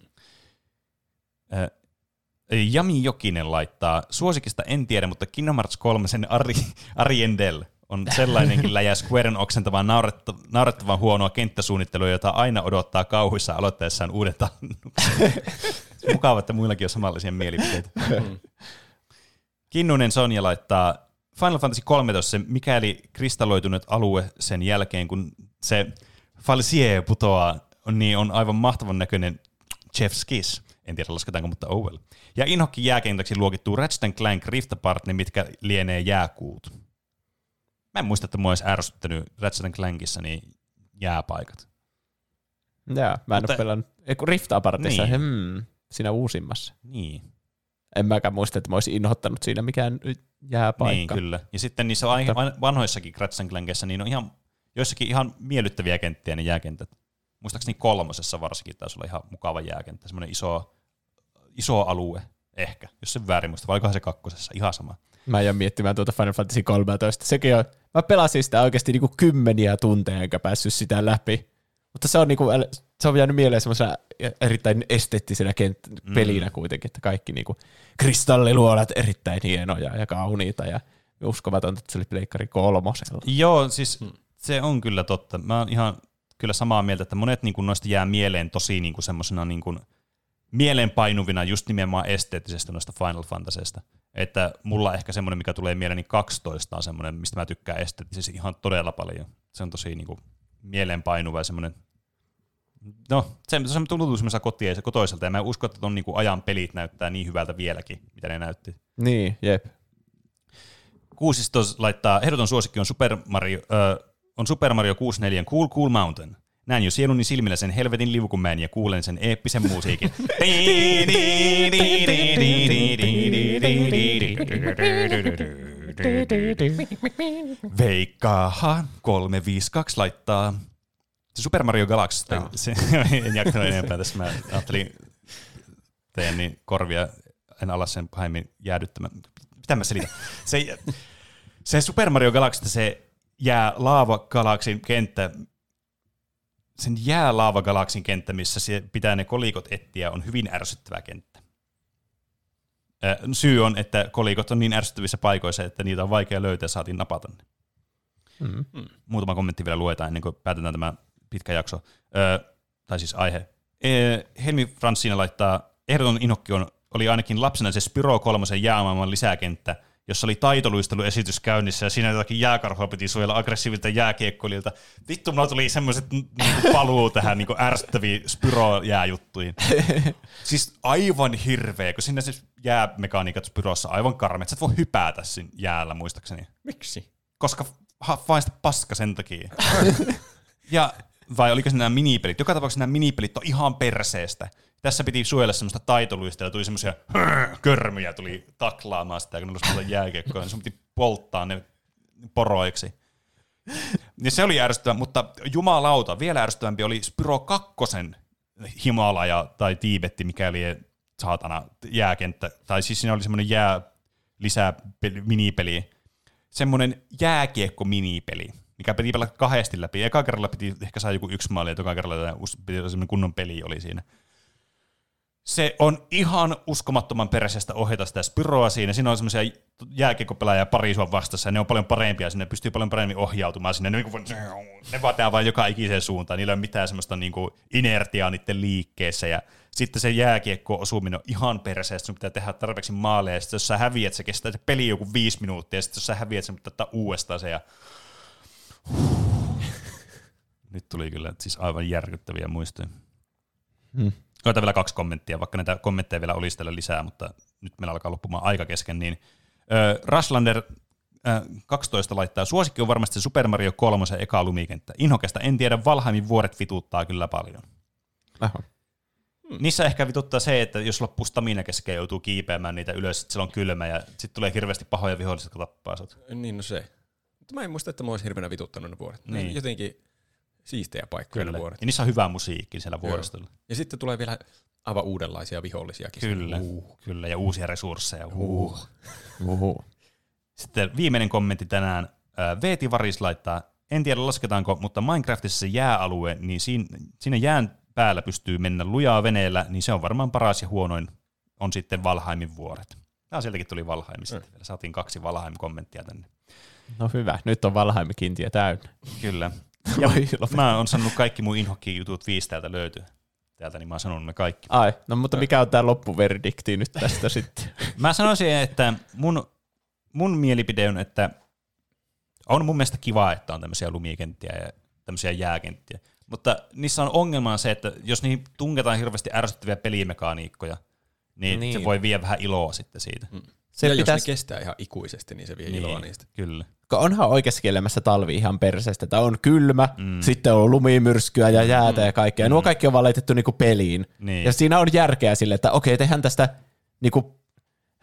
Jami Jokinen laittaa, suosikista en tiedä, mutta Kingdom Hearts 3 sen Ari, Ariendel on sellainenkin läjä Squaren oksentavaa nauretta, naurettavan huonoa kenttäsuunnittelua, jota aina odottaa kauhuissa aloittaessaan uuden tannuksen. Mukava, että muillakin on samanlaisia mielipiteitä. Kinnunen Sonja laittaa Final Fantasy 13, se mikäli kristalloitunut alue sen jälkeen, kun se Falsier putoaa, niin on aivan mahtavan näköinen Chef's Kiss. En tiedä lasketaanko, mutta oh well. Ja Inhokki jääkentäksi luokittuu Ratchet Clank Rift Apart, mitkä lienee jääkuut. Mä en muista, että mua olisi ärsyttänyt Ratchet Clankissa niin jääpaikat. Joo, mä en Mutta- ole pelannut. Ei kun Rift Apartissa, Niin. hmm, siinä uusimmassa. Niin. En mäkään muista, että mä olisin inhottanut siinä mikään jääpaikka. Niin, kyllä. Ja sitten niissä ai- vanhoissakin Ratchet Clankissa niin on ihan, joissakin ihan miellyttäviä kenttiä ne jääkentät. Muistaakseni kolmosessa varsinkin taisi olla ihan mukava jääkenttä, semmoinen iso, iso alue ehkä, jos se väärin muista, vai se kakkosessa, ihan sama. Mä jään miettimään tuota Final Fantasy 13. Sekin on, mä pelasin sitä oikeasti niinku kymmeniä tunteja, enkä päässyt sitä läpi. Mutta se on, niinku, se on jäänyt mieleen semmoisena erittäin esteettisenä kent- Mm. pelinä kuitenkin, että kaikki niinku kristalliluolat erittäin hienoja ja kauniita ja uskomatonta, että se oli Pleikkari kolmosella. Joo, siis se on kyllä totta. Mä oon ihan kyllä samaa mieltä, että monet niin kuin, noista jää mieleen tosi niin kuin, semmoisena niin kuin, mieleenpainuvina just nimenomaan esteettisesti noista Final Fantasyista. Että mulla ehkä semmoinen, mikä tulee mieleeni 12 on semmoinen, mistä mä tykkään esteettisesti ihan todella paljon. Se on tosi niin kuin, mieleenpainuva ja semmoinen No, se, se tuntuu semmoisessa kotia se kotoiselta, ja mä en usko, että ton niin kuin ajan pelit näyttää niin hyvältä vieläkin, mitä ne näytti. Niin, jep. Kuusistos laittaa, ehdoton suosikki on Super Mario, äh, on Super Mario 64 Cool Cool Mountain. Näen jo sieluni silmillä sen helvetin liukumäen ja kuulen sen eeppisen musiikin. Veikkaahan 352 laittaa se Super Mario Galaxy. Se, en jaksanut enempää tässä. Mä ajattelin teidän niin korvia en ala sen pahemmin jäädyttämään. Mitä mä selitän? Se, se Super Mario Galaxy, se jää laavagalaksin kenttä, sen jää laavagalaksin kenttä, missä se pitää ne kolikot etsiä, on hyvin ärsyttävä kenttä. Syy on, että kolikot on niin ärsyttävissä paikoissa, että niitä on vaikea löytää ja saatiin napata ne. Mm. Muutama kommentti vielä luetaan ennen kuin päätetään tämä pitkä jakso. Ö, tai siis aihe. E, Helmi Fransina laittaa, ehdoton inokki on oli ainakin lapsena se Spyro 3 jäämaailman lisäkenttä, jossa oli taitoluisteluesitys käynnissä ja siinä jotakin jääkarhua piti suojella aggressiivilta jääkiekkoilta. Vittu, mulla tuli semmoiset niinku paluu tähän niinku ärsyttäviin Spyro-jääjuttuihin. siis aivan hirveä, kun sinne se jäämekaniikat Spyrossa aivan karmeet. Sä et voi hypätä siinä jäällä, muistaakseni. Miksi? Koska ha, vain sitä paska sen takia. ja vai oliko se nämä minipelit? Joka tapauksessa nämä minipelit on ihan perseestä. Tässä piti suojella semmoista taitoluista ja tuli semmoisia körmyjä tuli taklaamaan sitä, kun ne olisi jääkiekkoa, niin sun piti polttaa ne poroiksi. Niin se oli ärsyttävä, mutta jumalauta, vielä ärsyttävämpi oli Spyro 2 Himalaja tai Tiibetti, mikäli saatana jääkenttä. Tai siis siinä oli semmoinen jää lisää peli, minipeli. Semmoinen jääkiekko-minipeli, mikä piti pelata kahdesti läpi. Eka kerralla piti ehkä saa joku yksi maali, ja toka kerralla piti semmoinen kunnon peli oli siinä se on ihan uskomattoman peräisestä ohjata sitä Spyroa siinä. Siinä on semmoisia jääkiekkopelaajia pari sua vastassa, ja ne on paljon parempia, sinne pystyy paljon paremmin ohjautumaan sinne. Ne, niin ne vaatii vain joka ikiseen suuntaan, niillä ei ole mitään semmoista niin kuin inertiaa niiden liikkeessä, ja sitten se jääkiekko osuminen on ihan perseestä, sun pitää tehdä tarpeeksi maaleja, ja sitten jos sä häviät, se kestää se peli joku viisi minuuttia, ja sitten jos sä häviät, se pitää ottaa uudestaan se, ja nyt tuli kyllä siis aivan järkyttäviä muistoja. Hmm. Koitan vielä kaksi kommenttia, vaikka näitä kommentteja vielä olisi täällä lisää, mutta nyt meillä alkaa loppumaan aika kesken. Niin, äh, Raslander äh, 12 laittaa, suosikki on varmasti Super Mario 3 eka lumikenttä. Inhokesta en tiedä, Valheimin vuoret vituttaa kyllä paljon. Aha. Hmm. Niissä ehkä vituttaa se, että jos loppuu stamina kesken joutuu kiipeämään niitä ylös, että on kylmä ja sitten tulee hirveästi pahoja vihollisia, jotka tappaa sut. Niin no se. Mutta mä en muista, että mä olisi hirveänä vituttanut ne vuoret. Niin. Jotenkin siistejä paikkoja Kyllä. vuoret. Ja niissä on hyvä musiikki siellä vuoristolla. Ja sitten tulee vielä aivan uudenlaisia vihollisiakin. Kyllä, uh. kyllä ja uusia resursseja. Uh. Uh. Sitten viimeinen kommentti tänään. Veeti Varis laittaa, en tiedä lasketaanko, mutta Minecraftissa se jääalue, niin siinä, jään päällä pystyy mennä lujaa veneellä, niin se on varmaan paras ja huonoin on sitten Valhaimin vuoret. Ja sieltäkin tuli Valheim sitten. Mm. Saatiin kaksi Valheim-kommenttia tänne. No hyvä, nyt on Valheimin kiintiö täynnä. Kyllä. Ja mä oon sanonut kaikki mun inhokki jutut viisi täältä löytyy. Täältä niin mä oon sanonut ne kaikki. Ai, no mutta mikä on tää loppuverdikti nyt tästä sitten? mä sanoisin, että mun, mun mielipide on, että on mun mielestä kiva, että on tämmöisiä lumikenttiä ja tämmöisiä jääkenttiä. Mutta niissä on ongelma se, että jos niihin tunketaan hirveästi ärsyttäviä pelimekaniikkoja, niin, niin. se voi viedä vähän iloa sitten siitä. Mm. Se ja pitäisi... jos ne kestää ihan ikuisesti, niin se vie niin, iloa niistä. Kyllä. Onhan oikeassa elämässä talvi ihan perseestä, että on kylmä, mm. sitten on lumimyrskyä ja jäätä mm. ja kaikkea. Mm. Nuo kaikki on vaan laitettu niinku peliin. Niin. Ja siinä on järkeä sille, että okei, tehdään tästä niinku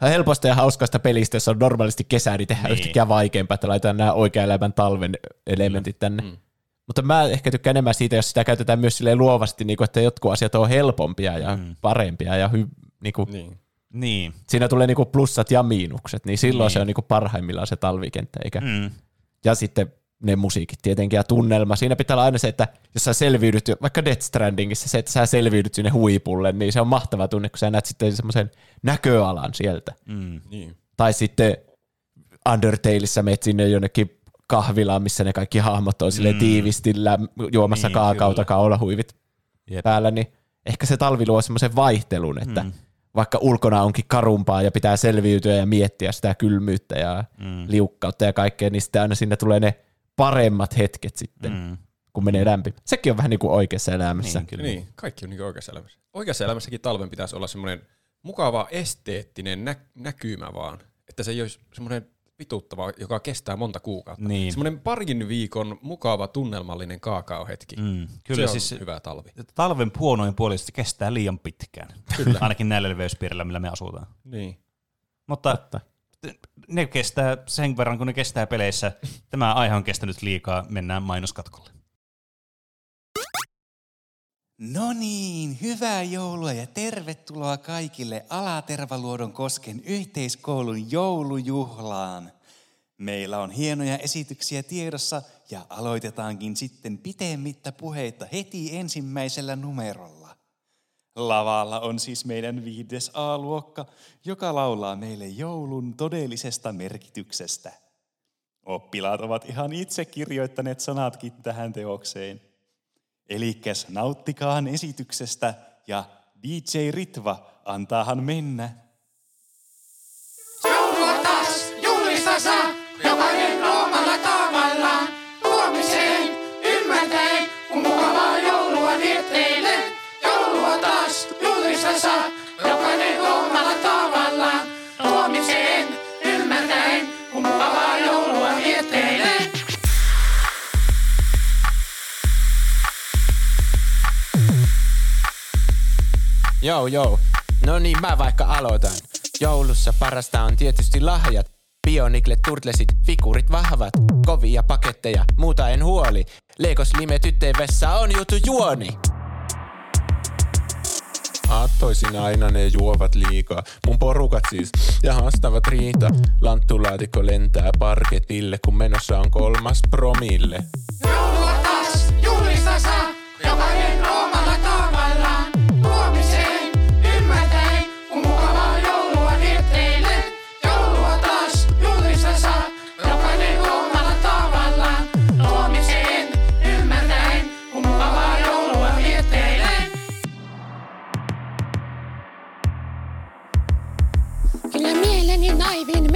helposta ja hauskasta pelistä, jossa on normaalisti kesä, niin tehdään niin. yhtäkkiä vaikeampaa, että laitetaan nämä oikean elämän talven elementit tänne. Mm. Mutta mä ehkä tykkään enemmän siitä, jos sitä käytetään myös luovasti, niin kuin, että jotkut asiat on helpompia ja mm. parempia ja hy, niin kuin, niin. Niin. Siinä tulee niinku plussat ja miinukset, niin silloin niin. se on niinku parhaimmillaan se talvikenttä. Eikä. Mm. Ja sitten ne musiikit tietenkin ja tunnelma. Siinä pitää olla aina se, että jos sä selviydyt, vaikka Death Strandingissa se, että sä selviydyt sinne huipulle, niin se on mahtava tunne, kun sä näet sitten semmoisen näköalan sieltä. Mm. Niin. Tai sitten Undertaleissa menet sinne jonnekin kahvilaan, missä ne kaikki hahmot on mm. tiivisti juomassa niin, kaakauta kaulahuivit Jep. päällä, niin ehkä se talvi luo semmoisen vaihtelun, että mm vaikka ulkona onkin karumpaa ja pitää selviytyä ja miettiä sitä kylmyyttä ja mm. liukkautta ja kaikkea, niin sitten aina sinne tulee ne paremmat hetket sitten, mm. kun menee lämpi. Sekin on vähän niin kuin oikeassa elämässä. Niin, kyllä. niin kaikki on niin kuin oikeassa elämässä. Oikeassa elämässäkin talven pitäisi olla semmoinen mukava esteettinen nä- näkymä vaan, että se ei olisi semmoinen vituttava, joka kestää monta kuukautta. Niin. Semmoinen parin viikon mukava tunnelmallinen kaakaohetki. Mm. Kyllä, se on siis hyvä talvi. Talven huonoin puoli se kestää liian pitkään. Kyllä. Ainakin näillä leveyspiirillä, millä me asutaan. Niin. Mutta Totta. ne kestää sen verran, kun ne kestää peleissä. Tämä aihe on kestänyt liikaa, mennään mainoskatkolle. No niin, hyvää joulua ja tervetuloa kaikille Alatervaluodon kosken yhteiskoulun joulujuhlaan. Meillä on hienoja esityksiä tiedossa ja aloitetaankin sitten pitemmittä puheita heti ensimmäisellä numerolla. Lavalla on siis meidän viides A-luokka, joka laulaa meille joulun todellisesta merkityksestä. Oppilaat ovat ihan itse kirjoittaneet sanatkin tähän teokseen – Elikäs nauttikaan esityksestä ja DJ Ritva, antaahan mennä. Joulua taas julistasa, jokainen omalla tavallaan. Huomiseen ymmärtäen, kun mukavaa joulua vietteille. Joulua taas julistasa, jokainen omalla tavallaan. Huomiseen Joo, joo. No niin, mä vaikka aloitan. Joulussa parasta on tietysti lahjat. Bionikle turtlesit, figurit vahvat, kovia paketteja, muuta en huoli. Legos lime tytteen vessa on juttu juoni. Aattoisin aina ne juovat liikaa. Mun porukat siis, ja haastavat riita. Lanttulaatikko lentää parketille, kun menossa on kolmas promille. Joulua taas julistasa, jokainen omalla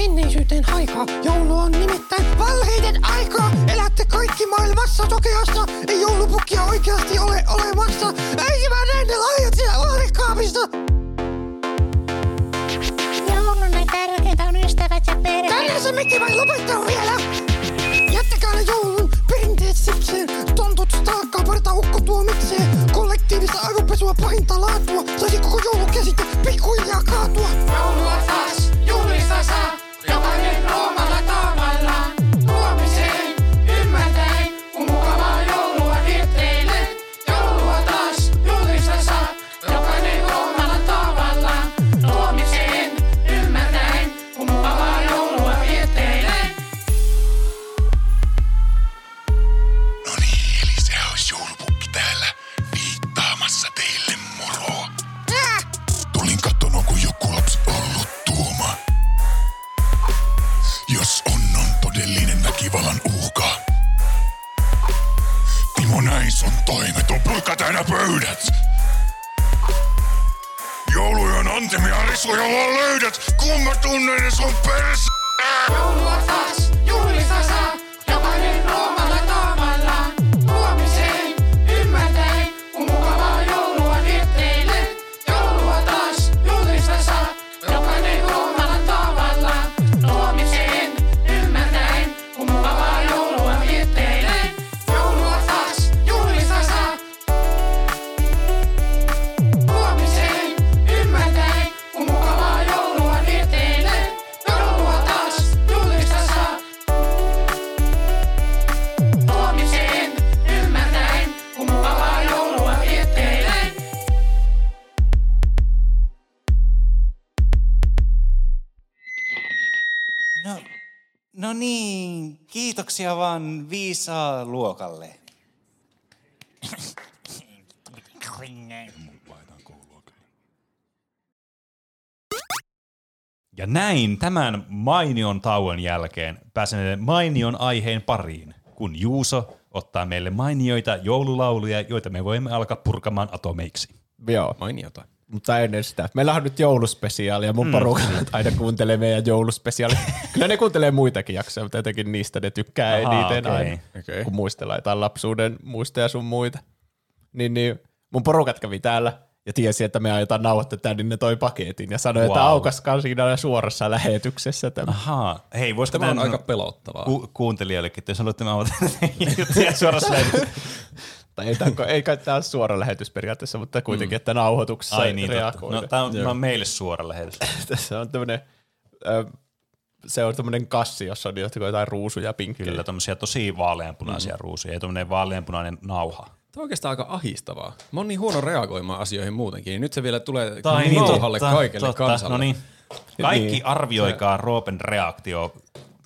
menneisyyteen haikaa. Joulu on nimittäin valheiden aikaa. Elätte kaikki maailmassa sokeassa. Ei joulupukkia oikeasti ole olemassa. Ei mä näin ne lahjat siellä uhrikaapista. Joulun näin tärkeintä on ystävät ja perhe. Tänne se miki vai lopettaa vielä. Jättäkää ne joulun perinteet sikseen. Tontut taakkaa parta ukko tuomitsee. Kollektiivista aivopesua pahinta laatua. Saisi koko joulukäsite pikkuhiljaa kaatua. Joulua taas julistasa, jokainen omalla täynnä pöydät. Joulujen antimia risuja vaan löydät, kun mä tunnen ne sun pers... Joulua kiitoksia vaan viisaa luokalle. Ja näin tämän mainion tauon jälkeen pääsemme mainion aiheen pariin, kun Juuso ottaa meille mainioita joululauluja, joita me voimme alkaa purkamaan atomeiksi. Joo, Mainiota. Mutta ennen sitä. Meillä on nyt jouluspesiaali ja mun porukka aina kuuntelee meidän jouluspesiaali. Kyllä ne kuuntelee muitakin jaksoja, mutta jotenkin niistä ne tykkää Ahaa, eniten okei. aina, Okei. kun muistellaan jotain lapsuuden muistoja sun muita. Niin, niin mun porukat kävi täällä ja tiesi, että me aiotaan nauhoittaa tämän, niin ne toi paketin ja sanoi, että Wow. aukaskaan siinä suorassa lähetyksessä tämä. Ahaa, hei, voisiko Tämä on tämän aika pelottavaa. ku- kuuntelijoillekin, että jos haluatte nauhoittaa suorassa lähetyksessä. Tai ei, tämä, ei kai tämä ole suora lähetys periaatteessa, mutta kuitenkin, että nauhoituksessa Ai niin, totta. reagoida. No, tämä on, tämä on meille suora lähetys. Tässä on tämmöinen, ö, se on tämmöinen kassi, jossa on jotain jotain ruusuja, pinkkejä. Kyllä, tämmöisiä tosi vaaleanpunaisia mm. ruusuja ja tämmöinen vaaleanpunainen nauha. Tämä on oikeastaan aika ahistavaa. Mä oon niin huono reagoimaan asioihin muutenkin, niin nyt se vielä tulee Tai niin nauhalle kaikelle totta. kansalle. No niin. Kaikki Niin. arvioikaa Roopen reaktio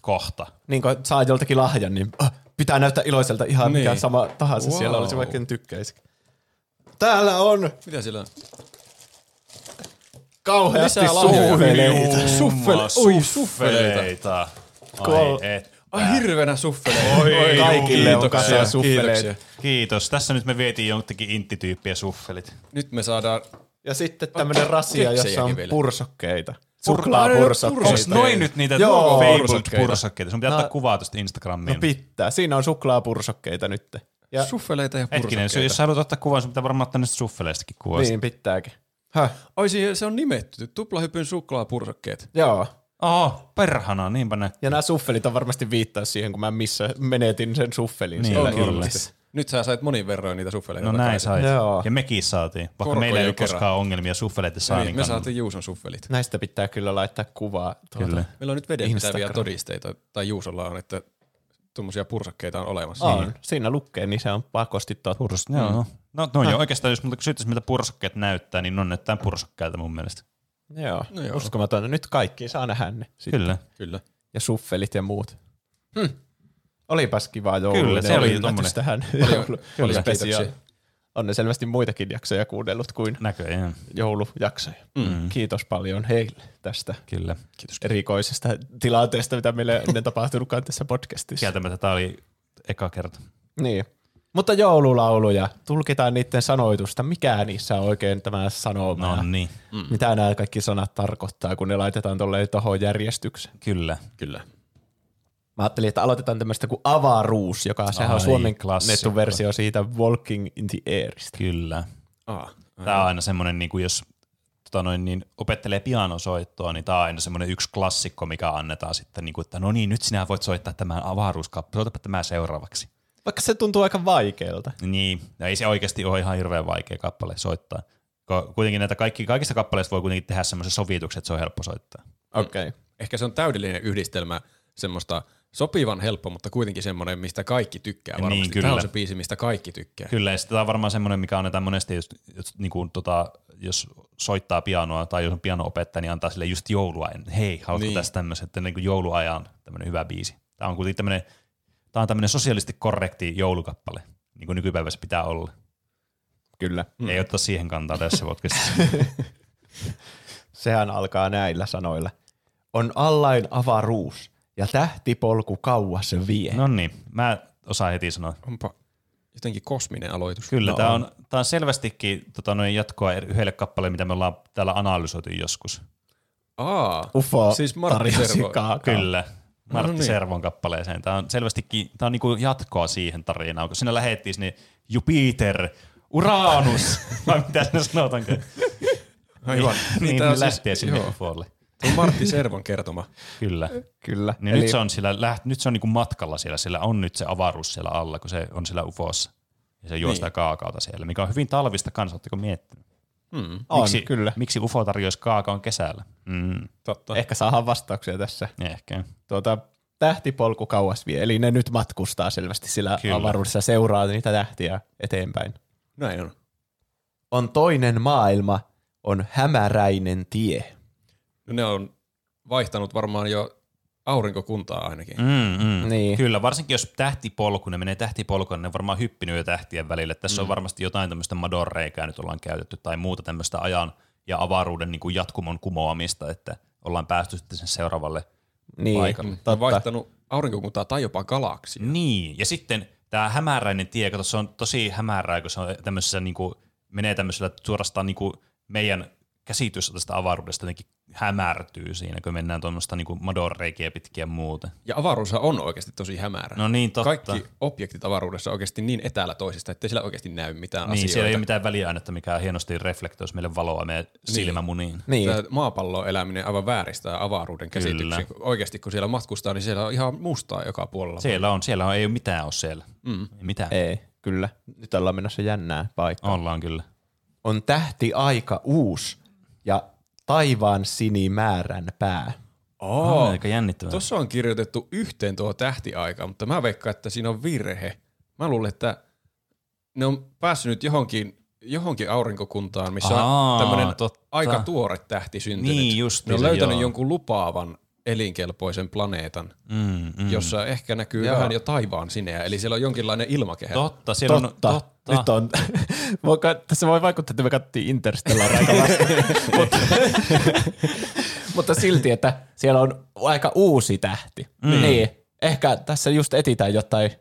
kohta. Niin kun saa joltakin lahjan, niin äh, pitää näyttää iloiselta ihan Niin. mikä sama tahansa wow. siellä olisi, vaikka en tykkäisi. Täällä on Mitä sillä on? kauheasti suhveleita. Suffele, oi suffeleita. suffeleita. Kol- Ai et. Ai hirveänä suffeleita. Oi, Kaikille on kiitoksia, kasia suffeleita. Kiitos. Tässä nyt me vietiin jonkin inttityyppiä suffelit. Nyt me saadaan Ja sitten tämmöinen rasia, jossa on vielä. pursokkeita. Onko Suklaapursokkeita. Noin nyt niitä Joo. fabled pursokkeita. Sun pitää No- ottaa kuvaa tuosta Instagramiin. No pitää. Siinä on suklaapursokkeita nyt. Ja Suffeleita ja Hetkinen, pursakkeita. jos sä haluat ottaa kuvan, sun pitää varmaan ottaa niistä suffeleistakin kuvaa. niin pitääkin. Häh? Ai se on nimetty. Tuplahypyn suklaapursakkeet. Joo. Oho, perhana, niinpä ne. Ja nämä suffelit on varmasti viittaus siihen, kun mä missä menetin sen suffelin Niin, siellä kyllä. Nyt sä sait monin verroin niitä suffeleita. No näin sait. Joo. Ja mekin saatiin. Vaikka Korkojen meillä ei ole kera. koskaan ongelmia suffeleiden Niin, saannin me saatiin Juuson suffelit. Näistä pitää kyllä laittaa kuvaa. Tuota. Kyllä. Meillä on nyt vedenpitäviä todisteita, tai Juusolla on, että tuommoisia pursakkeita on olemassa. On. Siinä lukee, niin se on pakosti totta. Purs- Joo. No, no, no joo, oikeastaan jos kysyttäisiin, miltä pursakkeet näyttää, niin ne on näyttää pursakkeilta mun mielestä. Joo. No joo. Uskomatonta. Nyt kaikki saa nähdä ne. Sitten. Kyllä. Kyllä. Ja suffelit ja muut. Hm. Olipas kivaa joulua. Kyllä, se oli tommonen- tähän Kyllä, jouluspesiaaliin. kiitoksia. On ne selvästi muitakin jaksoja kuunnellut kuin Näköjään. joulujaksoja. Mm. Kiitos paljon heille tästä Kyllä. Kiitos. erikoisesta tilanteesta, mitä meille ei ennen tapahtunutkaan tässä podcastissa. Kieltämättä tämä oli eka kerta. Niin. Mutta joululauluja, tulkitaan niiden sanoitusta, mikä niissä on oikein tämä sanoma. No niin, Mm. Mitä nämä kaikki sanat tarkoittaa, kun ne laitetaan tolleen tohon järjestykseen. kyllä. Kyllä. Mä ajattelin, että aloitetaan tämmöistä kuin avaruus, joka sehän on suomennettu klassikko. versio siitä Walking in the Airista. Kyllä. Aa. Tämä on aina semmoinen, niin kuin jos tota noin, niin opettelee pianosoittoa, niin tämä on aina semmoinen yksi klassikko, mikä annetaan sitten, niin kuin, että no niin, nyt sinä voit soittaa tämän avaruuskappale, soitapa tämä seuraavaksi. Vaikka se tuntuu aika vaikealta. Niin, ja ei se oikeasti ole ihan hirveän vaikea kappale soittaa. Kuitenkin näitä kaikki, kaikista kappaleista voi kuitenkin tehdä semmoisen sovituksen, että se on helppo soittaa. Okei. Okay. Ehkä se on täydellinen yhdistelmä semmoista sopivan helppo, mutta kuitenkin semmoinen, mistä kaikki tykkää Niin, varmasti. kyllä. Tämä on se biisi, mistä kaikki tykkää. Kyllä, ja sitten tämä on varmaan semmoinen, mikä annetaan monesti, jos, jos, niin kuin, tota, jos soittaa pianoa tai jos on piano-opettaja, niin antaa sille just joulua. Hei, haluatko Niin. niin. tästä tämmöisen, että niin kuin jouluajan tämmöinen hyvä biisi. Tämä on kuitenkin tämmöinen, tämä on tämmöinen sosiaalisesti korrekti joulukappale, niin kuin nykypäivässä pitää olla. Kyllä. Mm. Ei ottaa siihen kantaa tässä podcastissa. Sehän alkaa näillä sanoilla. On allain avaruus ja tähtipolku kauas vie. no niin, mä osaan heti sanoa. Onpa jotenkin kosminen aloitus. Kyllä, No tämä on. on, tämä on selvästikin tota, noin jatkoa yhdelle kappaleelle, mitä me ollaan täällä analysoitu joskus. Aa, Ufo siis Martti Servo. Kyllä. Martti No niin. Servon kappaleeseen. Tämä on selvästikin tämä on niinku jatkoa siihen tarinaan, kun siinä lähettiin sinne Jupiter, Uranus, vai mitä sinä sanotaanko? Aivan. niin, tää on niin lähtee sinne joo. UFOlle. On Martti Servon kertoma. Kyllä. Kyllä. Niin nyt se on, sillä, läht, nyt se on niinku matkalla siellä, siellä on nyt se avaruus siellä alla, kun se on siellä UFOssa. Ja se juo Niin. sitä kaakaota siellä, mikä on hyvin talvista kanssa, oletteko miettinyt? Hmm, on, miksi, kyllä. Miksi UFO tarjoaisi kaakaon kesällä? Mm, totta. Ehkä saadaan vastauksia tässä. ehkä. Tuota, tähtipolku kauas vie, eli ne nyt matkustaa selvästi sillä Kyllä. avaruudessa, seuraa niitä tähtiä eteenpäin. Näin on. On toinen maailma, on hämäräinen tie. Ne on vaihtanut varmaan jo aurinkokuntaa ainakin. Mm, mm. Niin. Kyllä, varsinkin jos tähtipolku, ne menee tähtipolkuun, niin ne on varmaan hyppinyt jo tähtien välille. Tässä mm. on varmasti jotain tämmöistä madonreikää nyt ollaan käytetty tai muuta tämmöistä ajan ja avaruuden niin kuin jatkumon kumoamista, että ollaan päästy sitten sen seuraavalle Niin, paikalle. Totta. vaihtanut aurinkokuntaa tai jopa galaksia. Niin, ja sitten tämä hämäräinen tie, kato, se on tosi hämärää, kun se on tämmöisessä, niin kuin, menee tämmöisellä suorastaan niin kuin meidän käsitys tästä avaruudesta jotenkin hämärtyy siinä, kun mennään tuommoista niin madonreikiä pitkiä ja muuta. Ja avaruus on oikeasti tosi hämärä. No niin, totta. Kaikki objektit avaruudessa on oikeasti niin etäällä toisista, että siellä oikeasti näy mitään Niin, asioita. siellä ei ole mitään väliainetta, mikä hienosti reflektoisi meille valoa meidän silmämuniin. Niin. Tämä maapallon eläminen aivan vääristää avaruuden käsityksen. Oikeasti kun siellä matkustaa, niin siellä on ihan mustaa joka puolella. Siellä on, siellä on, ei ole mitään ole siellä. Mm. Ei mitään. Ei. Kyllä. Nyt ollaan menossa jännää paikkaa. Ollaan kyllä. On tähti aika uus ja taivaan sinimäärän pää. Oo. Aika jännittävää. Tuossa on kirjoitettu yhteen tuo tähtiaika, mutta mä veikkaan, että siinä on virhe. Mä luulen, että ne on päässyt nyt johonkin, johonkin aurinkokuntaan, missä Aa, on tämmöinen aika tuore tähti syntynyt. Niin, just ne on löytänyt joo. jonkun lupaavan elinkelpoisen planeetan, Mm, mm. jossa ehkä näkyy Joo. vähän jo taivaan sineä, eli siellä on jonkinlainen ilmakehä. Totta, siellä Totta. on totta. Nyt on. Voiko, tässä voi vaikuttaa, että me katsottiin Interstellar aika vasta. mutta, mutta silti, että siellä on aika uusi tähti. Mm. Niin, ehkä tässä just etitään jotain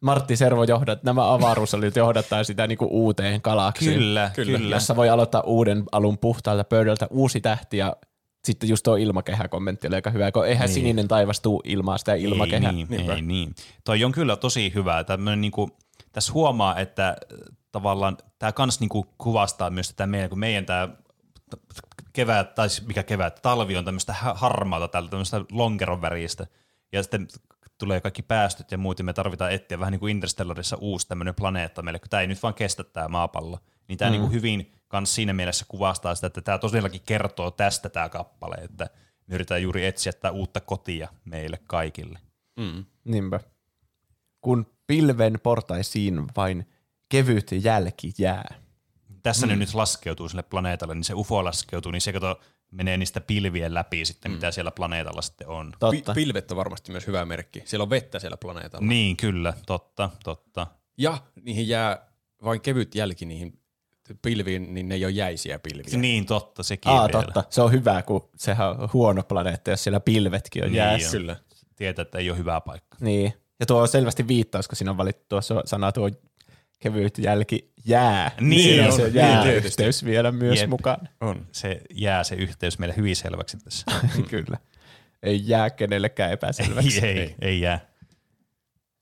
Martti Servo johdat, nämä avaruusalut johdattaa sitä niinku uuteen galaksiin. Kyllä, kyllä. kyllä. Jossa voi aloittaa uuden alun puhtaalta pöydältä uusi tähti ja sitten just tuo ilmakehä-kommentti oli aika hyvä, kun eihän niin. sininen taivas tuu ilmaa sitä ilmakehää. Ei niin, ei niin. Toi on kyllä tosi hyvä. Tämmönen niinku, tässä huomaa, että äh, tavallaan tämä kans niinku kuvastaa myös tätä meidän, kun meidän tämä kevät, tai siis mikä kevät, talvi on tämmöistä harmaata, tällä tämmöistä lonkeron väristä, ja sitten tulee kaikki päästöt ja muut, ja me tarvitaan etsiä vähän niin kuin Interstellarissa uusi tämmöinen planeetta meille, kun tämä ei nyt vaan kestä tämä maapallo. Niin tämä mm. niin kuin hyvin kans siinä mielessä kuvastaa sitä, että tämä tosiaankin kertoo tästä tämä kappale, että me yritetään juuri etsiä tätä uutta kotia meille kaikille. Mm. Niinpä. Kun pilven portaisiin vain kevyt jälki jää. Tässä mm. ne nyt laskeutuu sille planeetalle, niin se UFO laskeutuu, niin se kato menee niistä pilvien läpi sitten, mm. mitä siellä planeetalla sitten on. Totta. Pi- pilvet on varmasti myös hyvä merkki. Siellä on vettä siellä planeetalla. Niin, kyllä, totta, totta. Ja niihin jää vain kevyt jälki niihin pilviin, niin ne ei ole jäisiä pilviä. Niin, totta, sekin Aa, vielä. totta. Se on hyvä, kun sehän on huono planeetta, jos siellä pilvetkin on Niin jäässä. Tietää, että ei ole hyvä paikka. Niin. Ja tuo on selvästi viittaus, kun siinä on valittu tuo sana tuo kevyt jälki jää. Niin Siinä on on, se niin jää-yhteys vielä myös Jep. mukaan. On. Se jää se yhteys meille hyvin selväksi tässä. Kyllä. Ei jää kenellekään epäselväksi. ei, ei, ei jää.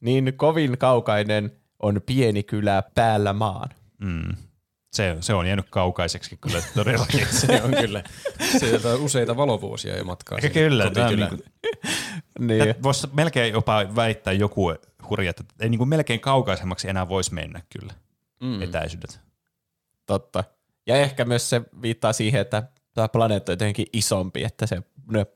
Niin kovin kaukainen on pieni kylä päällä maan. Mm. Se, se on jäänyt kaukaiseksi kyllä todellakin. Se on kyllä. Sieltä on useita valovuosia jo matkaa. sinne kyllä, tämä on kotikylään. niinku, Niin. voisi melkein jopa väittää joku hurja, että ei niinku melkein kaukaisemmaksi enää voisi mennä kyllä mm. etäisyydet. Totta. Ja ehkä myös se viittaa siihen, että tämä planeetta on jotenkin isompi, että se ne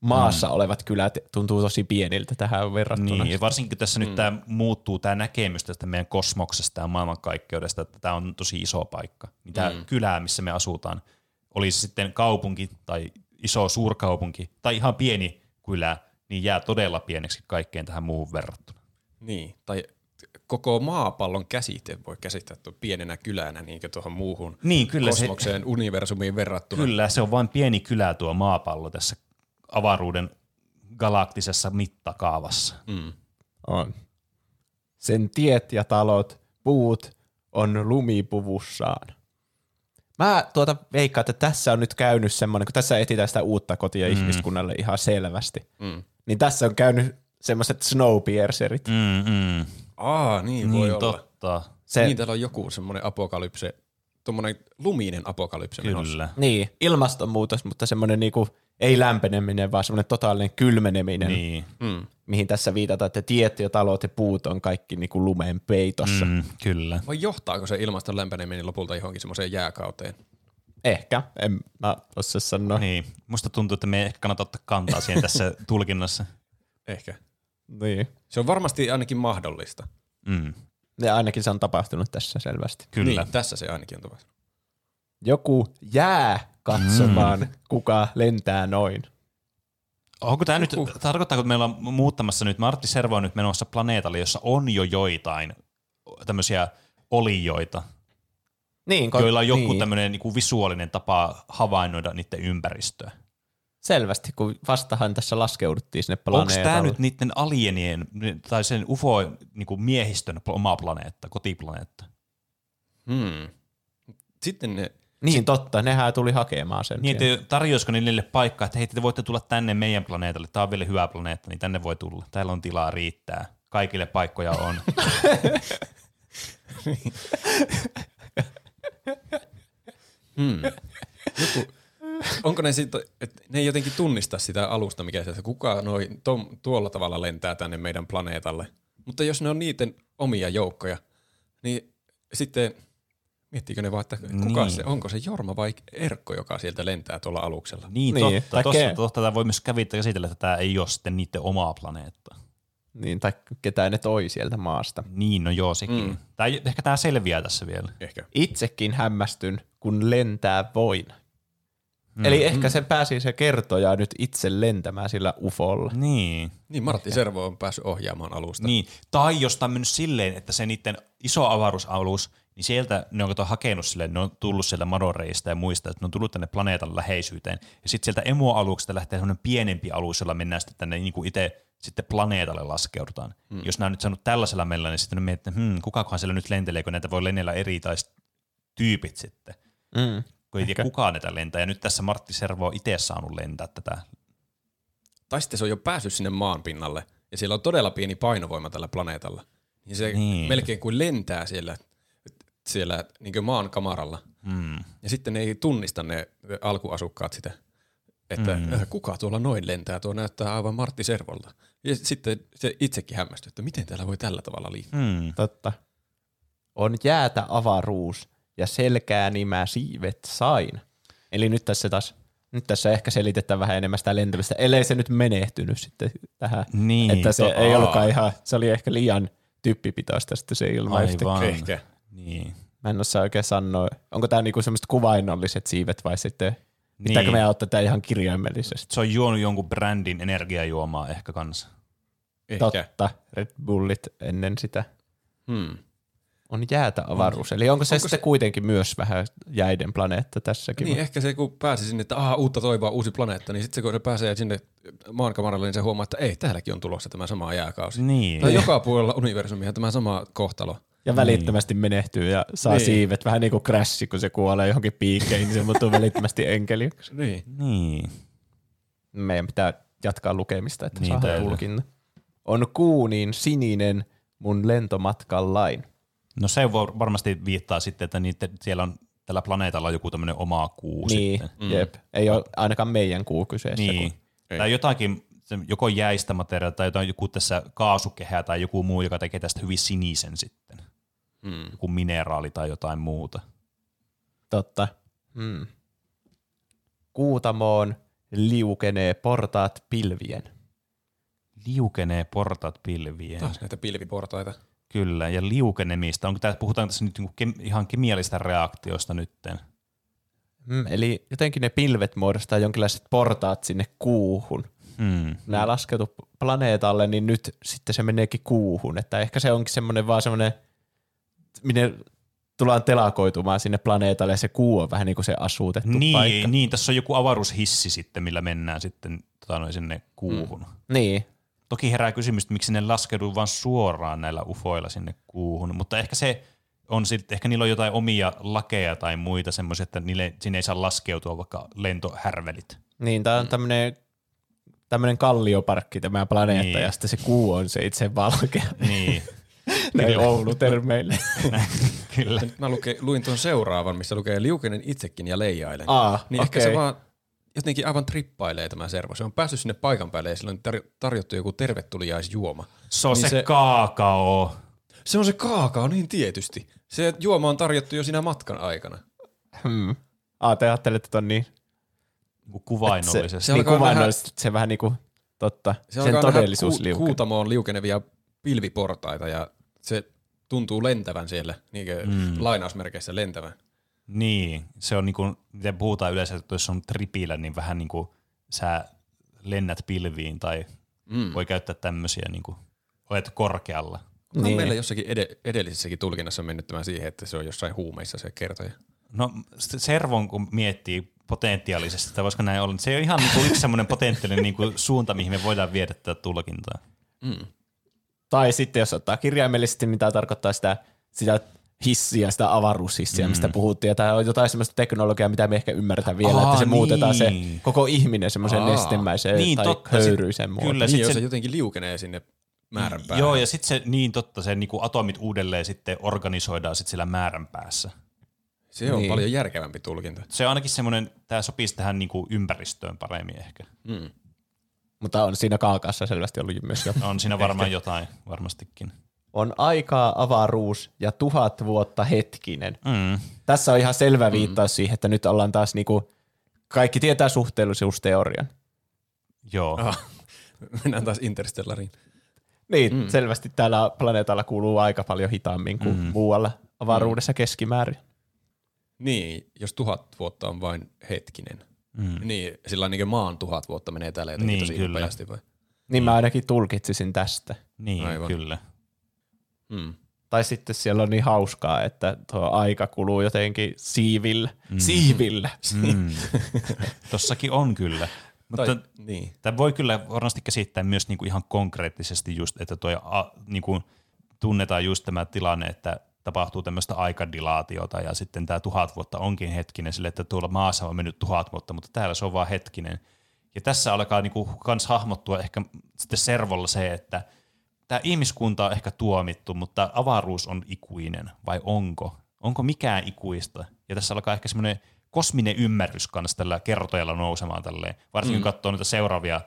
maassa mm. olevat kylät tuntuu tosi pieniltä tähän verrattuna. Niin, ja varsinkin kun tässä mm. nyt tämä muuttuu tämä näkemys tästä meidän kosmoksesta ja maailmankaikkeudesta, että tämä on tosi iso paikka. Niin tämä mm. kylä, missä me asutaan, oli se sitten kaupunki tai iso suurkaupunki tai ihan pieni kylä, niin jää todella pieneksi kaikkeen tähän muuhun verrattuna. Niin, tai koko maapallon käsite voi käsittää tuon pienenä kylänä niin tuohon muuhun Niin, kyllä se- kosmokseen, universumiin verrattuna. Kyllä, se on vain pieni kylä tuo maapallo tässä avaruuden galaktisessa mittakaavassa. Mm. On. Sen tiet ja talot, puut on lumipuvussaan. Mä tuota veikkaan, että tässä on nyt käynyt semmoinen, kun tässä etsitään sitä uutta kotia mm. ihmiskunnalle ihan selvästi, Mm. niin tässä on käynyt semmoiset snowpiercerit. Mm, mm. Aa, niin, voi Niin, olla. totta. Se, Niin, täällä on joku semmoinen apokalypse, tuommoinen luminen apokalypse menossa. Kyllä. Niin, ilmastonmuutos, mutta semmoinen niinku, ei lämpeneminen, vaan semmoinen totaalinen kylmeneminen, Niin. Mm. mihin tässä viitataan, että tiet ja talot ja puut on kaikki niinku lumeen peitossa. Mm, kyllä. Vai johtaako se ilmaston lämpeneminen lopulta johonkin semmoiseen jääkauteen? Ehkä, en mä osaa sanoa. Niin. Musta tuntuu, että me ei ehkä kannata ottaa kantaa siihen tässä tulkinnassa. Ehkä. Niin. Se on varmasti ainakin mahdollista. Mm, Ja ainakin se on tapahtunut tässä selvästi. kyllä. Niin, tässä se ainakin on tapahtunut. Joku jää katsomaan, mm. kuka lentää noin. Onko tämä nyt, tarkoittaako, että meillä on muuttamassa nyt, Martti Servo on nyt menossa planeetalle, jossa on jo joitain tämmöisiä olijoita, Niin, joilla on joku niin. tämmöinen niinku visuaalinen tapa havainnoida niiden ympäristöä. Selvästi, kun vastahan tässä laskeuduttiin sinne Onko planeetalle. tämä nyt niiden alienien tai sen UFO niinku miehistön oma planeetta, kotiplaneetta? Hmm. Sitten ne, Niin totta, nehän tuli hakemaan sen. Niin, että tarjoisiko niille paikkaa, että hei, te voitte tulla tänne meidän planeetalle, tämä on vielä hyvä planeetta, niin tänne voi tulla. Täällä on tilaa riittää. Kaikille paikkoja on. onko ne sitten, että ne ei jotenkin tunnista sitä alusta, mikä se, kuka noin tom, tuolla tavalla lentää tänne meidän planeetalle. Mutta jos ne on niiden omia joukkoja, niin sitten miettiikö ne vaan, että kuka Niin. se, onko se Jorma vai Erkko, joka sieltä lentää tuolla aluksella? Niin, Niin, niin tai totta. Tossa, totta tämä voi myös kävittää käsitellä, että tämä ei ole sitten niiden omaa planeettaa. Niin, tai ketään ne toi sieltä maasta. Niin, no joo, sekin. Mm. Tää, ehkä tämä selviää tässä vielä. Ehkä. Itsekin hämmästyn, kun lentää voin. Mm. Eli ehkä se pääsi se kertoja nyt itse lentämään sillä ufolla. Niin. Niin, Martti Servo on päässyt ohjaamaan alusta. niin. Tai jos tämä on mennyt silleen, että se niiden iso avaruusalus, niin sieltä ne on kato hakenut silleen, ne on tullut sieltä madoreista ja muista, että ne on tullut tänne planeetan läheisyyteen. Ja sitten sieltä emoaluksesta lähtee semmoinen pienempi alus, jolla mennään sitten tänne niin kuin itse sitten planeetalle laskeudutaan. Mm. Jos nämä on nyt saanut tällaisella meillä, niin sitten ne miettii, että hmm, kukakohan siellä nyt lentelee, kun näitä voi lennellä eri tai tyypit sitten. Mm. Kun ei tiedä kukaan näitä lentää. Ja nyt tässä Martti Servo on itse saanut lentää tätä. Tai sitten se on jo päässyt sinne maan pinnalle, ja siellä on todella pieni painovoima tällä planeetalla. Ja se Niin. niin. melkein kuin lentää siellä, siellä niin maan kamaralla. Mm. Ja sitten ne ei tunnista ne alkuasukkaat sitä, että mm. kuka tuolla noin lentää, tuo näyttää aivan Martti Servolta. Ja sitten se itsekin hämmästyy, että miten täällä voi tällä tavalla liikkua. Mm. Totta. On jäätä avaruus ja selkää nimää siivet sain. Eli nyt tässä taas, nyt tässä ehkä selitetään vähän enemmän sitä lentämistä, ellei se nyt menehtynyt sitten tähän. Niin, että se to- ei ollutkaan ihan, se oli ehkä liian typpipitoista sitten se ilma Aivan. Ehkä. Niin. Mä en osaa oikein sanoa, onko tämä niinku semmoiset kuvainnolliset siivet vai sitten, pitääkö Niin. meidän ottaa tämä ihan kirjaimellisesti? Se on juonut jonkun brändin energiajuomaa ehkä kanssa. Ehkä. Totta, Red Bullit ennen sitä. Hmm. On jäätä avaruus. Eli onko se Onko sitten se- kuitenkin myös vähän jäiden planeetta tässäkin? Niin, ehkä se kun pääsi sinne, että aha, uutta toivoa, uusi planeetta, niin sitten kun se pääsee sinne maankamaralle, niin se huomaa, että ei, täälläkin on tulossa tämä sama jääkausi. Niin. Tai joka puolella universumia tämä sama kohtalo. Ja välittömästi menehtyy ja saa Niin. siivet. Vähän niin kuin Crash, kun se kuolee johonkin piikkeihin, niin se muuttuu välittömästi enkeliksi. Niin. Niin. Meidän pitää jatkaa lukemista, että Niin, niin, saa tulkinta. On kuuniin sininen mun lentomatkan lain. No se voi varmasti viittaa sitten, että niitä, siellä on tällä planeetalla on joku tämmöinen oma kuu niin, sitten. mm. jep. Ei ole ainakaan meidän kuu kyseessä. Niin. Kun, Tai jotakin, se joko jäistä materiaalia tai jotain, joku tässä kaasukehä tai joku muu, joka tekee tästä hyvin sinisen sitten. Mm. Joku mineraali tai jotain muuta. totta. Mm. Kuutamoon liukenee portaat pilvien. Liukenee portaat pilvien. Taas näitä pilviportaita. Kyllä, ja liukenemista. Onko tämä, puhutaan tässä nyt niinku kem, ihan kemiallisista reaktioista nytten? Mm, eli jotenkin ne pilvet muodostaa jonkinlaiset portaat sinne kuuhun. Hmm. Nämä laskeutu planeetalle, niin nyt sitten se meneekin kuuhun. Että ehkä se onkin semmoinen vaan semmoinen, minne tullaan telakoitumaan sinne planeetalle ja se kuu on vähän niin kuin se asuutettu Niin, paikka. niin, tässä on joku avaruushissi sitten, millä mennään sitten tota, noin sinne kuuhun. Mm. Niin, Toki herää kysymys, että miksi ne laskeutuu vain suoraan näillä ufoilla sinne kuuhun, mutta ehkä se on sitten, ehkä niillä on jotain omia lakeja tai muita semmoisia, että niille, sinne ei saa laskeutua vaikka lentohärvelit. niin tämä on tämmöinen tämmöinen kallioparkki tämä planeetta Niin. ja sitten se kuu on se itse valkea. Niin, Näin Oulu-termeille. kyllä. Mä luke, luin tuon seuraavan, missä lukee liukenen itsekin ja leijailen. Aa, niin ehkä okei. se vaan jotenkin aivan trippailee tämä servo. Se on päässyt sinne paikan päälle ja sillä on tar- tarjottu joku tervetuliaisjuoma. Se on Niin se, se- se kaakao. Se on se kaakao, niin tietysti. Se juoma on tarjottu jo siinä matkan aikana. Hmm. Aa, te ajattelette, että on niin Niinku Kuvainnollisesti. Se niin alkaa kuvainnollisesti, se vähän niin kuin, totta, Se sen todellisuus ku- liukenee. Kuutamoon liukenevia pilviportaita ja se tuntuu lentävän siellä, niin kuin mm. lainausmerkeissä lentävän. Niin, se on niinku, miten puhutaan yleensä, että jos on tripillä, niin vähän niin kuin sä lennät pilviin tai mm. voi käyttää tämmöisiä, niin kuin, olet korkealla. Niin. Niin. Meillä jossakin ed- edellisessäkin tulkinnassa mennyt tämä siihen, että se on jossain huumeissa se kertoja. No Servon kun miettii potentiaalisesti, että voisiko näin olla, niin se on ihan niin kuin yksi semmoinen potentiaalinen niin kuin suunta, mihin me voidaan viedä tätä tulkintaa. Tai sitten jos ottaa kirjaimellisesti, niin tämä tarkoittaa sitä, sitä hissiä, sitä avaruushissiä, mm. mistä puhuttiin. Ja tämä on jotain sellaista teknologiaa, mitä me ehkä ymmärretään vielä, Aa, että se muutetaan se niin. koko ihminen semmoiseen Aa. nestemäiseen Niin, tai totta. höyryiseen Sit- muotoon. kyllä. Ja sit niin, jos se- se jotenkin liukenee sinne määrän päähän. Joo, ja sitten se, niin totta, se niin kuin atomit uudelleen sitten organisoidaan sitten sillä määrän päässä. se on Niin. paljon järkevämpi tulkinta. Se on ainakin semmoinen, tämä sopisi tähän niin kuin ympäristöön paremmin ehkä. Mm. Mutta on siinä kaakassa selvästi ollut myös jo. On siinä varmaan jotain, varmastikin. On aikaa avaruus ja tuhat vuotta hetkinen. Mm. Tässä on ihan selvä viittaus siihen, että nyt ollaan taas niinku, kaikki tietää suhteellisuusteorian. Joo. Aha. Mennään taas Interstellariin. Niin, mm. selvästi täällä planeetalla kuuluu aika paljon hitaammin kuin mm. muualla avaruudessa keskimäärin. Niin, jos tuhat vuotta on vain hetkinen. Mm. Niin, sillä on niin maan tuhat vuotta menee täällä jotenkin Niin, tosi kyllä. nopeasti vai? Niin mä ainakin tulkitsisin tästä. Niin, Aivan. kyllä. Mm. Tai sitten siellä on niin hauskaa, että tuo aika kuluu jotenkin siivillä. Mm. Siivillä. Mm. Tossakin on kyllä. Mutta Tai, niin. Tämä voi kyllä varmasti käsittää myös niinku ihan konkreettisesti just, että toi, a, niinku, tunnetaan just tämä tilanne, että tapahtuu tämmöistä aikadilaatiota ja sitten tämä tuhat vuotta onkin hetkinen sille, että tuolla maassa on mennyt tuhat vuotta, mutta täällä se on vaan hetkinen. Ja tässä alkaa niinku kans hahmottua ehkä sitten servolla se, että tämä ihmiskunta on ehkä tuomittu, mutta avaruus on ikuinen, vai onko? Onko mikään ikuista? Ja tässä alkaa ehkä semmoinen kosminen ymmärrys kanssa tällä kertojalla nousemaan tälleen, varsinkin mm. kun katsoo niitä seuraavia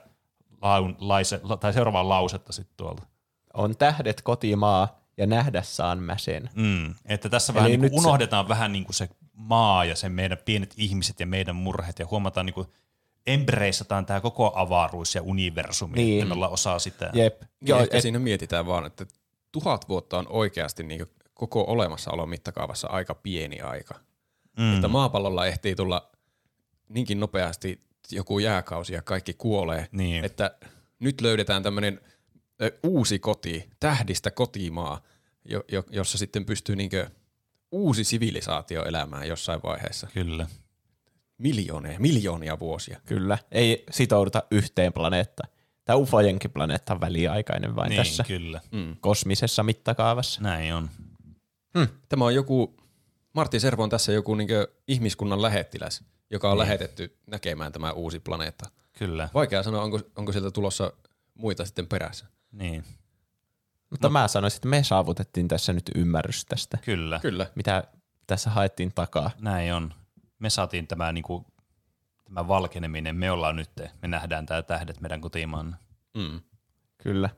laun, laise, tai seuraavaa lausetta sitten tuolta. On tähdet kotimaa ja nähdä saan mä sen. Mm. Että tässä Eli vähän niin kuin se- unohdetaan vähän niin kuin se maa ja se meidän pienet ihmiset ja meidän murheet ja huomataan niin kuin embraceataan tämä koko avaruus ja universumi, Niin. että me ollaan osa sitä. Jep. Joo, Joo, ehkä et, siinä mietitään vaan, että tuhat vuotta on oikeasti niin koko olemassaolon mittakaavassa aika pieni aika. Mm. Että maapallolla ehtii tulla niinkin nopeasti joku jääkausi ja kaikki kuolee, Niin. että nyt löydetään tämmöinen uusi koti, tähdistä kotimaa, jo, jo, jossa sitten pystyy niinkö uusi sivilisaatio elämään jossain vaiheessa. Kyllä. Miljoonia, miljoonia vuosia. kyllä, ei sitouduta yhteen planeettaan. Tämä ufojenkin planeetta on väliaikainen vain Niin, tässä kyllä. Mm. kosmisessa mittakaavassa. Näin on. Tämä on joku, Martti Servo on tässä joku niinkö ihmiskunnan lähettiläs, joka on niin. lähetetty näkemään tämä uusi planeetta. Kyllä. Vaikea sanoa, onko, onko sieltä tulossa muita sitten perässä. Niin. Mutta mä sanoisin, että me saavutettiin tässä nyt ymmärrys tästä, Kyllä. Kyllä. mitä tässä haettiin takaa. Näin on. Me saatiin tämä, niin kuin, tämä valkeneminen, me ollaan nyt, me nähdään tämä tähdet meidän kotimaan. Mm. Kyllä.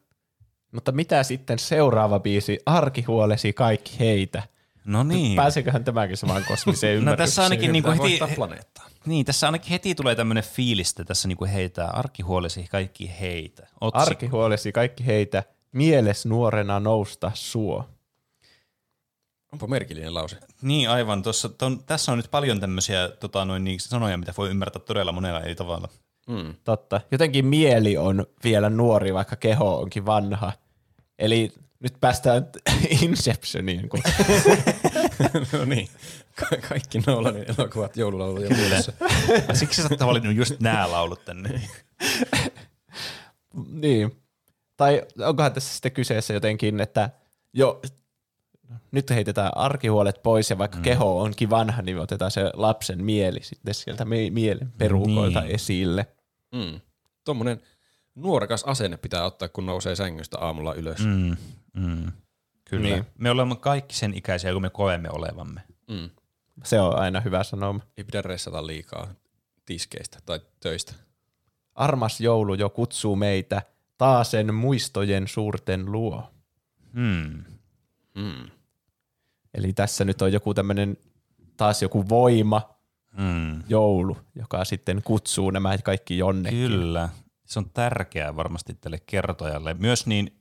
Mutta mitä sitten seuraava biisi, Arkihuolesi kaikki heitä? No niin. Pääseköhän tämäkin samaan kosmiseen No ymmärrykseen? tässä ainakin niinku heti, planeettaa. niin, tässä ainakin heti tulee tämmöinen fiilis, että tässä niinku heitää arkihuolesi kaikki heitä. Otsikko. Arkihuolesi kaikki heitä, mieles nuorena nousta suo. Onpa merkillinen lause. Niin aivan, Tossa, ton, tässä on nyt paljon tämmöisiä tota, noin, niin sanoja, mitä voi ymmärtää todella monella eri tavalla. Mm. Totta. Jotenkin mieli on vielä nuori, vaikka keho onkin vanha. Eli nyt päästään Inceptioniin. Kun no niin. Ka- kaikki Nolanin elokuvat joululauluja mielessä. Siksi sä oot valinnut just nämä laulut tänne. niin. Tai onkohan tässä sitten kyseessä jotenkin, että jo nyt heitetään arkihuolet pois ja vaikka mm. keho onkin vanha, niin otetaan se lapsen mieli sitten sieltä mie- mielen perukoilta Niin. esille. Mm. Tuommoinen nuorekas asenne pitää ottaa, kun nousee sängystä aamulla ylös. Mm, mm, kyllä. Niin. Me olemme kaikki sen ikäisiä, kun me koemme olevamme. Mm. Se on aina hyvä sanoma. Ei pidä ressata liikaa tiskeistä tai töistä. Armas joulu jo kutsuu meitä taasen muistojen suurten luo. Hmm. Mm. Eli tässä nyt on joku tämmöinen taas joku voima, Hmm. joulu, joka sitten kutsuu nämä kaikki jonnekin. Kyllä. Se on tärkeää varmasti tälle kertojalle. Myös niin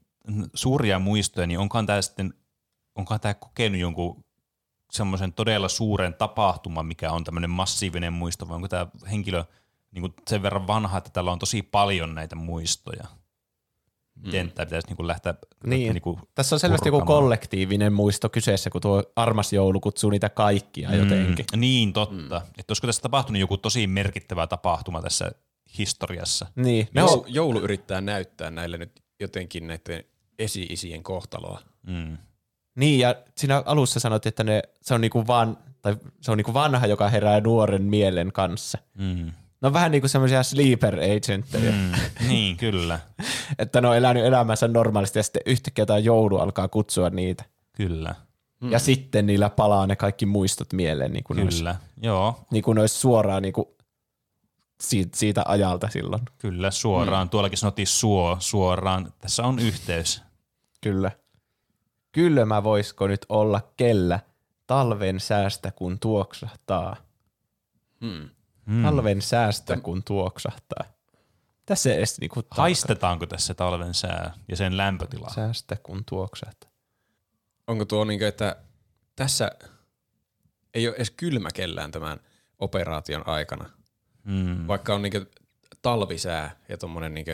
suuria muistoja, niin onkaan tämä sitten, onkaan tämä kokenut jonkun semmoisen todella suuren tapahtuman, mikä on tämmöinen massiivinen muisto, vai onko tämä henkilö niin kuin sen verran vanha, että tällä on tosi paljon näitä muistoja. Miten tämä pitäisi niin kuin lähteä Niin. Niin kuin Tässä on selvästi joku kollektiivinen muisto kyseessä, kun tuo armas joulu kutsuu niitä kaikkia jotenkin. Mm, niin, totta. Mm. Että olisiko tässä tapahtunut joku tosi merkittävä tapahtuma tässä historiassa? Niin, on, joulu yrittää näyttää näille nyt jotenkin näiden esi-isien kohtaloa. Mm. niin, ja siinä alussa sanoit, että ne, se, on niinku van, tai se on niinku vanha, joka herää nuoren mielen kanssa. Mm. Ne on vähän niin kuin semmoisia sleeper agentteja, mm. Niin, kyllä. että ne on elänyt elämänsä normaalisti ja sitten yhtäkkiä jotain joulu alkaa kutsua niitä. Kyllä. Mm. Ja sitten niillä palaa ne kaikki muistot mieleen, niin kuin, ne olisi, Kyllä. Joo, niin kuin ne olisi suoraan niin kuin siitä, siitä ajalta silloin. kyllä suoraan. Mm. Tuollakin sanottiin suo, suoraan. Tässä on yhteys. Kyllä. Kylmä voisiko nyt olla kellä talven säästä kun tuoksahtaa. Hmm. Mm. Talven säästä kun tuoksahtaa. Tässä ei edes niinku Haistetaanko tässä talven sää ja sen lämpötila? säästä kun tuoksahtaa. Onko tuo niin että tässä ei ole edes kylmä kellään tämän operaation aikana, Mm. vaikka on niin talvisää ja tuommoinen niin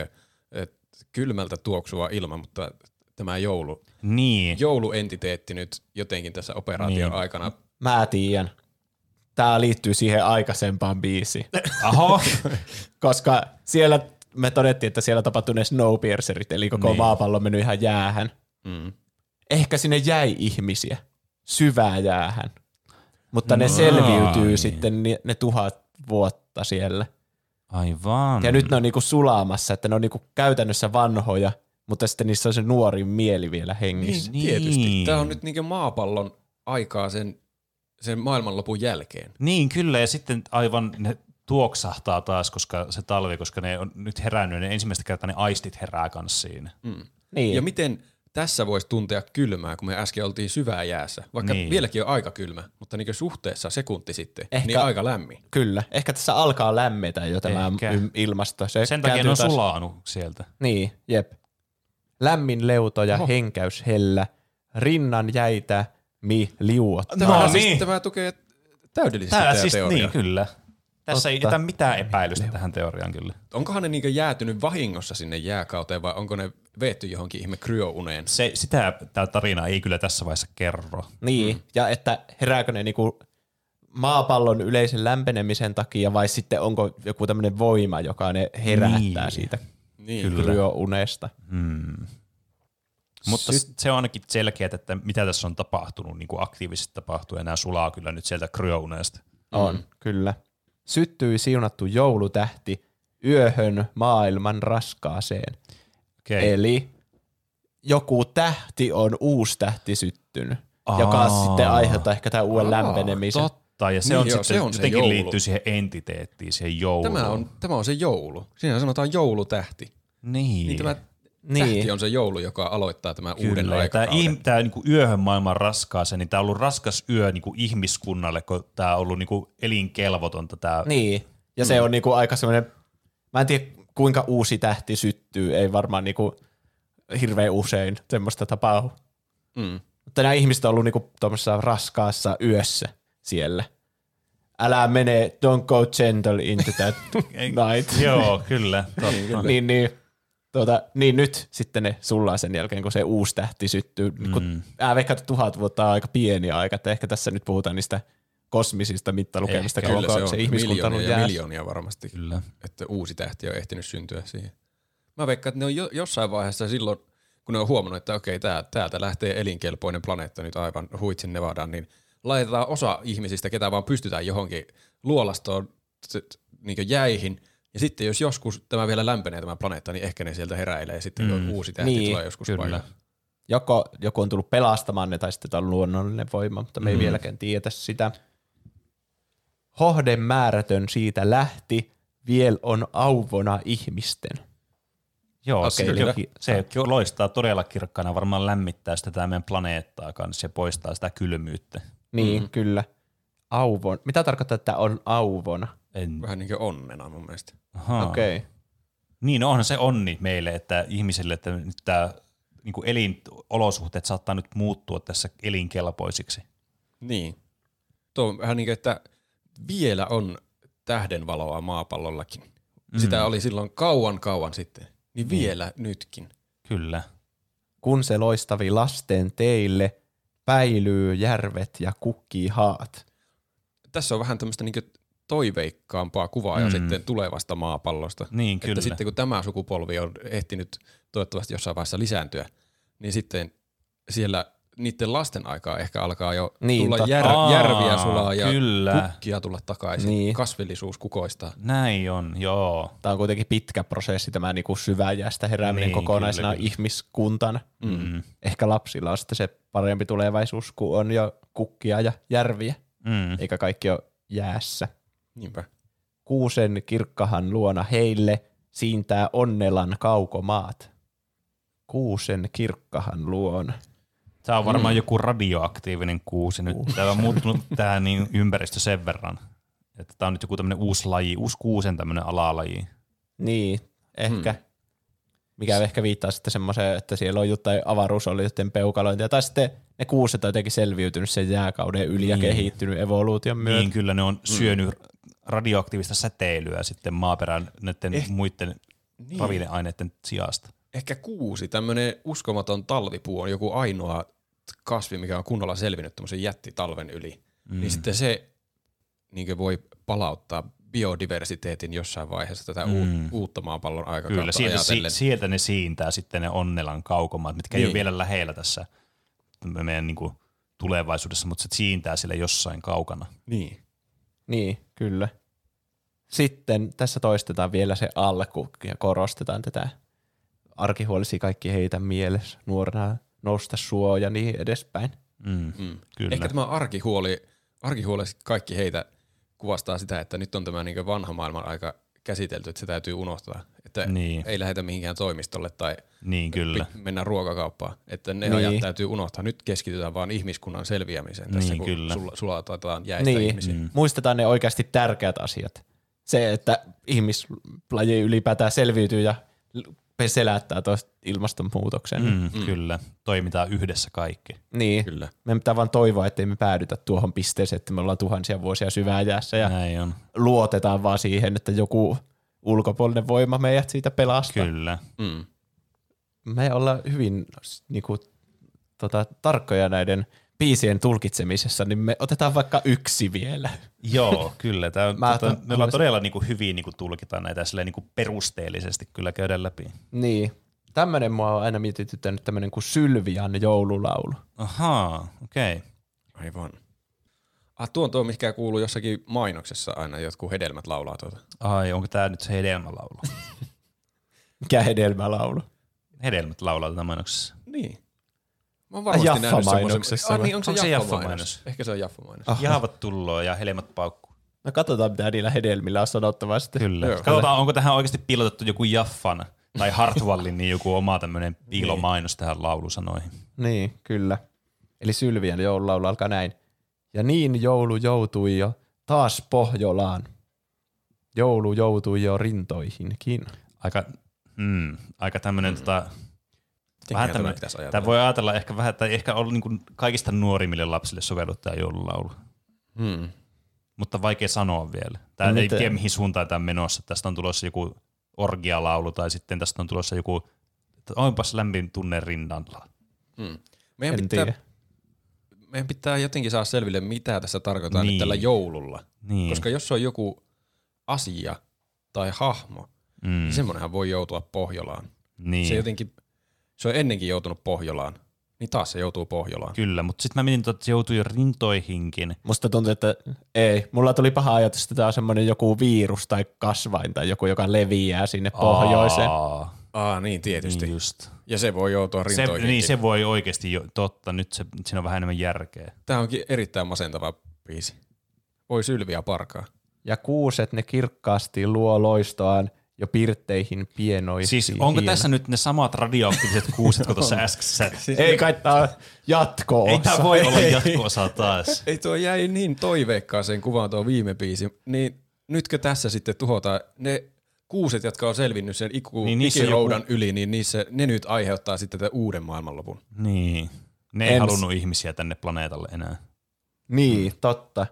kylmältä tuoksuva ilma, mutta tämä joulu, Niin. jouluentiteetti nyt jotenkin tässä operaation Niin. aikana Mä tiedän. tämä liittyy siihen aikaisempaan biisiin. Aho, Koska siellä me todettiin, että siellä tapahtui ne Snowpiercerit, eli koko niin. maapallo on mennyt ihan jäähän. Mm. Ehkä sinne jäi ihmisiä syvää jäähän. Mutta ne selviytyy niin. sitten ne, ne tuhat vuotta siellä. aivan. Ja nyt ne on niinku sulamassa, että ne on niinku käytännössä vanhoja, mutta sitten niissä on se nuori mieli vielä hengissä. Niin, tietysti. Tämä on nyt niinku maapallon aikaa sen, sen maailmanlopun jälkeen. Niin, kyllä, ja sitten aivan ne tuoksahtaa taas, koska se talvi, koska ne on nyt herännyt, ne ensimmäistä kertaa ne aistit herää kanssa siinä. Mm. Niin. Ja miten tässä voisi tuntea kylmää, kun me äsken oltiin syvää jäässä, vaikka Niin. niin. vieläkin on aika kylmä, mutta niin suhteessa sekunti sitten, Ehkä- Ehkä. niin aika lämmin. Kyllä. Ehkä tässä alkaa lämmetä jo tämä Ehkä. ilmasto. Se Sen takia ne on taas- sulanut sieltä. Niin, jep. Lämmin leuto ja Oho. henkäys hellä, rinnan jäitä mi liuot. Tämä, No siis, niin. tämä tukee täydellisesti Tää tämä siis, teoria. niin, kyllä. Tässä ei Totta. jätä mitään epäilystä tähän teoriaan kyllä. Onkohan ne niinku jäätynyt vahingossa sinne jääkauteen vai onko ne veetty johonkin ihme kryouneen? Se, sitä tämä tarina ei kyllä tässä vaiheessa kerro. Niin, mm. ja että herääkö ne niinku maapallon yleisen lämpenemisen takia vai sitten onko joku tämmöinen voima, joka ne herättää Niin. siitä Niin, kryounesta. Mutta Syt- se on ainakin selkeää, että mitä tässä on tapahtunut, niin kuin aktiivisesti tapahtuu, ja nämä sulaa kyllä nyt sieltä kryouneesta. On, mm. kyllä. Syttyi siunattu joulutähti yöhön maailman raskaaseen. Okei. Eli joku tähti on uusi tähti syttynyt, joka Aa. sitten aiheuttaa ehkä tämän uuden Aa, lämpenemisen. Totta, ja se Niin on joo, sitten, se on se jotenkin joulu. liittyy siihen entiteettiin, siihen jouluun. Tämä on, tämä on se joulu. Siinä sanotaan joulutähti. Niin. Niin tämä Niin. tähti on se joulu, joka aloittaa tämän uuden Kyllä, tämä, aikakauden. ihm, tämä niin yöhön maailman raskaaseen, niin tämä on ollut raskas yö niin kuin ihmiskunnalle, kun tämä on ollut niin kuin elinkelvotonta. Tämä, Niin, ja se on niinku aika semmoinen, mä en tiedä kuinka uusi tähti syttyy, ei varmaan niinku hirveän usein semmoista tapahdu. Mm. Mutta nämä ihmiset on ollut niinku tuommoisessa raskaassa yössä siellä. Älä mene, don't go gentle into that night. Joo, kyllä. Totta. niin, niin, tuota, niin nyt sitten ne sullaa sen jälkeen, kun se uusi tähti syttyy. Mm. Kun, mä veikkaan, että tuhat vuotta on aika pieni aika, että ehkä tässä nyt puhutaan niistä kosmisista mittalukemista, Ehkä, Kyllä se on se ihmiskunta on miljoonia miljoonia varmasti, Kyllä. että uusi tähti on ehtinyt syntyä siihen. Mä veikkaan, että ne on jo, jossain vaiheessa silloin, kun ne on huomannut, että okei, tää, täältä lähtee elinkelpoinen planeetta nyt aivan huitsin Nevadaan, niin laitetaan osa ihmisistä, ketä vaan pystytään johonkin luolastoon niin jäihin, ja sitten jos joskus tämä vielä lämpenee tämä planeetta, niin ehkä ne sieltä heräilee ja sitten mm. uusi tähti Niin, tulee joskus kyllä. paikalle. Joko joku on tullut pelastamaan ne, tai sitten tämä on luonnollinen voima, mutta me ei vieläkään tiedetä sitä. Hohden määrätön siitä lähti, viel on auvona ihmisten. Joo, Okei, se, ki- se loistaa todella kirkkaana, varmaan lämmittää sitä tämä meidän planeettaa kanssa ja poistaa sitä kylmyyttä. Niin, mm. kyllä. Auvon. Mitä tarkoittaa, että on auvona? En, Vähän niin kuin onnena mun mielestä. Okei. Okay. Niin, no onhan se onni meille, että ihmisille, että nyt tämä niin kuin elinolosuhteet saattaa nyt muuttua tässä elinkelpoisiksi. Niin. Tuo on vähän niin kuin, että vielä on tähdenvaloa maapallollakin. Mm. Sitä oli silloin kauan kauan sitten. Niin vielä nytkin. Kyllä. Kun se loistavi lasten teille, päilyy järvet ja kukkii haat. Tässä on vähän tämmöistä niin toiveikkaampaa kuvaa mm. ja sitten tulevasta maapallosta. Niin, että kyllä. sitten kun tämä sukupolvi on ehtinyt toivottavasti jossain vaiheessa lisääntyä, niin sitten siellä niiden lasten aikaa ehkä alkaa jo Niin, tulla jär, Aa, järviä sulaa ja kyllä. kukkia tulla takaisin. Niin. Kasvillisuus kukoistaa. Näin on, joo. Tämä on kuitenkin pitkä prosessi, tämä niinku syväjästä herääminen Niin, niin, kokonaisena kyllä, kyllä. ihmiskuntana. Mm. Ehkä lapsilla on sitten se parempi tulevaisuus, kun on jo kukkia ja järviä, Mm. eikä kaikki ole jäässä. Niinpä. Kuusen kirkkahan luona heille siintää onnelan kaukomaat. Kuusen kirkkahan luona. Tämä on varmaan mm. joku radioaktiivinen kuusi. Nyt täällä on muuttunut tämä niin ympäristö sen verran. Että tämä on nyt joku tämmöinen uusi laji, uusi kuusen tämmöinen alalaji. Niin, ehkä. Hmm. Mikä ehkä viittaa sitten semmoiseen, että siellä on jotain avaruusolioiden peukalointia. Tai sitten ne kuuset on jotenkin selviytynyt sen jääkauden yli ja Niin. kehittynyt evoluution myötä. Niin kyllä ne on syönyt radioaktiivista säteilyä sitten maaperän näiden eh, muiden niin. ravinneaineiden sijasta. Ehkä kuusi, tämmöinen uskomaton talvipuu on joku ainoa kasvi, mikä on kunnolla selvinnyt tämmöisen jättitalven yli. Mm. Niin sitten se niin voi palauttaa biodiversiteetin jossain vaiheessa tätä mm. uutta maapallon aikakautta Kyllä, sieltä, si, sieltä ne siintää sitten ne Onnelan kaukomaat, mitkä ei Niin. ole vielä lähellä tässä meidän niin kuin, tulevaisuudessa, mutta se siintää sille jossain kaukana. Niin. Niin, kyllä. Sitten tässä toistetaan vielä se alku ja korostetaan tätä arkihuolisi kaikki heitä mielessä, nuorena nousta suo ja niin edespäin. Mm. Mm. Kyllä. Ehkä tämä arkihuoli, arkihuoli kaikki heitä kuvastaa sitä, että nyt on tämä niin vanha maailman aika käsitelty, että se täytyy unohtaa. Että Niin. ei lähetä mihinkään toimistolle tai Niin, kyllä. mennä ruokakauppaan. Että ne Niin. ajat täytyy unohtaa. Nyt keskitytään vaan ihmiskunnan selviämiseen tässä, Niin, kun kyllä. Sul, sulatetaan jäistä Niin, ihmisiä. mm. muistetaan ne oikeasti tärkeät asiat. Se, että ihmislaji ylipäätään selviytyy ja selättää tuosta ilmastonmuutoksen. Mm, mm. Kyllä. Toimitaan yhdessä kaikki. Niin. Kyllä. Meidän pitää vaan toivoa, ettei me päädytä tuohon pisteeseen, että me ollaan tuhansia vuosia syvään jäässä ja Näin on. luotetaan vaan siihen, että joku ulkopuolinen voima meidät siitä pelastaa. Kyllä. Mm. Me ollaan hyvin niin kuin, tota, tarkkoja näiden biisien tulkitsemisessa, niin me otetaan vaikka yksi vielä. Joo, kyllä. Tää, Mä tota, otan- me ollaan todella niinku hyvin niinku tulkitaan näitä silleen niinku perusteellisesti kyllä käydään läpi. Niin. Tämmöinen mua on aina mietityttänyt tämmöinen kuin Sylvian joululaulu. Ahaa, okei. Okay. Aivan. Ah, tuo on tuo, mikä kuuluu jossakin mainoksessa aina, jotkut hedelmät laulaa tuota. Ai, onko tämä nyt se hedelmälaulu? Mikä hedelmälaulu? Hedelmät laulaa tätä mainoksessa. Niin. Mä oon varmasti nähnyt Jaffa-mainoksessa semmoisen. Ah, vai? niin, onko se, Onko se Jaffa-mainos? Ehkä se on Jaffa-mainos. Ah. Jaavat tulloo ja hedelmät paukkuu. No katsotaan, mitä niillä hedelmillä on sanottavaa sitten. Kyllä. Joo. Katsotaan, onko tähän oikeasti piilotettu joku Jaffan tai Hartwallin niin joku oma tämmöinen piilomainos tähän laulusanoihin. Niin, kyllä. Eli Sylvian joululaulu alkaa näin. Ja niin joulu joutui jo taas Pohjolaan. Joulu joutui jo rintoihinkin. Aika, mm, aika tämmöinen mm. tota, vähän tämä tämmöinen, pitäisi ajatella? tämä voi ajatella ehkä vähän, tai ehkä olla niin kaikista nuorimmille lapsille sovellut tämä joululaulu. Hmm. Mutta vaikea sanoa vielä. Tämä No ei miten? tiedä mihin suuntaan tämä on menossa. Tästä on tulossa joku orgialaulu tai sitten tästä on tulossa joku, että onpas lämmin tunne rinnalla. Hmm. Meidän, En pitää, tiedä. meidän pitää jotenkin saada selville, mitä tässä tarkoittaa Niin. nyt tällä joululla. Niin. Koska jos on joku asia tai hahmo, mm. niin semmoinenhan voi joutua Pohjolaan. niin. Se jotenkin, se on ennenkin joutunut Pohjolaan, niin taas se joutuu Pohjolaan. Kyllä, mutta sitten mä mietin, että se joutui jo rintoihinkin. Musta tuntuu, että ei. Mulla tuli paha ajatus, että tämä on semmoinen joku virus tai kasvain tai joku, joka leviää sinne pohjoiseen. Aa, Aa, niin tietysti. niin just. Ja se voi joutua Se, rintoihin. niin se voi oikeasti, jo, totta, nyt se, siinä on vähän enemmän järkeä. Tämä onkin erittäin masentava biisi. Voi sylviä parkaa. Ja kuuset ne kirkkaasti luo loistoaan jo pirtteihin pienoisiin. Siis onko tässä nyt ne samat radioaktiiviset kuuset kuin tuossa äskeisessä? Ei kai tää on jatko Ei tämä voi olla jatko-osa taas. Ei tuo jäi niin toiveikkaaseen kuvaan tuo viime biisi. Niin nytkö tässä sitten tuhotaan ne kuuset, jotka on selvinnyt sen iku, Niin ikiroudan joku- yli, niin niissä, ne nyt aiheuttaa sitten tätä uuden maailmanlopun. Niin. Ne ei Ens- halunnut ihmisiä tänne planeetalle enää. Niin, totta.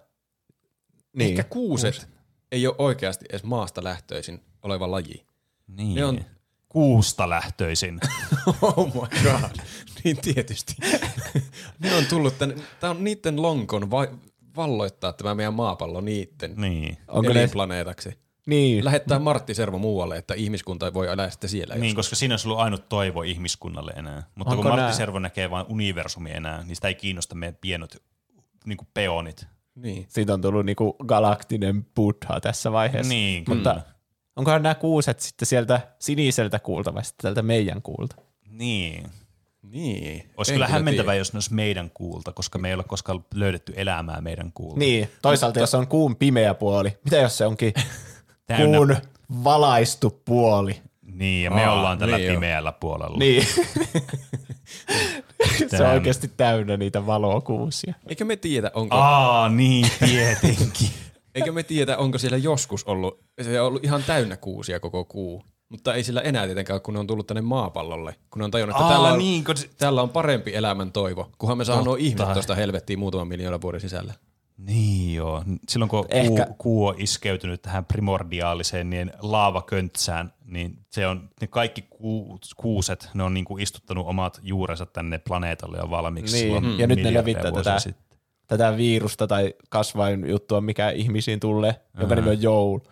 Niin. Ehkä kuuset ei ole oikeasti edes maasta lähtöisin oleva laji. Niin. Ne on- kuusta lähtöisin. Oh my god. niin tietysti. ne on tullut tänne, tää on niiden lonkon va- valloittaa tämä meidän maapallo niitten niin. Onko ne- elinplaneetaksi. Niin. Lähettää Martti Servo muualle, että ihmiskunta voi elää sitten siellä. Niin, joskus. koska siinä olisi ollut ainut toivo ihmiskunnalle enää. Mutta Onko kun Martti nää- Servo näkee vain universumi enää, niin sitä ei kiinnosta meidän pienot niin kuin peonit. niin. Siitä on tullut niinku galaktinen buddha tässä vaiheessa. Niin, Mutta kyllä. Onkohan nämä kuuset sitten sieltä siniseltä kuulta vai sitten tältä meidän kuulta? Niin. Niin. Olisi En kyllä hämmentävää, jos ne olisi meidän kuulta, koska me ei ole koskaan löydetty elämää meidän kuulta. Niin, toisaalta jos on kuun pimeä puoli, mitä jos se onkin Täynnä- kuun valaistu puoli? Niin, ja me Aa, ollaan tällä niin pimeällä puolella. Niin. se on oikeasti täynnä niitä valokuusia. Eikö me tiedä, onko, Aa, niin, tietenkin. eikö me tiedä, onko siellä joskus ollut, se on ollut ihan täynnä kuusia koko kuu. Mutta ei sillä enää tietenkään, kun ne on tullut tänne maapallolle. Kun ne on tajunnut, että Aa, täällä, on, niin, kun täällä on parempi elämän toivo, kunhan me saadaan nuo ihmiset tuosta helvettiin muutaman miljoonan vuoden sisällä. Niin joo. Silloin kun Ehkä- kuu, kuu on iskeytynyt tähän primordiaaliseen niin laavaköntsään, niin se on, ne kaikki ku, kuuset, ne on niinku istuttanut omat juurensa tänne planeetalle jo valmiiksi. Niin, ja nyt ne levittää tätä- Sitten. Tätä virusta tai kasvainjuttua, mikä ihmisiin tulee, jonka nimi on joulu.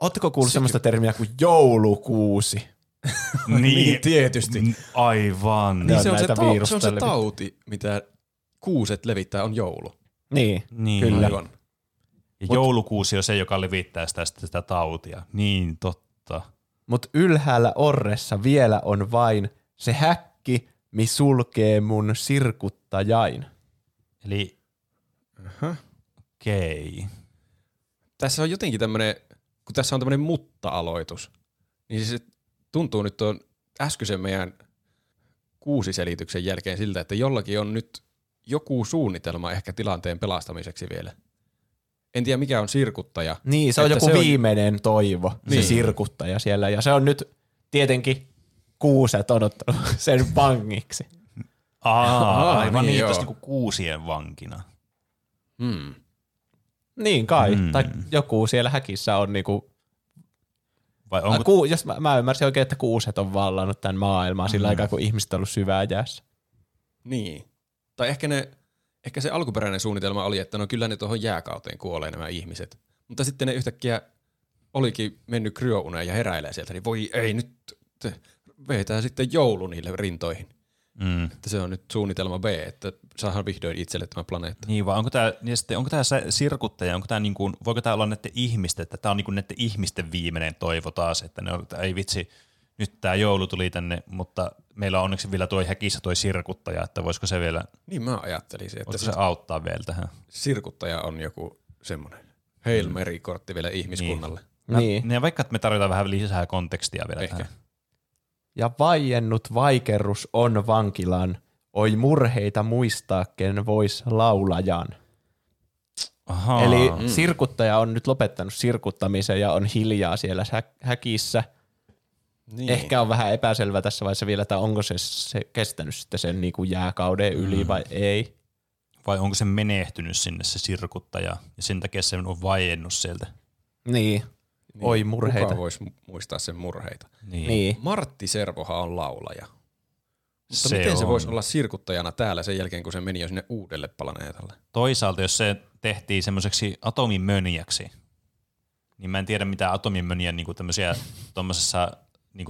Oletteko kuullut semmoista termiä kuin joulukuusi? niin, tietysti. Mm, Aivan. Niin on se on se, näitä tau- se on se tauti, mitä kuuset levittää, on joulu. Niin, Niin. kyllä. Aivan. Ja joulukuusi on se, joka levittää sitä, sitä, sitä tautia. Niin, totta. Mutta ylhäällä orressa vielä on vain se häkki, mi sulkee mun sirkuttajain. Eli okei. Okay. Tässä on jotenkin tämmöinen, kun tässä on tämmöinen mutta-aloitus, niin se tuntuu nyt tuon äskeisen meidän kuusiselityksen jälkeen siltä, että jollakin on nyt joku suunnitelma ehkä tilanteen pelastamiseksi vielä. En tiedä mikä on sirkuttaja. Niin, se on joku se on- viimeinen toivo, niin. Niin. se sirkuttaja siellä. Ja se on nyt tietenkin kuuset on ottanut sen vangiksi. Aa, aivan niin niin, niinku kuusien vankina. Hmm. Niin kai. Mm. Tai joku siellä häkissä on niinku, Vai Onko... ku, jos mä, mä ymmärsin oikein, että kuuset on vallannut tämän maailmaa sillä Mm. aikaa, kun ihmiset on ollut syvää jäässä. Niin. Tai ehkä, ne, ehkä se alkuperäinen suunnitelma oli, että no kyllä ne tuohon jääkauteen kuolee nämä ihmiset. Mutta sitten ne yhtäkkiä olikin mennyt kryouneen ja heräilee sieltä, niin voi ei nyt te, vetää sitten joulu niille rintoihin. Mm. Että se on nyt suunnitelma B, että saadaan vihdoin itselle tämä planeetta. Niin, vai onko tämä, niin sitten, onko tämä se sirkuttaja, onko tämä niin kuin, voiko tämä olla näiden ihmisten, että tämä on niin kuin näiden ihmisten viimeinen toivo taas, että ne on, että ei vitsi, nyt tämä joulu tuli tänne, mutta meillä on onneksi vielä tuo häkissä tuo sirkuttaja, että voisiko se vielä, Niin mä ajattelisin, että voisiko se auttaa vielä tähän. sirkuttaja on joku semmoinen Hail Mary-kortti vielä ihmiskunnalle. Mä, Niin. niin, vaikka että me tarvitaan vähän lisää kontekstia vielä Ehkä. tähän. Ja vaiennut vaikerrus on vankilan, oi murheita muistaa, ken vois laulajan. Ahaa. Eli mm. sirkuttaja on nyt lopettanut sirkuttamisen ja on hiljaa siellä hä- häkissä. Niin. Ehkä on vähän epäselvä tässä vaiheessa vielä, että onko se, se kestänyt sitten sen niin kuin jääkauden yli mm. vai ei. vai onko se menehtynyt sinne se sirkuttaja, ja sen takia se on vaiennut sieltä. Niin. Niin, Oi murheita. Kuka voisi muistaa sen murheita? Niin. Niin. Martti Servohan on laulaja. Mutta Se miten se on. voisi olla sirkuttajana täällä sen jälkeen, kun se meni jo sinne uudelle planeetalle? Toisaalta, jos se tehtiin semmoiseksi atomimöniäksi, niin mä en tiedä mitä atomimöniä niin tämmöisiä tuommoisessa niin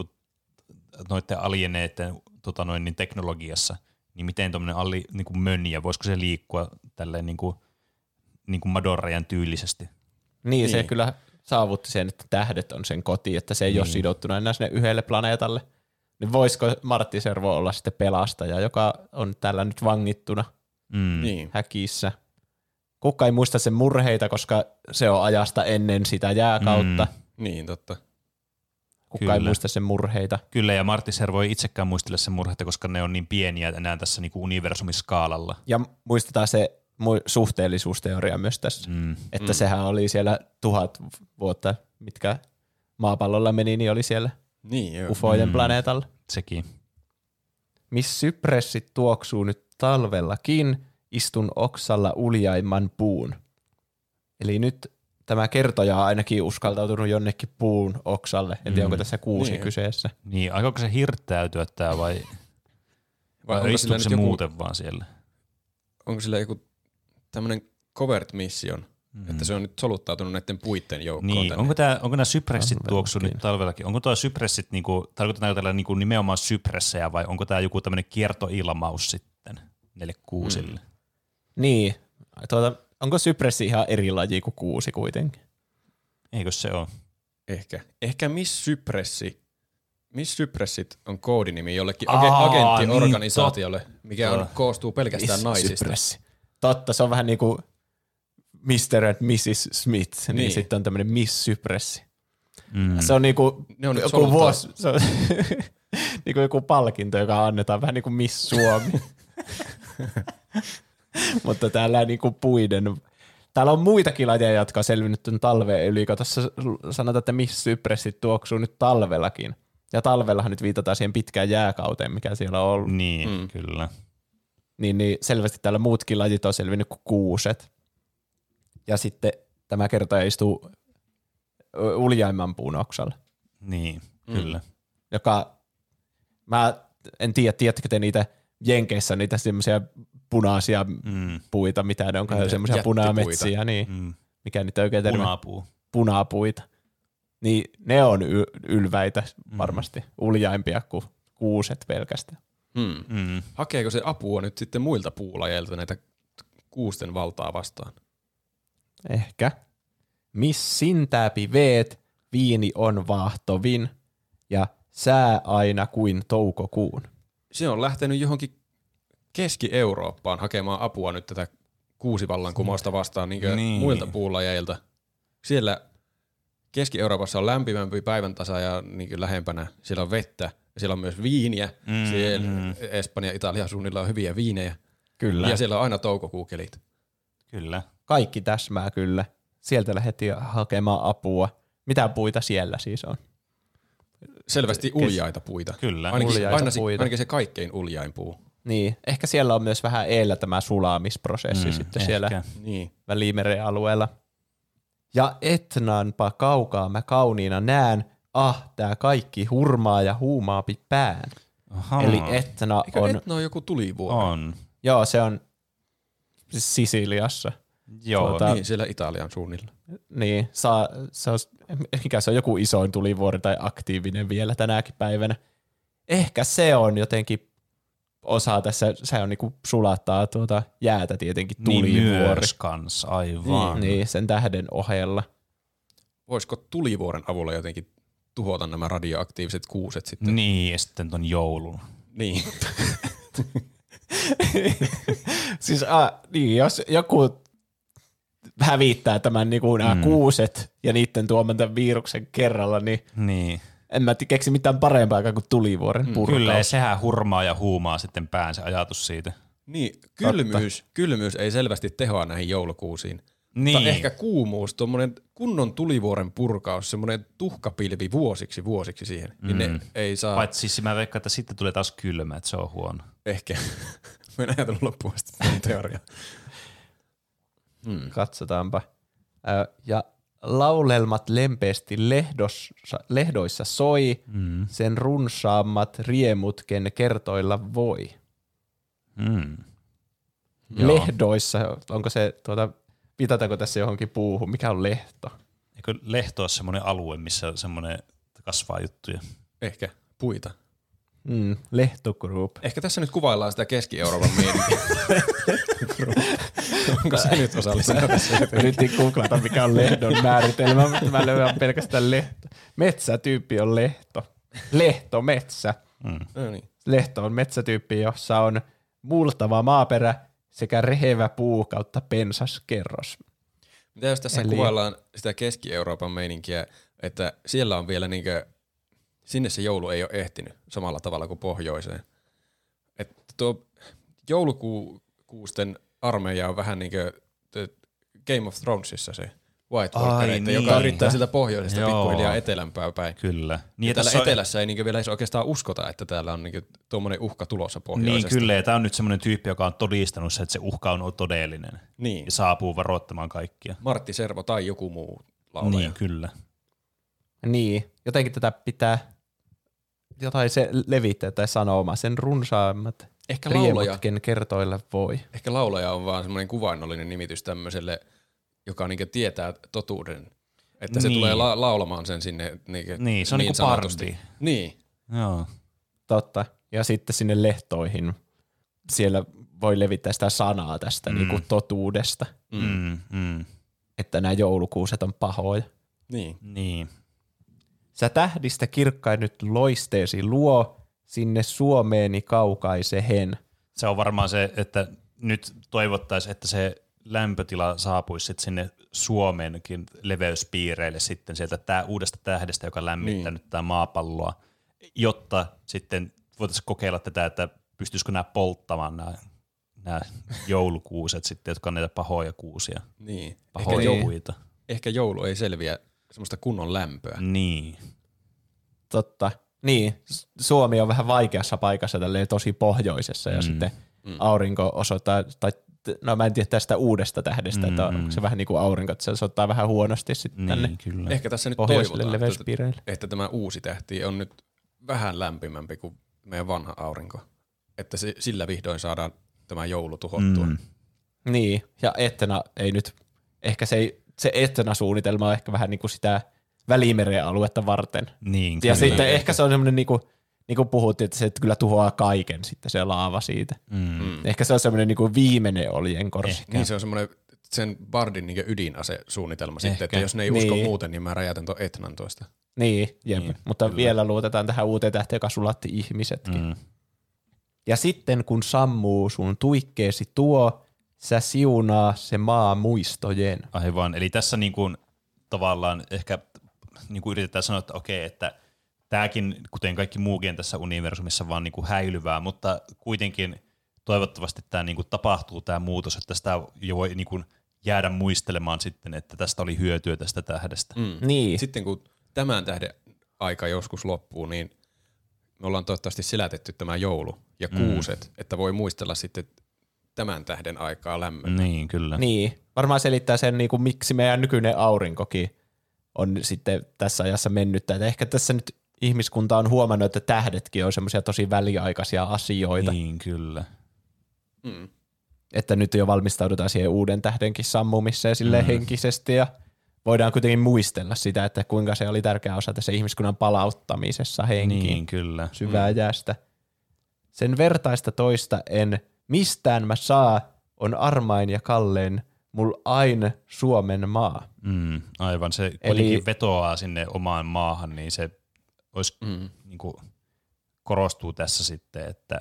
noiden alieneiden tota noin, niin teknologiassa, niin miten tuommoinen ali, niin kuin möniä, voisiko se liikkua tälleen niin kuin, niin kuin Madonrajan tyylisesti? Niin, se Niin. kyllä saavutti sen, että tähdet on sen koti, että se ei niin. ole sidottuna enää sinne yhdelle planeetalle. Niin voisiko Martti Servo olla sitten pelastaja, joka on täällä nyt vangittuna Mm. Niin. häkissä? Kuka ei muista sen murheita, koska se on ajasta ennen sitä jääkautta. Mm. Niin, totta. Kuka Kyllä. ei muista sen murheita. Kyllä, ja Martti Servo ei itsekään muistele sen murheita, koska ne on niin pieniä enää tässä niin kuin universumiskaalalla. Ja muistetaan se suhteellisuusteoria myös tässä. Mm. Että mm. sehän oli siellä tuhat vuotta, mitkä maapallolla meni, niin oli siellä Niin, joo. ufojen Mm. planeetalla. Sekin. Miss sypressit tuoksuu nyt talvellakin, istun oksalla uljaimman puun. Eli nyt tämä kertoja on ainakin uskaltautunut jonnekin puun oksalle. En tiedä, onko tässä kuusi Niin. kyseessä. Niin, aikooko se hirttäytyä tää vai, Vai vai onko sillä, istuuko se joku, muuten vaan siellä? onko sillä joku tämmöinen covert mission, mm. että se on nyt soluttautunut näiden puitten joukkoon Niin, tänne. onko, tää, onko nämä sypressit tuoksu nyt talvellakin? Onko tuo sypressit, niinku, tarkoitetaan tällä niinku nimenomaan sypressejä vai onko tämä joku tämmöinen kiertoilmaus sitten näille kuusille? Mm. Niin, tuota, onko sypressi ihan eri laji kuin kuusi kuitenkin? Eikö se ole? Ehkä. Ehkä Miss Sypressi. Miss Sypressit on koodinimi jollekin Aa, niin, agenttiorganisaatiolle, mikä on, koostuu pelkästään Miss naisista. Sypressi. Totta, se on vähän niin kuin Mr. and Mrs. Smith, niin, niin sitten on tämmöinen Miss Sypressi. Mm. Se on niinku Ne on joku vuosi, se on niinku joku palkinto, joka annetaan vähän niin kuin Miss Suomi. Mutta täällä niinku puiden, täällä on muitakin lajeja, jotka on selvinnyt tämän talveen yli, kun tuossa sanotaan, että Miss Sypressit tuoksuu nyt talvellakin. Ja talvellahan nyt viitataan siihen pitkään jääkauteen, mikä siellä on ollut. Niin, mm. kyllä. Niin, niin selvästi täällä muutkin lajit on selvinnyt kuin kuuset. Ja sitten tämä kertoja istuu uljaimman puun oksalla. Niin, kyllä. joka mä en tiedä, tiedättekö te niitä Jenkeissä, niitä semmoisia punaisia mm. puita, mitä ne onkaan Niitä semmoisia punametsiä, niin Mm. mikä niitä oikein termi? Punapuu. punapuita. Niin ne on y- ylväitä varmasti, uljaimpia kuin kuuset pelkästään. Hmm. Mm. Hakeeko se apua nyt sitten muilta puulajeilta näitä kuusten valtaa vastaan? Ehkä. Missin täpi veet, viini on vaahtovin ja sää aina kuin toukokuun. Se on lähtenyt johonkin Keski-Eurooppaan hakemaan apua nyt tätä kuusivallankumousta vastaan niin Niin. niin. muilta puulajeilta. Siellä Keski-Euroopassa on lämpimämpi päivän tasa ja niin lähempänä. Siellä on vettä siellä on myös viiniä. Mm, Mm, siellä mm. Espanja ja Italia suunnilla on hyviä viinejä. Kyllä. Ja siellä on aina toukokuukelit. Kyllä. Kaikki täsmää kyllä. Sieltä lähdettiin hakemaan apua. Mitä puita siellä siis on? Selvästi uljaita puita. Kyllä. Ainakin, Uljaita aina, se- puita. ainakin se kaikkein uljain puu. Niin, ehkä siellä on myös vähän eellä tämä sulamisprosessi mm, sitten ehkä. siellä Niin. Välimeren alueella. Ja etnanpa kaukaa mä kauniina näen, ah, tää kaikki hurmaa ja huumaapi pään. Aha. Eli Etna Eikö on, Etna on joku tulivuori? On. joo se on siis Sisiliassa. Joo. Tuota- Niin, siellä Italian suunnilla. Niin, saa, se on, mikä se on joku isoin tulivuori tai aktiivinen vielä tänäkin päivänä. Ehkä se on jotenkin osa tässä, se on niinku sulattaa tuota jäätä tietenkin Niin tulivuori. myös kans, aivan. Niin, niin, sen tähden ohella. Voisiko tulivuoren avulla jotenkin tuhota nämä radioaktiiviset kuuset sitten? Niin, ja sitten ton joulun. Niin. Siis a, niin, jos joku hävittää tämän niinku nämä Mm. kuuset ja niiden tuoman tämän viruksen kerralla, niin Niin. en mä keksi mitään parempaa kuin tulivuoren Mm, purkaus. Kyllä, ja sehän hurmaa ja huumaa sitten pään se ajatus siitä. Niin, kylmyys, kylmyys ei selvästi tehoa näihin joulukuusiin. Niin. Tai ehkä kuumuus, tuommoinen kunnon tulivuoren purkaus, semmoinen tuhkapilvi vuosiksi vuosiksi siihen, mm. niin ne ei saa Paitsi siis mä veikkaan, että sitten tulee taas kylmä, että se on huono. ehkä. Mä en ajatellut loppuun asti teoria. Katsotaanpa. Ö, Ja laulelmat lempeästi lehdossa, lehdoissa soi, mm. sen runsaammat riemutken kertoilla voi. Mm. Joo. Lehdoissa, onko se, tuota, viitataanko tässä johonkin puuhun, mikä on lehto? Eikö Lehto ole semmoinen alue, missä semmoinen kasvaa juttuja? Ehkä puita. Mm, lehto group. Ehkä tässä nyt kuvaillaan sitä Keski-Euroopan meininkiä. Onko se nyt osallisena tässä? Yritin googlata, mikä on lehdon määritelmä, mutta mä löydän pelkästään lehto. Metsätyyppi on lehto. Lehto, metsä. No niin. Lehto on metsätyyppi, jossa on multava maaperä sekä rehevä puu kautta pensas kerros. Mitä jos tässä Eli- kuvaillaan sitä Keski-Euroopan meininkiä, että siellä on vielä niinkö, sinne se joulu ei ole ehtinyt samalla tavalla kuin pohjoiseen. Että tuo joulukuusten armeija on vähän niinkö Game of Thronesissa se White Ai Walker, niin. joka yrittää sitä pohjoisesta Joo. pikkuhiljaa etelämpää päin. Kyllä. Niin, Niin, ja täällä tässä on- etelässä ei niinkö vielä edes oikeastaan uskota, että täällä on niinkö tuommoinen uhka tulossa Niin pohjoisesta. kyllä, ja tämä on nyt semmoinen tyyppi, joka on todistanut se, että se uhka on todellinen. Niin. Ja saapuu varoittamaan kaikkia. Martti Servo tai joku muu laulaja. Niin, kyllä. Niin, jotenkin tätä pitää jotain se levittää tai sanomaa, sen runsaammat Ehkä laulaja. kertoilla voi. Ehkä laulaja on vaan semmoinen kuvainnollinen nimitys tämmöiselle, joka niinku tietää totuuden. Että se Niin. tulee la- laulamaan sen sinne niinku, Niin, se on niinku sanotusti. pardi. Niin. Joo. Totta. Ja sitten sinne lehtoihin siellä voi levittää sitä sanaa tästä mm. niinku totuudesta, Mm, mm. että nämä joulukuuset on pahoja. Niin. Niin. Sä tähdistä kirkkain nyt loisteesi luo, sinne Suomeeni kaukaisehen. Se on varmaan se, että nyt toivottaisiin, että se lämpötila saapuisi sit sinne Suomenkin leveyspiireille sitten sieltä tää uudesta tähdestä, joka lämmittää Niin. nyt tämä maapalloa, jotta sitten voitaisiin kokeilla tätä, että pystyisikö nämä polttamaan nämä, nämä joulukuuset sitten, jotka on näitä pahoja kuusia, niin. Ehkä, pahoja joulu, puita. ehkä joulu ei selviä semmoista kunnon lämpöä. Niin. Totta. Niin, Suomi on vähän vaikeassa paikassa tälleen tosi pohjoisessa ja Mm. sitten aurinko osoittaa, tai no mä en tiedä tästä uudesta tähdestä, että Mm. onko se vähän niin kuin aurinko, että se osoittaa vähän huonosti sitten tänne Niin, kyllä. Ehkä tässä nyt toivotaan, että, että tämä uusi tähti on nyt vähän lämpimämpi kuin meidän vanha aurinko. Että se, sillä vihdoin saadaan tämä joulu tuhottua. Mm. Niin, ja Etna ei nyt, ehkä se, ei, se Etna-suunnitelma on ehkä vähän niin kuin sitä Välimeren aluetta varten. Niin, Ja kyllä. sitten ehkä se on semmoinen, niin kuin, niin kuin puhuttiin, että se kyllä tuhoaa kaiken sitten se laava siitä. Mm. Ehkä se on semmoinen niin viimeinen oljenkorsi. Niin se on semmoinen sen Bardin niin ydinase-suunnitelma sitten, Ehkä. että jos ne ei usko Niin. muuten, niin mä räjätän tuon Etnan toista. Niin, jep. Niin, mutta kyllä. vielä luotetaan tähän uuteen tähteen, joka sulatti ihmisetkin. Mm. Ja sitten kun sammuu sun tuikkeesi tuo, sä siunaa se maa muistojen. Aivan, eli tässä niin kuin, tavallaan ehkä niin kuin yritetään sanoa, että okei, että tämäkin, kuten kaikki muukin tässä universumissa, vaan niin kuin häilyvää, mutta kuitenkin toivottavasti tämä niin kuin tapahtuu tämä muutos, että sitä jo voi niin kuin jäädä muistelemaan sitten, että tästä oli hyötyä tästä tähdestä. Mm. Niin, Sitten kun tämän tähden aika joskus loppuu, niin me ollaan toivottavasti selätetty tämä joulu ja kuuset, mm. että voi muistella sitten tämän tähden aikaa lämmön. Niin, kyllä. niin. Varmaan selittää sen, niin kuin, miksi meidän nykyinen aurinkokin on sitten tässä ajassa mennyt. Että ehkä tässä nyt ihmiskunta on huomannut, että tähdetkin on semmoisia tosi väliaikaisia asioita. Niin, kyllä. Mm. Että nyt jo valmistaudutaan siihen uuden tähdenkin sammumiseen sille henkisesti ja voidaan kuitenkin muistella sitä, että kuinka se oli tärkeä osa tässä ihmiskunnan palauttamisessa henkiin. Niin, kyllä. syvää jäästä. Sen vertaista toista en mistään mä saa, on armain ja kalleen, mul aina Suomen maa. Mm, aivan, se Eli- kuitenkin vetoaa sinne omaan maahan, niin se olisi, mm. niin kuin, korostuu tässä sitten, että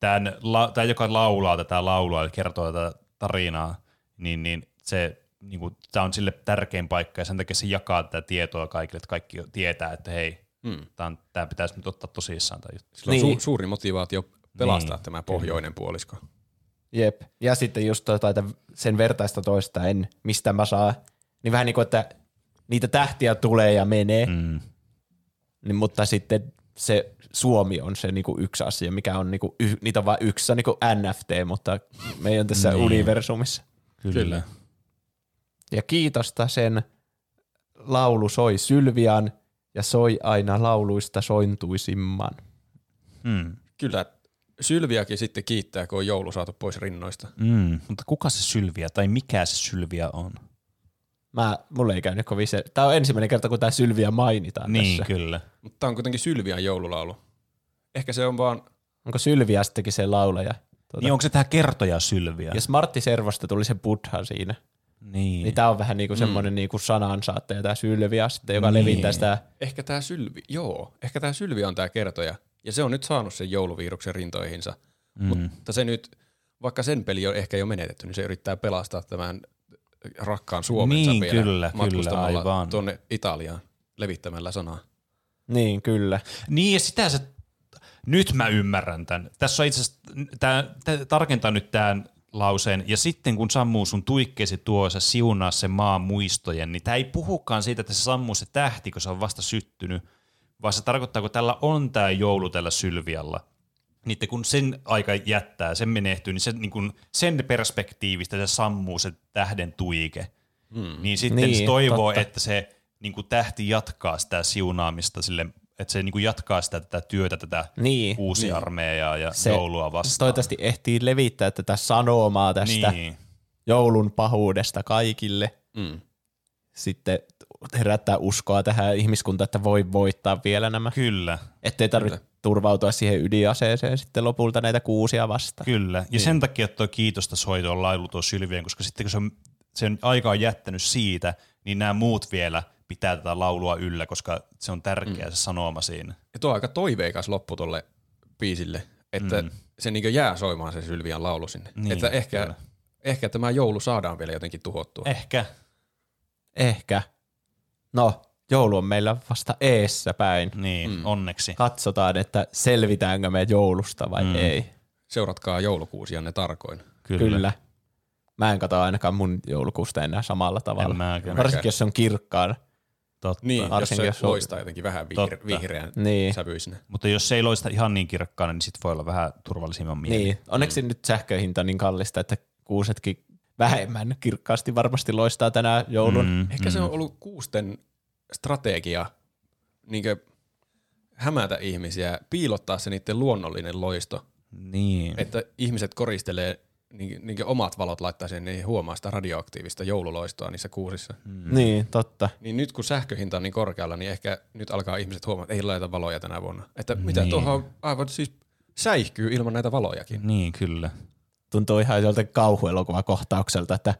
tämän, tämä, joka laulaa tätä laulua ja kertoo tätä tarinaa, niin, niin se niin kuin, tämä on sille tärkein paikka ja sen takia se jakaa tätä tietoa kaikille, että kaikki tietää, että hei, Mm. tämä, on, tämä pitäisi nyt ottaa tosissaan tämä juttu. Sillä on Niin. su- suuri motivaatio pelastaa Niin, tämä pohjoinen puolisko. Jep. Ja sitten just tota, että sen vertaista toista en, mistä mä saa, niin vähän niin kuin, että niitä tähtiä tulee ja menee, mm. Niin, mutta sitten se Suomi on se niinku yksi asia, mikä on niinku, y, niitä on vain yksi, se on niinku NFT, mutta meidän tässä Niin. universumissa. Kyllä. Kyllä. Ja kiitosta sen laulu soi Sylvian ja soi aina lauluista sointuisimman. Mm. Kyllä Sylviäkin sitten kiittää, kun on joulu saatu pois rinnoista. Mm. Mutta kuka se Sylviä tai mikä se Sylviä on? Mä, mulle ei käynyt kovin se. Tää on ensimmäinen kerta, kun tää Sylviä mainitaan Niin, tässä. kyllä. Mutta tämä on kuitenkin Sylvian joululaulu. Ehkä se on vaan, Onko Sylviä sittenkin se laulaja? Tuota, Niin onko se tämä kertoja Sylviä? Jos Martti Servosta tuli se Buddha siinä, Niin. niin tää on vähän niinku semmoinen niinku sanansaattaja tää Sylviä sitten, joka niin. levittää sitä. ehkä tämä Sylvi, joo, ehkä tämä Sylvi on tämä kertoja. Ja se on nyt saanut sen jouluviruksen rintoihinsa. Mm. Mutta se nyt, vaikka sen peli on ehkä jo menetetty, niin se yrittää pelastaa tämän rakkaan Suomensa Niin, vielä kyllä, kyllä, matkustamalla aivan. tuonne Italiaan levittämällä sanaa. Niin, kyllä. Niin, ja sitä se, nyt mä ymmärrän tämän. Tässä on itse asiassa, tää, tää, tarkentaa nyt tämän lauseen, ja sitten kun sammuu sun tuikkeesi tuo, sä siunaa se maan muistojen, niin tämä ei puhukaan siitä, että se sammuu se tähti, kun se on vasta syttynyt, vaan se tarkoittaa, kun tällä on tämä joulu tällä Sylvialla, niin että kun sen aika jättää, sen menehtyy, niin, se, niin kun sen perspektiivistä se sammuu se tähden tuike. Hmm. Niin sitten Niin, se toivoo, totta. että se niin kuin tähti jatkaa sitä siunaamista sille, että se niin kuin jatkaa sitä tätä työtä, tätä Niin. uusi Niin. armeijaa ja Se se, joulua vastaan. Toivottavasti ehtii levittää tätä sanomaa tästä Niin, joulun pahuudesta kaikille. Mm. Sitten herättää uskoa tähän ihmiskuntaan, että voi voittaa vielä nämä. kyllä, Ettei tarvitse turvautua siihen ydinaseeseen sitten lopulta näitä kuusia vastaan. kyllä. Ja niin. sen takia tuo kiitosta soi tuo laulu tuo Sylvien, koska sitten kun se on, sen aika on jättänyt siitä, niin nämä muut vielä pitää tätä laulua yllä, koska se on tärkeä mm. se sanoma siinä. Ja tuo on aika toiveikas loppu tolle biisille, että mm. se niin jää soimaan se Sylvian laulu sinne. Niin, että ehkä, kyllä. ehkä tämä joulu saadaan vielä jotenkin tuhottua. Ehkä. Ehkä. No, joulu on meillä vasta eessä päin. Niin, mm. onneksi. Katsotaan, että selvitäänkö me joulusta vai Mm. mm. ei. Seuratkaa joulukuusianne tarkoin. Kyllä. Kyllä. Mä en katso ainakaan mun joulukuusta enää samalla tavalla. En mäkään. Varsinkin, jos se on kirkkaana. Totta. Niin, jos Varsinkin, se jos on- loistaa jotenkin vähän vihre- vihreän Niin. sävyisenä. Mutta jos se ei loista ihan niin kirkkaana, niin sit voi olla vähän turvallisimman mieli. Niin. Onneksi nyt sähköhinta on niin kallista, että kuusetkin vähemmän kirkkaasti varmasti loistaa tänä joulun. Mm. Ehkä se on ollut kuusten strategia niin hämätä ihmisiä, piilottaa se niiden luonnollinen loisto Niin. Että ihmiset koristelee niin, niin omat valot laittaa sen, niin huomaa sitä radioaktiivista joululoistoa niissä kuusissa. Mm. Niin, totta. Niin nyt kun sähköhinta on niin korkealla, niin ehkä nyt alkaa ihmiset huomata, että ei laita valoja tänä vuonna. Että mitä Niin. tuohon aivan siis säihkyy ilman näitä valojakin. Niin, kyllä. Tuntuu ihan joltain kauhuelokuvakohtaukselta, että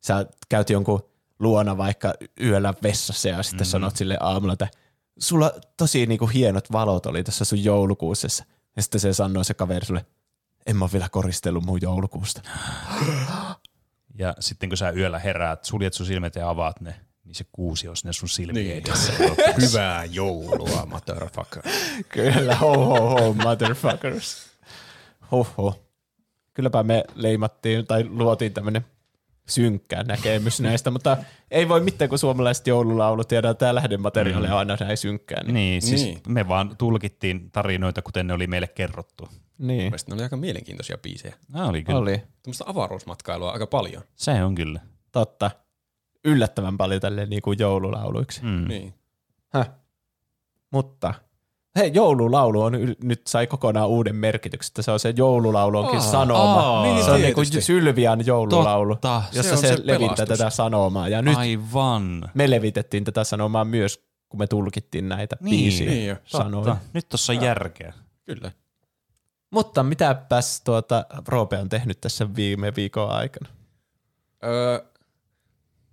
sä käyt jonkun luona vaikka yöllä vessassa ja sitten mm. sanot sille aamulla, että sulla tosi niinku hienot valot oli tässä sun joulukuusessa. Ja sitten se sanoo se kaveri sulle, en mä ole vielä koristellut mun joulukuusta. Ja sitten kun sä yöllä heräät, suljet sun silmät ja avaat ne, niin se kuusi on sinne sun silmien Niin. edessä. Hyvää joulua, motherfucker. Kyllä, ho ho ho, motherfuckers. Ho ho. Kylläpä me leimattiin tai luotiin tämmönen synkkä näkemys näistä, mutta ei voi mitään, kun suomalaiset joululaulut ja tämä lähdemateriaali on aina näin synkkää. Niin. Niin, siis Niin. me vaan tulkittiin tarinoita, kuten ne oli meille kerrottu. niin. Mielestäni ne oli aika mielenkiintoisia biisejä. Nämä oli kyllä. Oli. Tämmöistä avaruusmatkailua aika paljon. Se on kyllä. Totta. Yllättävän paljon tälle niin kuin joululauluiksi. Mm. Niin. Häh. Mutta hei, joululaulu on yl- nyt sai kokonaan uuden merkityksen, että se on se joululaulu onkin Aa, sanoma. aa, se niin on niin kuin. Sylvian joululaulu, Totta, jossa se se, se levittää pelastus. tätä sanomaa. Ja nyt Aivan. me levitettiin tätä sanomaa myös, kun me tulkittiin näitä Niin, biisiä niin jo, sanoja. Totta. Nyt tossa on järkeä. Kyllä. Mutta mitäpäs tuota Roope on tehnyt tässä viime viikon aikana? Öö,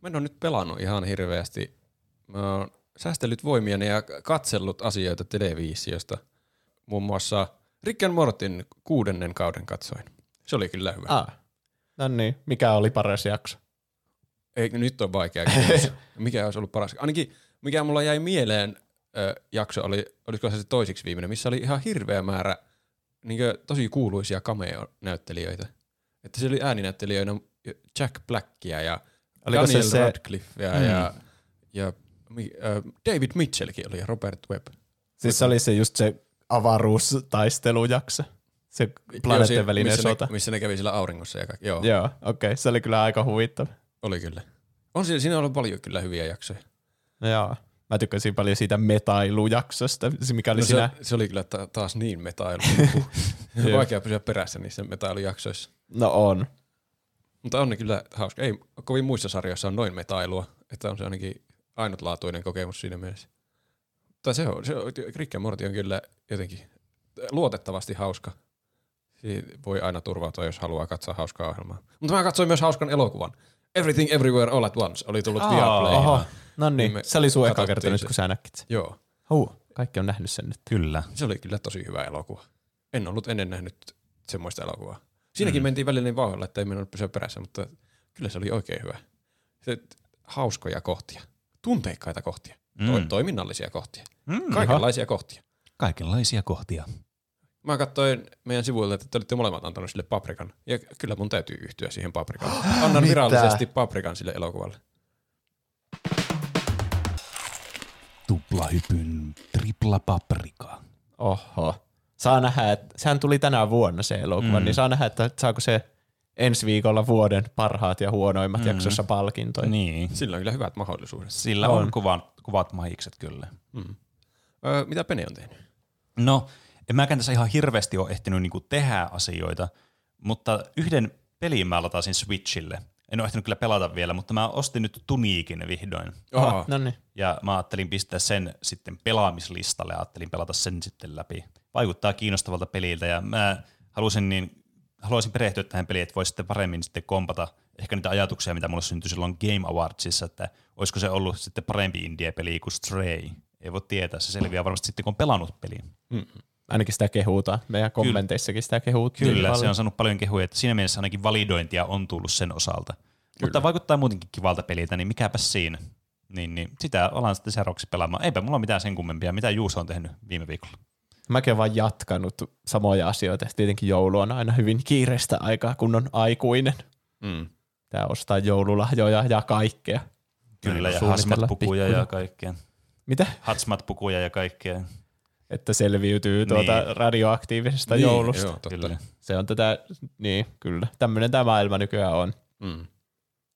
mä en ole nyt pelannut ihan hirveästi. Mä oon säästellyt voimiani ja katsellut asioita televisiosta. Muun muassa Rick and Mortin kuudennen kauden katsoin. Se oli kyllä hyvä. Ah. No niin, mikä oli paras jakso? Ei, nyt on vaikea kysymys. Mikä olisi ollut paras? Ainakin mikä mulla jäi mieleen ö, jakso oli, olisiko se se toisiksi viimeinen, missä oli ihan hirveä määrä niin tosi kuuluisia cameo-näyttelijöitä. Että se oli ääninäyttelijöinä Jack Blackia ja Oliko se Daniel se- Radcliffea Mm. ja, ja David Mitchellkin oli ja Robert Webb. Siis se oli se just se avaruustaistelujakso. Se planeetten välinen missä sota. Ne, missä ne kävi sillä auringossa ja kaikki. Joo, Joo, okei. Okay. Se oli kyllä aika huvittava. oli kyllä. On siinä, siinä ollut paljon kyllä hyviä jaksoja. No Joo. Mä tykkäsin paljon siitä metailujaksosta, mikä oli No siinä. se, se oli kyllä ta- taas niin metailu. Vaikea pysyä perässä niissä metailujaksoissa. No on. Mutta on ne kyllä hauska. Ei kovin muissa sarjoissa on noin metailua, että on se ainakin ainutlaatuinen kokemus siinä mielessä. Tai se on, se on Rick and Morty on kyllä jotenkin luotettavasti hauska. Siitä voi aina turvautua, jos haluaa katsoa hauskaa ohjelmaa. Mutta mä katsoin myös hauskan elokuvan. Everything Everywhere All at Once oli tullut Viaplay. Oho. No Niin niin, se oli sun eka kerta nyt, kun sä näkit sen. Joo, Huh, kaikki on nähnyt sen nyt. Kyllä. se oli kyllä tosi hyvä elokuva. En ollut ennen nähnyt semmoista elokuvaa. Siinäkin mm. mentiin välillä niin vauhdilla, että ei mennyt pysyä perässä, mutta kyllä se oli oikein hyvä. Se, hauskoja kohtia, tunteikkaita kohtia, mm. Toiminnallisia kohtia, Mm, kaikenlaisia kohtia. Kaikenlaisia kohtia. Mä katsoin meidän sivuilta, että te olitte molemmat antanut sille paprikan. Ja kyllä mun täytyy yhtyä siihen paprikaan. Annan Mitä? virallisesti paprikan sille elokuvalle. Tuplahypyn tripla paprika. Oho. Saa nähdä, että sehän tuli tänä vuonna se elokuva, mm. niin saa nähdä, että saako se ensi viikolla vuoden parhaat ja huonoimmat mm. jaksossa palkintoja. Niin. Sillä on kyllä hyvät mahdollisuudet. Sillä on, on kuvan, kuvat mahikset kyllä. Öö, mitä Pene on tehnyt? No, en mäkään tässä ihan hirveästi ole ehtinyt niinku tehdä asioita, mutta yhden pelin mä latasin Switchille. En ole ehtinyt kyllä pelata vielä, mutta mä ostin nyt Tuniikin vihdoin. Oho, no niin. Ja mä ajattelin pistää sen sitten pelaamislistalle ja ajattelin pelata sen sitten läpi. Vaikuttaa kiinnostavalta peliltä ja mä halusin niin, haluaisin perehtyä tähän peliin, että voisi sitten paremmin sitten kompata ehkä niitä ajatuksia, mitä mulle syntyi silloin Game Awardsissa, että olisiko se ollut sitten parempi indie-peli kuin Stray. Ei voi tietää, se selviää varmasti sitten, kun on pelannut peliä. Ainakin sitä kehutaan. Meidän kommenteissakin sitä kehuttiin. Kyllä, se paljon. on saanut paljon kehuja, että siinä mielessä ainakin validointia on tullut sen osalta. Kyllä. Mutta vaikuttaa muutenkin kivalta peliltä, niin mikäpä siinä. Niin, niin sitä alan sitten seuraavaksi pelaamaan. Eipä mulla mitään sen kummempia, mitä Juuso on tehnyt viime viikolla. Mäkin olen vaan jatkanut samoja asioita. Tietenkin joulu on aina hyvin kiireistä aikaa, kun on aikuinen. Mm. Tää ostaa joululahjoja ja kaikkea. Kyllä, ja pikkuja. ja kaikkea. Mitä? Hatsmat-pukuja ja kaikkea. Että selviytyy tuota Niin. radioaktiivisesta Niin, joulusta. Joo, totta. Kyllä. Se on tätä, niin kyllä. Tämmöinen tämä maailma nykyään on. Mm.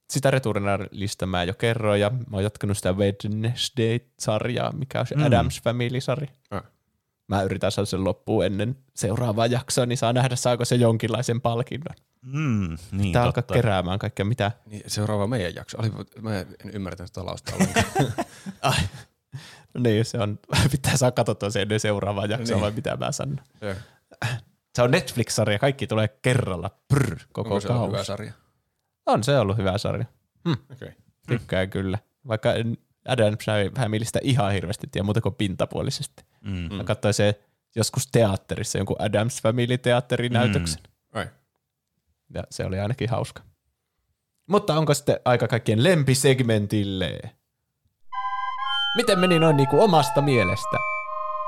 Sitä Returnalista mä jo kerroin ja mä oon jatkanut sitä Wednesday-sarjaa, mikä on se mm. Adams Family-sarja. Ah. Mä yritän saada sen loppuun ennen seuraavaa jaksoa, niin saa nähdä, saako se jonkinlaisen palkinnon. Mm, niin, Tää alkaa keräämään kaikkea, mitä Niin, seuraava meidän jakso. Oli, mä en ymmärtänyt sitä lausta ollenkaan. No niin, se on, pitää saa katsottua se ennen seuraavaa jaksoa, Niin. vai mitä mä sanon. Joo. Se on Netflix-sarja, kaikki tulee kerralla, prr, koko Onko se ollut hyvä kausi. sarja? On se ollut hyvä sarja. Okei. Okay. Tykkään kyllä. Vaikka en Adams Familystä ihan hirveästi tiedä muuta kuin pintapuolisesti. Mm. Mä katsoin se joskus teatterissa jonkun Adams Family teatterinäytöksen. Ai. Ja se oli ainakin hauska. Mutta onko sitten aika kaikkien lempisegmentille? Miten meni noin niinku omasta mielestä?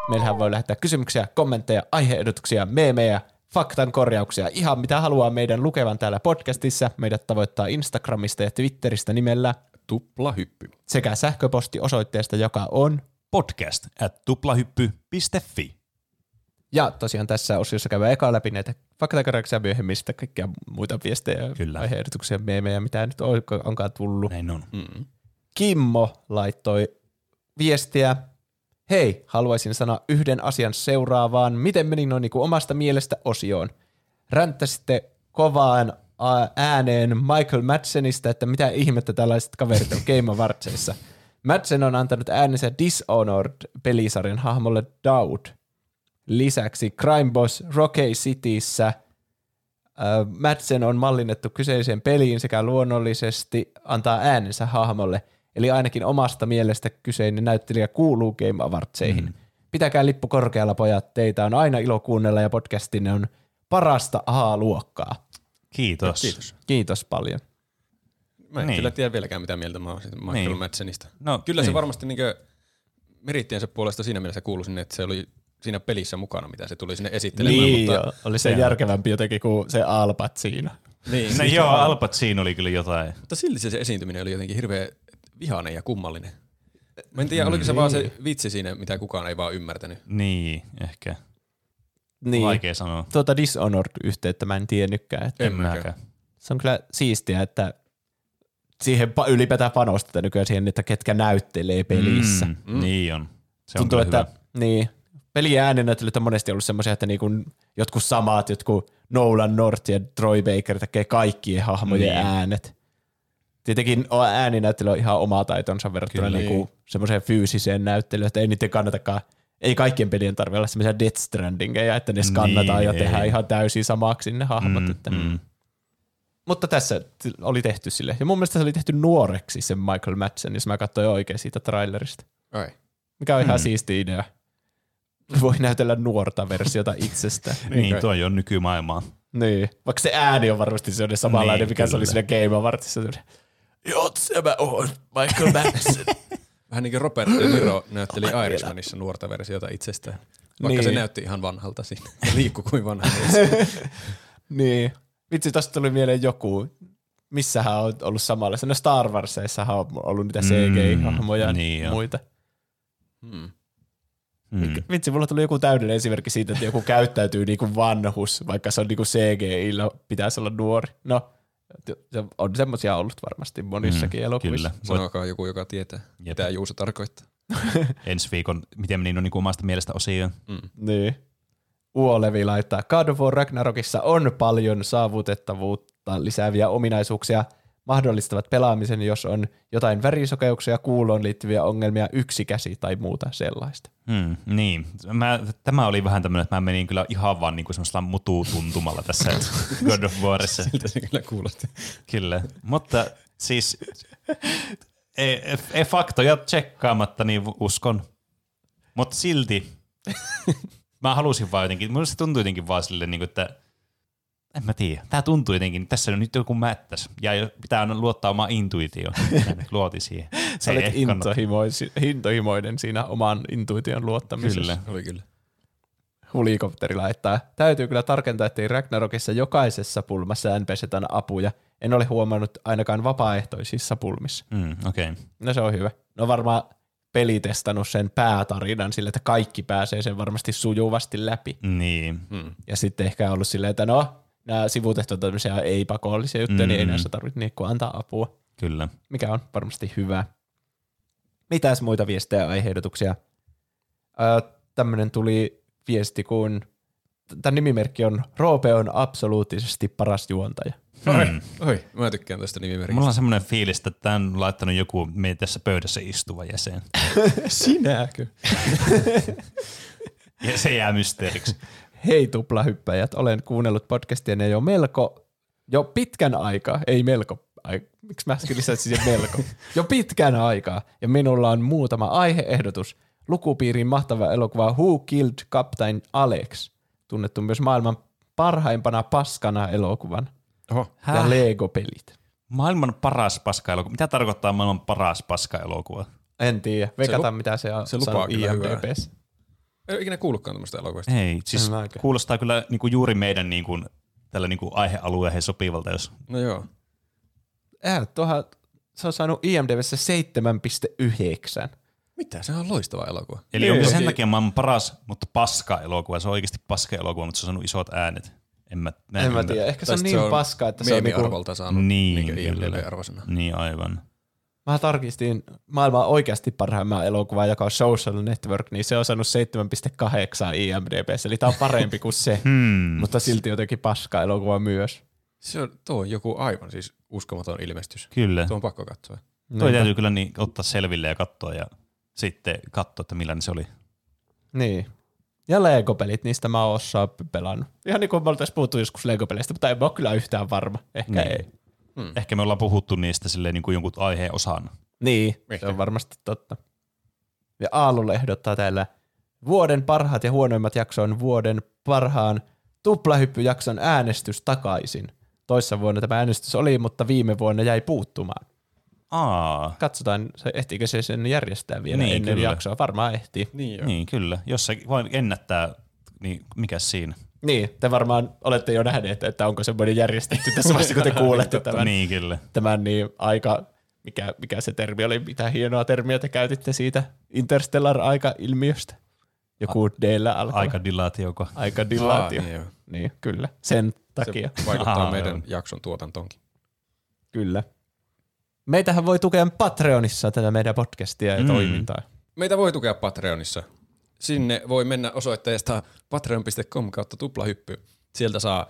Meillähän voi lähettää kysymyksiä, kommentteja, aiheehdotuksia, meemejä, faktan korjauksia, ihan mitä haluaa meidän lukevan täällä podcastissa. Meidät tavoittaa Instagramista ja Twitteristä nimellä Tupla hyppy. sekä sähköpostiosoitteesta, joka on Podcast at tuplahyppy.fi. Ja tosiaan tässä osiossa käydään eka läpi näitä faktakorjauksia myöhemmin sitten kaikkia muita viestejä, Kyllä. aiheehdotuksia, meemejä, mitä nyt on- onkaan tullut. Näin on. Mm. Kimmo laittoi viestiä. Hei, haluaisin sanoa yhden asian seuraavaan. Miten meni noin niin omasta mielestä osioon? Ränttäsitte kovaan ääneen Michael Madsenista, että mitä ihmettä tällaiset kaverit on Game Awardsissa. Madsen on antanut äänensä Dishonored-pelisarjan hahmolle Daud. Lisäksi Crime Boss Rocky Cityssä Madsen on mallinnettu kyseiseen peliin sekä luonnollisesti antaa äänensä hahmolle, eli ainakin omasta mielestä kyseinen näyttelijä kuuluu Game Awardseihin. Mm. Pitäkää lippu korkealla, pojat. Teitä on aina ilo kuunnella ja podcastinne on parasta A-luokkaa. Kiitos. Kiitos. Kiitos paljon. Mä en Niin. niin. kyllä tiedä vieläkään mitä mieltä mä oon siitä Michael Niin. niin. Madsenista. No, Kyllä niin. se niin. varmasti niinkö merittiensä puolesta siinä mielessä kuului sinne, että se oli siinä pelissä mukana, mitä se tuli sinne esittelemään. Niin, mutta, joo. oli se järkevämpi jotenkin kuin se Alpat siinä. Niin, No joo, Alpat siinä oli kyllä jotain. Mutta silti se, se esiintyminen oli jotenkin hirveän vihainen ja kummallinen. Mä en tiedä, oliko se vaan se vitsi siinä, mitä kukaan ei vaan ymmärtänyt. Niin, ehkä. Niin. Vaikea sanoa. Tuota Dishonored-yhteyttä mä en tiennytkään. Että En mäkään. mäkään. se on kyllä siistiä, että siihen pa- ylipäätään panostetaan nykyään siihen, että ketkä näyttelee pelissä. Mm. Mm, Niin on. Se on Tuntuu, että niin, pelien äänenäyttelyt on monesti ollut semmoisia, että niinku jotkut samat, jotkut Nolan North ja Troy Baker tekee kaikkien hahmojen Niin. niin. äänet. Tietenkin ääninäyttely on ihan oma taitonsa verrattuna niinku semmoiseen fyysiseen näyttelyyn, että ei niiden kannatakaan, ei kaikkien pelien tarvitse olla semmoisia Death Strandingeja, että ne skannataan Niin, ja ei. tehdään ihan täysin samaksi ne hahmot. Mm, että mm. mutta tässä oli tehty sille. Ja mun mielestä se oli tehty nuoreksi se Michael Madsen, jos mä katsoin oikein siitä trailerista. Ai. Mikä on ihan Hmm. siisti idea. Voi näytellä nuorta versiota itsestä. Niin, tuo on nykymaailmaa. niin. Vaikka se ääni on varmasti sellainen samanlainen, Niin, mikä se oli kyllä. siinä Game Awardsissa. Joo, se mä oon Michael Madsen. Vähän niin kuin Robert De Niro näytteli Irishmanissa nuorta versiota itsestään. Vaikka se Niin. näytti ihan vanhalta siinä. Ja liikkui kuin vanha mies. niin. Vitsi, tosta tuli mieleen joku. Missähän on ollut samalla. No Star Warsissahan on ollut niitä CGI-hahmoja ja niin on. muita. Hmm. Mm. Vitsi, mulla tuli joku täydellinen esimerkki siitä, että joku käyttäytyy niin kuin vanhus, vaikka se on niin kuin CGI-llä pitäisi olla nuori. No, se on semmoisia ollut varmasti monissakin Mm, elokuvissa. Kyllä. Sanokaa joku, joka tietää, Jep. mitä Juuso tarkoittaa. ensi viikon, miten meni no niin kuin omasta mielestä osioon. Niin. Uolevi laittaa, God of War Ragnarokissa on paljon saavutettavuutta lisääviä ominaisuuksia, mahdollistavat pelaamisen, jos on jotain värisokeuksia, kuuloon liittyviä ongelmia, yksi käsi tai muuta sellaista. Hmm, niin. Mä, tämä oli vähän tämmöinen, että mä menin kyllä ihan vaan niinku semmoisella mututuntumalla tässä God of Warissa. Siltä se kyllä kuulosti. Kyllä. Mutta siis ei, ei faktoja tsekkaamatta, niin uskon. Mutta silti mä halusin vaan jotenkin, minusta se tuntui jotenkin vaan silleen, niin kuin, että en mä tiedä. Tämä tuntuu jotenkin, tässä on nyt joku mättäs. Ja pitää aina luottaa omaan intuitioon. Mä Luotin siihen. Sä olet intohimoinen siinä oman intuition luottamisessa. Kyllä. Oli kyllä. Hulikopteri laittaa. Täytyy kyllä tarkentaa, että Ragnarokissa jokaisessa pulmassa NPCtään apuja. En ole huomannut ainakaan vapaaehtoisissa pulmissa. Mm, Okei. Okay. No se on hyvä. No varmaan peli testannut sen päätarinan sille, että kaikki pääsee sen varmasti sujuvasti läpi. Niin. Hmm. Ja sitten ehkä ollut silleen, että no, nämä sivutehtot on tämmöisiä ei-pakollisia juttuja, mm. niin ei Mm. näissä tarvitse niin antaa apua, Kyllä. mikä on varmasti hyvä. Mitäs muita viestejä ja aiheehdotuksia? Öö, tämmöinen tuli viesti, kun tämä nimimerkki on Roope on absoluuttisesti paras juontaja. Oi, oi, mä tykkään tästä nimimerkistä. Mulla on semmoinen fiilis, että tämän on laittanut joku meidän tässä pöydässä istuva jäsen. Sinäkö? Ja se jää mysteeriksi. Hei tuplahyppäjät, olen kuunnellut podcastia jo melko, jo pitkän aikaa, ei melko, ai, miksi mä äsken lisäsin siihen melko, jo pitkän aikaa, ja minulla on muutama aiheehdotus. Lukupiirin mahtava elokuva Who Killed Captain Alex, tunnettu myös maailman parhaimpana paskana elokuvan, Oho. ja Lego-pelit. Maailman paras paska-elokuva. Mitä tarkoittaa maailman paras paska-elokuva? En tiedä, veikata lu- mitä se on se lupaa IMDb:ssä. Ei ole ikinä kuullutkaan tämmöistä elokuvasta. Ei, siis En kuulostaa kyllä niinku juuri meidän niinku, tällä niinku aihealueeseen sopivalta, jos No joo. Äh, tuohan, se on saanut IMDb:ssä 7,9. Mitä? Se on loistava elokuva. Eli onko se sen takia maailman paras, mutta paska-elokuva? Se on oikeasti paska-elokuva, mutta se on saanut isot äänet. En mä, mä En mä ymmärrä. tiedä, ehkä se on niin paska, että se on niinku, saanut Niin, niin. IMDb-arvosana. Niin aivan. Mä tarkistin maailman oikeasti parhaimman elokuvan, joka on Social Network, niin se on saanut 7,8 IMDb:ssä, eli tää on parempi kuin se, Hmm. mutta silti jotenkin paska elokuva myös. Se on, tuo on joku aivan siis uskomaton ilmestys. Kyllä. Tuo on pakko katsoa. Toi Niinpä. täytyy kyllä niin ottaa selville ja katsoa ja sitten katsoa, että millainen se oli. Niin. Ja Lego-pelit, niistä mä oon osaa pelannut. Ihan niin kuin me oltaisiin puhuttu joskus Lego-peleistä, mutta en mä ole kyllä yhtään varma. Ehkä Niin. ei. Hmm. Ehkä me ollaan puhuttu niistä silleen niin kuin jonkun aiheen osana. Niin, se Ehkä. on varmasti totta. Ja Aalulle ehdottaa täällä vuoden parhaat ja huonoimmat jakson vuoden parhaan tuplahyppyjakson äänestys takaisin. Toissa vuonna tämä äänestys oli, mutta viime vuonna jäi puuttumaan. Aa, Katsotaan, se ehtiikö se sen järjestää vielä Niin, ennen kyllä. jaksoa. Varmaan ehtii. Niin niin kyllä. Jos se vain ennättää, niin mikä siinä? Niin, te varmaan olette jo nähneet, että onko semmoinen järjestetty tässä vaiheessa, kun te kuulette tämän, Niin kyllä. tämän niin aika, mikä, mikä se termi oli, mitä hienoa termiä te käytitte siitä interstellar-aika-ilmiöstä. Joku d alkaa. Aika dilaatioko. aika dilaatio. Aa, niin niin, kyllä. Sen takia, Se vaikuttaa Aha, meidän joo. jakson tuotantoonkin. kyllä. Meitähän voi tukea Patreonissa tätä meidän podcastia ja Mm. toimintaa. Meitä voi tukea Patreonissa. Sinne voi mennä osoitteesta patreon.com kautta tuplahyppy. Sieltä saa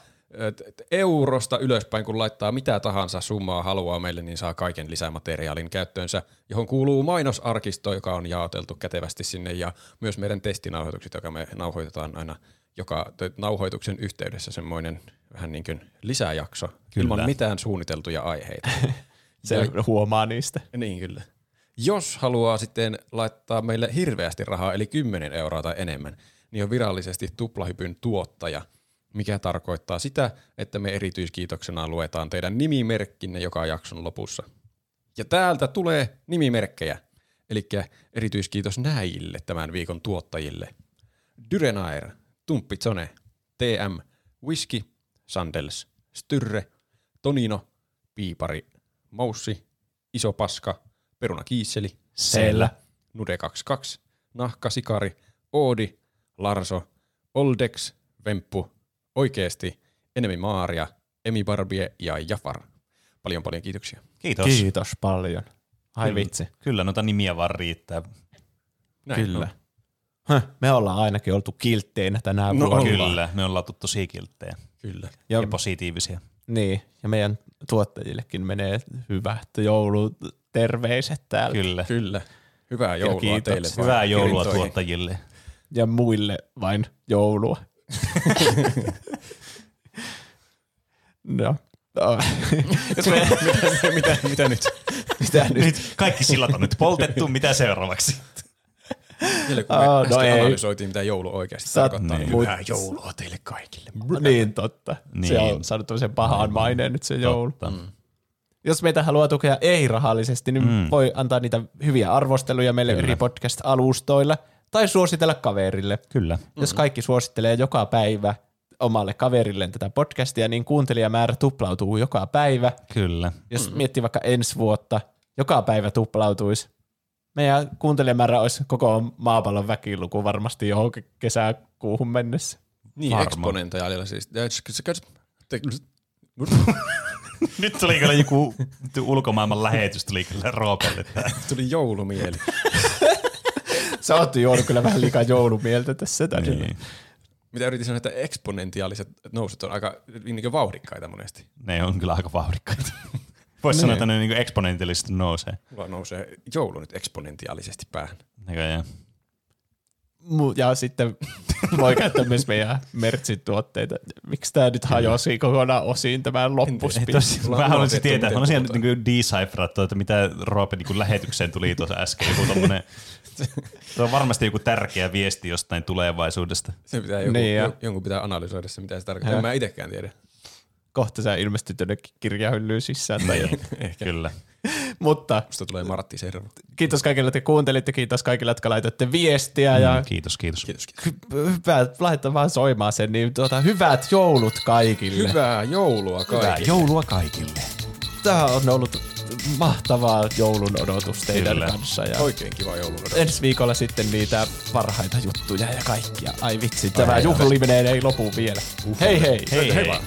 eurosta ylöspäin, kun laittaa mitä tahansa summaa haluaa meille, niin saa kaiken lisämateriaalin käyttöönsä, johon kuuluu mainosarkisto, joka on jaoteltu kätevästi sinne, ja myös meidän testinauhoitukset, joka me nauhoitetaan aina joka nauhoituksen yhteydessä semmoinen vähän niin kuin lisäjakso, Kyllä. ilman mitään suunniteltuja aiheita. Se Ja- huomaa niistä. niin kyllä. Jos haluaa sitten laittaa meille hirveästi rahaa, eli 10 euroa tai enemmän, niin on virallisesti tuplahypyn tuottaja, mikä tarkoittaa sitä, että me erityiskiitoksena luetaan teidän nimimerkkinne joka jakson lopussa. Ja täältä tulee nimimerkkejä, eli erityiskiitos näille tämän viikon tuottajille. Dyrenair, Tumppitsone, TM, Whisky, Sandels, Styrre, Tonino, Piipari, Moussi, Iso Paska, Peruna Kiisseli, Sellä. Nude 22, Nahka Sikari, Oodi, Larso, Oldex, Vemppu, Oikeesti, Enemi Maaria, Emi Barbie ja Jafar. Paljon paljon kiitoksia. Kiitos. Kiitos paljon. Ai Kyllä. vitsi. Kyllä noita nimiä vaan riittää. Näin Kyllä. on. Höh, me ollaan ainakin oltu kiltteinä tänään No vuonna. Kyllä, me ollaan tuttu tosi kilttejä Kyllä. ja, Ja, positiivisia. niin, ja meidän tuottajillekin menee hyvät jouluterveiset täällä. Kyllä. Kyllä. Hyvää joulua kiitoksia. teille. vaan Hyvää joulua kirintoihin. tuottajille. Ja muille vain joulua. no. no. Jos me, mitä, mitä nyt? mitä nyt? Nyt kaikki sillat on nyt poltettu, mitä seuraavaksi? Vielä kun Aa, me no äsken ei. analysoitiin, mitä joulu oikeasti Sä oot- tarkoittaa, niin niin. hyvää joulua teille kaikille. Niin, totta. Niin. Se on saanut tämmöisen pahan maineen nyt se joulu. Totta. Jos meitä haluaa tukea ei-rahallisesti, niin mm. voi antaa niitä hyviä arvosteluja meille Kyllä. eri podcast-alustoilla tai suositella kaverille. Kyllä. Mm-hmm. Jos kaikki suosittelee joka päivä omalle kaverilleen tätä podcastia, niin kuuntelijamäärä tuplautuu joka päivä. Kyllä. Jos mm-hmm. miettii vaikka ensi vuotta, joka päivä tuplautuisi. Meidän kuuntelijamäärä olisi koko maapallon väkiluku varmasti johonkin kesäkuuhun mennessä. Niin, eksponentiaalilla siis. Nyt tuli kyllä joku ulkomaailman lähetys tuli kyllä Roopelle. Tuli joulumieli. Sä oot juonut kyllä vähän liikaa joulumieltä tässä. Niin. Mitä yritin sanoa, että eksponentiaaliset nousut on aika niin vauhdikkaita monesti. Ne on kyllä aika vauhdikkaita. Voisi sanoa, että ne niin eksponentiaalisesti nousee. Mulla nousee joulu nyt eksponentiaalisesti päähän. Näköjään. Ja sitten voi käyttää myös meidän Mertsin tuotteita. Miksi tämä nyt hajosi kokonaan osiin tämä Ei loppuspin? Ollaan mä haluaisin tietää, miten mä haluaisin puhutaan. niin decipherattua, että mitä Roope niin lähetykseen tuli tuossa äsken. Joku tommonen, se on varmasti joku tärkeä viesti jostain tulevaisuudesta. Se pitää joku, Niin, ja- jonkun pitää analysoida se, mitä se tarkoittaa. En mä itekään tiedä. Kohta sä ilmestyt jonnekin kirjahyllyyn sisään. Tai Ehkä. Kyllä. Mutta Musta tulee Martti Servo. kiitos kaikille, että kuuntelitte. Kiitos kaikille, jotka laitatte viestiä. Ja Kiitos, kiitos. Kiitos, kiitos. hy- hyvät, laita vaan soimaan sen. Niin tuota, hyvät joulut kaikille. Hyvää joulua kaikille. joulua kaikille. Tämä on ollut mahtavaa joulun odotus teidän Kyllä. kanssa. Ja Oikein kiva joulun ensi viikolla sitten niitä parhaita juttuja ja kaikkia. Ai vitsi, tämä juhliminen ei lopu vielä. Hei hei! Hei hei. vaan.